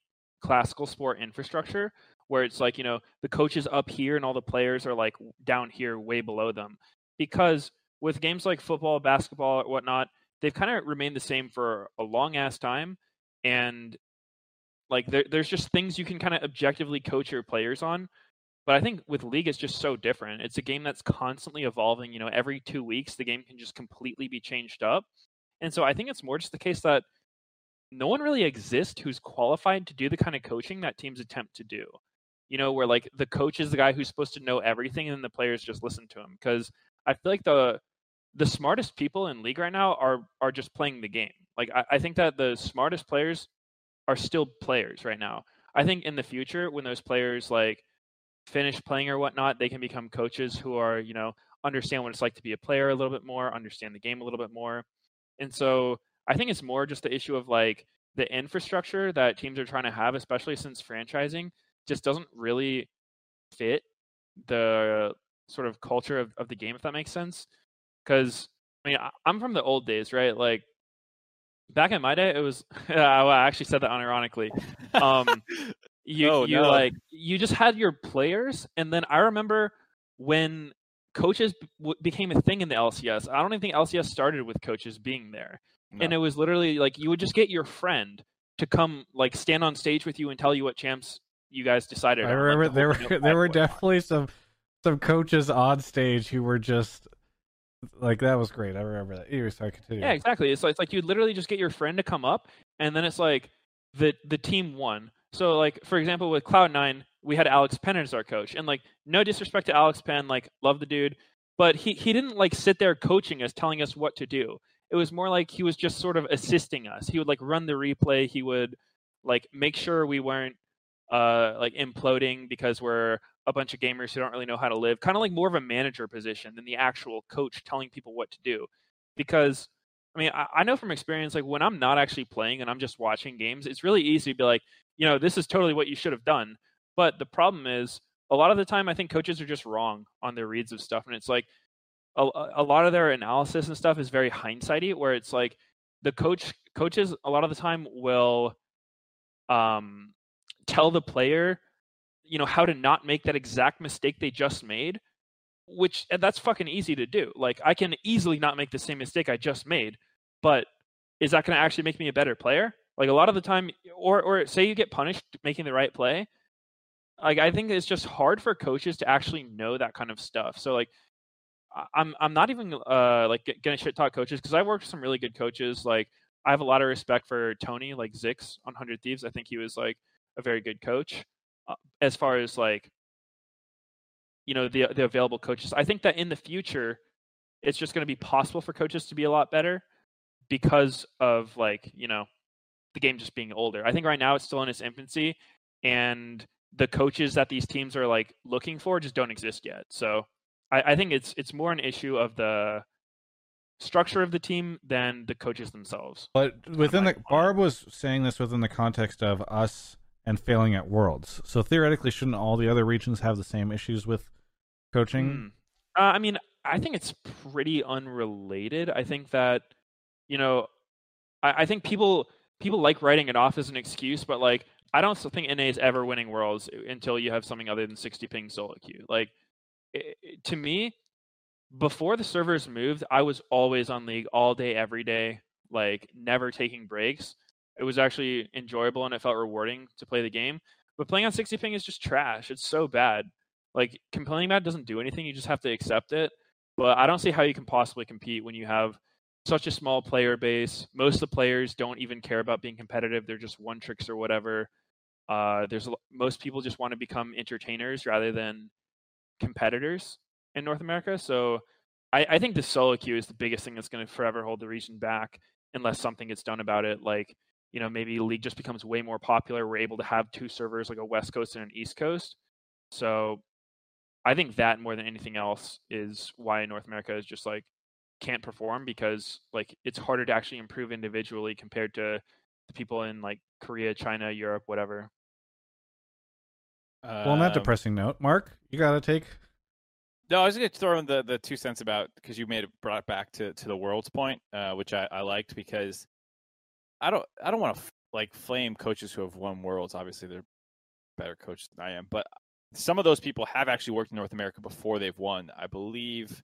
C: classical sport infrastructure where it's like, you know, the coach is up here and all the players are like down here way below them. Because with games like football, basketball, or whatnot, they've kind of remained the same for a long ass time. And like there, there's just things you can kind of objectively coach your players on. But I think with League, it's just so different. It's a game that's constantly evolving. You know, every two weeks, the game can just completely be changed up. And so I think it's more just the case that no one really exists who's qualified to do the kind of coaching that teams attempt to do. You know, where like the coach is the guy who's supposed to know everything and the players just listen to him. Because I feel like the the smartest people in league right now are are just playing the game. Like I, I think that the smartest players are still players right now. I think in the future when those players like finish playing or whatnot, they can become coaches who are, you know, understand what it's like to be a player a little bit more, understand the game a little bit more. And so I think it's more just the issue of like the infrastructure that teams are trying to have, especially since franchising just doesn't really fit the sort of culture of, of the game, if that makes sense. Because I mean, I'm from the old days, right? Like back in my day, it was. well, I actually said that unironically. Um, you
B: Oh,
C: you
B: no.
C: like you just had your players, and then I remember when coaches w- became a thing in the LCS. I don't even think LCS started with coaches being there. And it was literally like you would just get your friend to come like stand on stage with you and tell you what champs you guys decided.
A: I
C: on, like,
A: remember
C: the
A: there were there were definitely some some coaches on stage who were just like that was great. I remember that. Anyway, sorry, continue.
C: Yeah, exactly. It's like, it's like you literally just get your friend to come up, and then it's like the the team won. So like for example, with Cloud Nine, we had Alex Penn as our coach, and like no disrespect to Alex Penn, like love the dude, but he he didn't like sit there coaching us, telling us what to do. It was more like he was just sort of assisting us. He would like run the replay. He would like make sure we weren't uh like imploding because we're a bunch of gamers who don't really know how to live. Kind of like more of a manager position than the actual coach telling people what to do. Because I mean, I, I know from experience, like when I'm not actually playing and I'm just watching games, it's really easy to be like, you know, this is totally what you should have done. But the problem is, a lot of the time, I think coaches are just wrong on their reads of stuff, and it's like a, a lot of their analysis and stuff is very hindsighty, where it's like the coach coaches a lot of the time will um, tell the player, you know, how to not make that exact mistake they just made, which that's fucking easy to do. Like I can easily not make the same mistake I just made, but is that going to actually make me a better player? Like a lot of the time, or or say you get punished making the right play. Like I think it's just hard for coaches to actually know that kind of stuff. So like I- I'm I'm not even uh like gonna shit talk coaches because I've worked with some really good coaches. Like I have a lot of respect for Tony, like Zikz on Hundred Thieves. I think he was like a very good coach. Uh, as far as like you know the the available coaches, I think that in the future it's just going to be possible for coaches to be a lot better because of like you know the game just being older. I think right now it's still in its infancy, and the coaches that these teams are like looking for just don't exist yet. So I, I think it's it's more an issue of the structure of the team than the coaches themselves.
A: But within the Barb was saying this within the context of us and failing at Worlds. So theoretically, shouldn't all the other regions have the same issues with coaching?
C: Uh, I mean, I think it's pretty unrelated. I think that, you know, I, I think people people like writing it off as an excuse, but like I don't think NA is ever winning worlds until you have something other than 60 ping solo queue. Like i i- to me, before the servers moved, I was always on League all day, every day, like never taking breaks. It was actually enjoyable and it felt rewarding to play the game. But playing on 60 ping is just trash. It's so bad. Like complaining about it doesn't do anything. You just have to accept it. But I don't see how you can possibly compete when you have such a small player base. Most of the players don't even care about being competitive. They're just one tricks or whatever. Uh, there's most people just want to become entertainers rather than competitors in North America. So I, I think the solo queue is the biggest thing that's going to forever hold the region back unless something gets done about it. Like, you know, maybe League just becomes way more popular. We're able to have two servers, like a West Coast and an East Coast. So I think that more than anything else is why North America is just like can't perform because like it's harder to actually improve individually compared to the people in like Korea, China, Europe, whatever.
A: well, on that
B: Um,
A: depressing note, Mark, you got to take.
B: No, I was going to throw in the, the two cents about because you made it brought it back to, to the world's point, uh, which I, I liked because I don't I don't want to like flame coaches who have won worlds. Obviously, they're better coaches than I am, but some of those people have actually worked in North America before they've won. I believe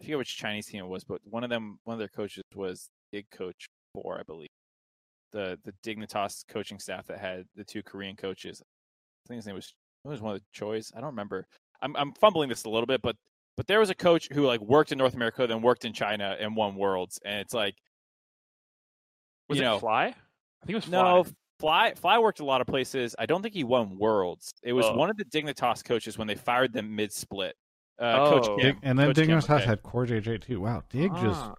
B: I forget which Chinese team it was, but one of them one of their coaches was Dig Coach Four, I believe. The the Dignitas coaching staff that had the two Korean coaches. I think his name was was one of the Choi's. I don't remember. I'm I'm fumbling this a little bit, but but there was a coach who like worked in North America, then worked in China and won worlds, and it's like
C: Was
B: you
C: it
B: know,
C: Fly? I think it was
B: no,
C: Fly.
B: Fly Fly worked a lot of places. I don't think he won worlds. It was
C: Oh.
B: one of the Dignitas coaches when they fired them mid split. Uh, Coach
C: Oh.
B: Kim,
A: and then
B: Coach Kim,
A: Dignitas
B: okay.
A: had CoreJJ too. Wow, Dig just
C: Ah.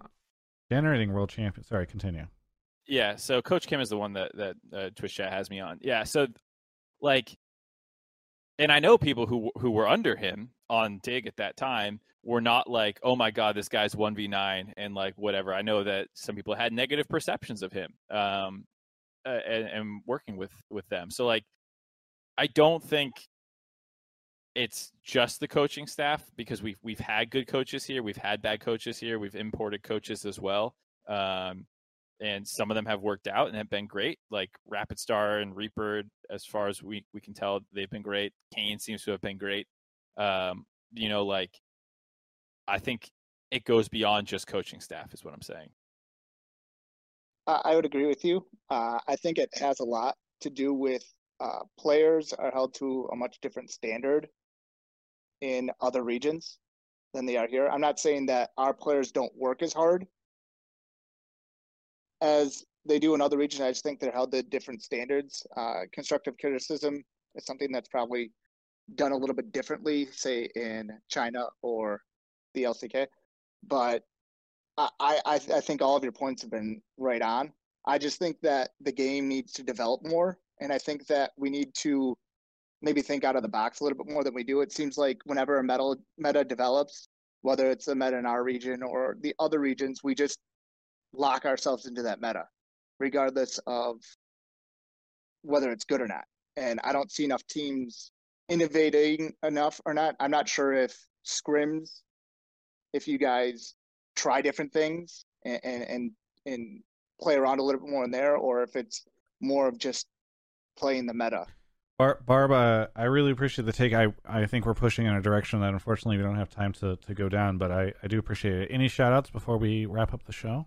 A: generating world champion. Sorry, continue.
B: Yeah, so Coach Kim is the one that that uh, Twitch chat has me on. Yeah, so like, and I know people who who were under him on Dig at that time were not like, oh my god, this guy's one v nine and like whatever. I know that some people had negative perceptions of him, um, and, and working with with them. So like, I don't think it's just the coaching staff because we've we've had good coaches here, we've had bad coaches here, we've imported coaches as well. Um, and some of them have worked out and have been great, like RapidStar and Reaper. As far as we we can tell, they've been great. Kane seems to have been great. Um, you know, like I think it goes beyond just coaching staff, is what I'm saying.
L: I would agree with you. Uh, I think it has a lot to do with uh, players are held to a much different standard in other regions than they are here. I'm not saying that our players don't work as hard as they do in other regions. I just think they're held to different standards. Uh, constructive criticism is something that's probably done a little bit differently, say in China or the LCK. But I, I, I think all of your points have been right on. I just think that the game needs to develop more, and I think that we need to maybe think out of the box a little bit more than we do. It seems like whenever a meta meta develops, whether it's a meta in our region or the other regions, we just lock ourselves into that meta, regardless of whether it's good or not. And I don't see enough teams innovating enough or not. I'm not sure if scrims, if you guys try different things and and and, play around a little bit more in there, or if it's more of just playing the meta.
A: Bar- Barb, uh, I really appreciate the take. I, I think we're pushing in a direction that unfortunately we don't have time to, to go down, but I, I do appreciate it. Any shout outs before we wrap up the show?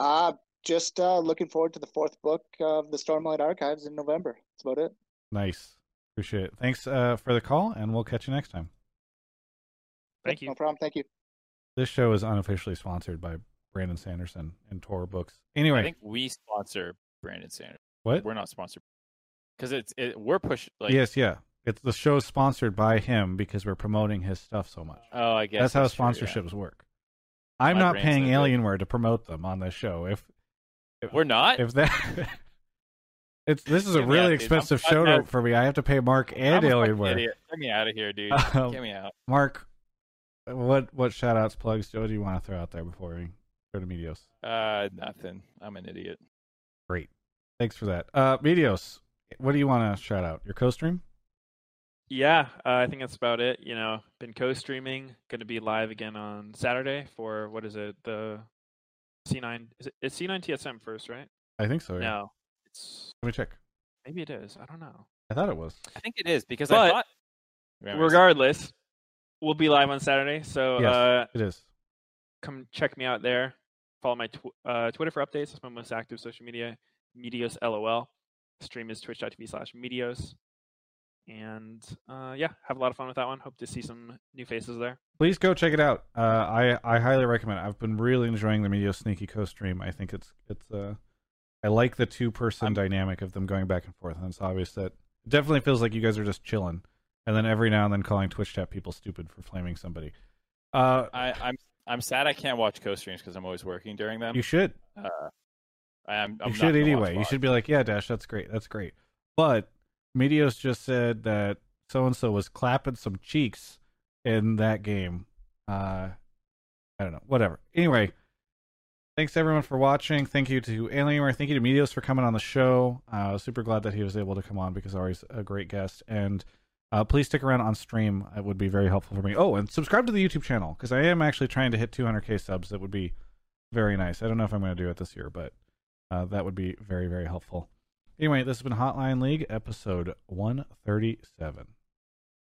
L: Uh just uh, looking forward to the fourth book of the Stormlight Archives in November. That's about it.
A: Nice. Appreciate it. Thanks uh, for the call, and we'll catch you next time.
C: Thank you.
L: No problem. Thank you.
A: This show is unofficially sponsored by Brandon Sanderson and Tor Books. Anyway, I
B: think we sponsor Brandon Sanderson.
A: What?
B: We're not sponsored because it's it, we're push like
A: yes, yeah. It's the show is sponsored by him because we're promoting his stuff so much.
B: Oh, I guess
A: that's how
B: that's true, yeah.
A: sponsorships work. I'm
B: My
A: not paying
B: no good.
A: Alienware to promote them on this show. If, if
B: We're not?
A: If that, it's this is a
B: Get
A: really
B: out,
A: expensive show
B: not-
A: to, for me. I have to pay Mark and
B: I'm
A: Alienware.
B: idiot. Get me out of here, dude.
A: Um,
B: Get me out.
A: Mark, what what shout outs, plugs, Joe, do you want to throw out there before we go to Meteos?
B: Uh, nothing. I'm an idiot.
A: Great. Thanks for that. Uh, Meteos, what do you want to shout out? Your co-stream?
C: Yeah, uh, I think that's about it. You know, been co-streaming, going to be live again on Saturday for what is it? The C9 is it it's C9 TSM first, right?
A: I think so. Yeah.
C: No, it's
A: Let me check.
C: maybe it is. I don't know.
A: I thought it was.
B: I think it is because
C: But
B: I thought.
C: Regardless, we'll be live on Saturday. So
A: Yes,
C: uh,
A: it is.
C: come check me out there. Follow my tw- uh, Twitter for updates. That's my most active social media. Meteos LOL. Stream is twitch.tv slash Meteos. And uh, yeah, have a lot of fun with that one. Hope to see some new faces there.
A: Please go check it out. Uh, I I highly recommend. it. I've been really enjoying the Meteos Sneaky co-stream. I think it's it's uh, I like the two person dynamic of them going back and forth, and it's obvious that it definitely feels like you guys are just chilling, and then every now and then calling Twitch chat people stupid for flaming somebody. Uh,
B: I, I'm I'm sad I can't watch co-streams because I'm always working during them.
A: you should.
B: Uh, I am. I'm
A: you should anyway. You should be like, yeah, Dash, that's great, that's great. But Meteos just said that so and so was clapping some cheeks in that game. Uh, I don't know, whatever. Anyway, thanks everyone for watching. Thank you to Alienware. Thank you to Meteos for coming on the show. Uh, super glad that he was able to come on because always a great guest. And uh, please stick around on stream. It would be very helpful for me. Oh, and subscribe to the YouTube channel because I am actually trying to hit 200k subs. That would be very nice. I don't know if I'm going to do it this year, but uh, that would be very, very helpful. Anyway, this has been Hotline League, episode 137.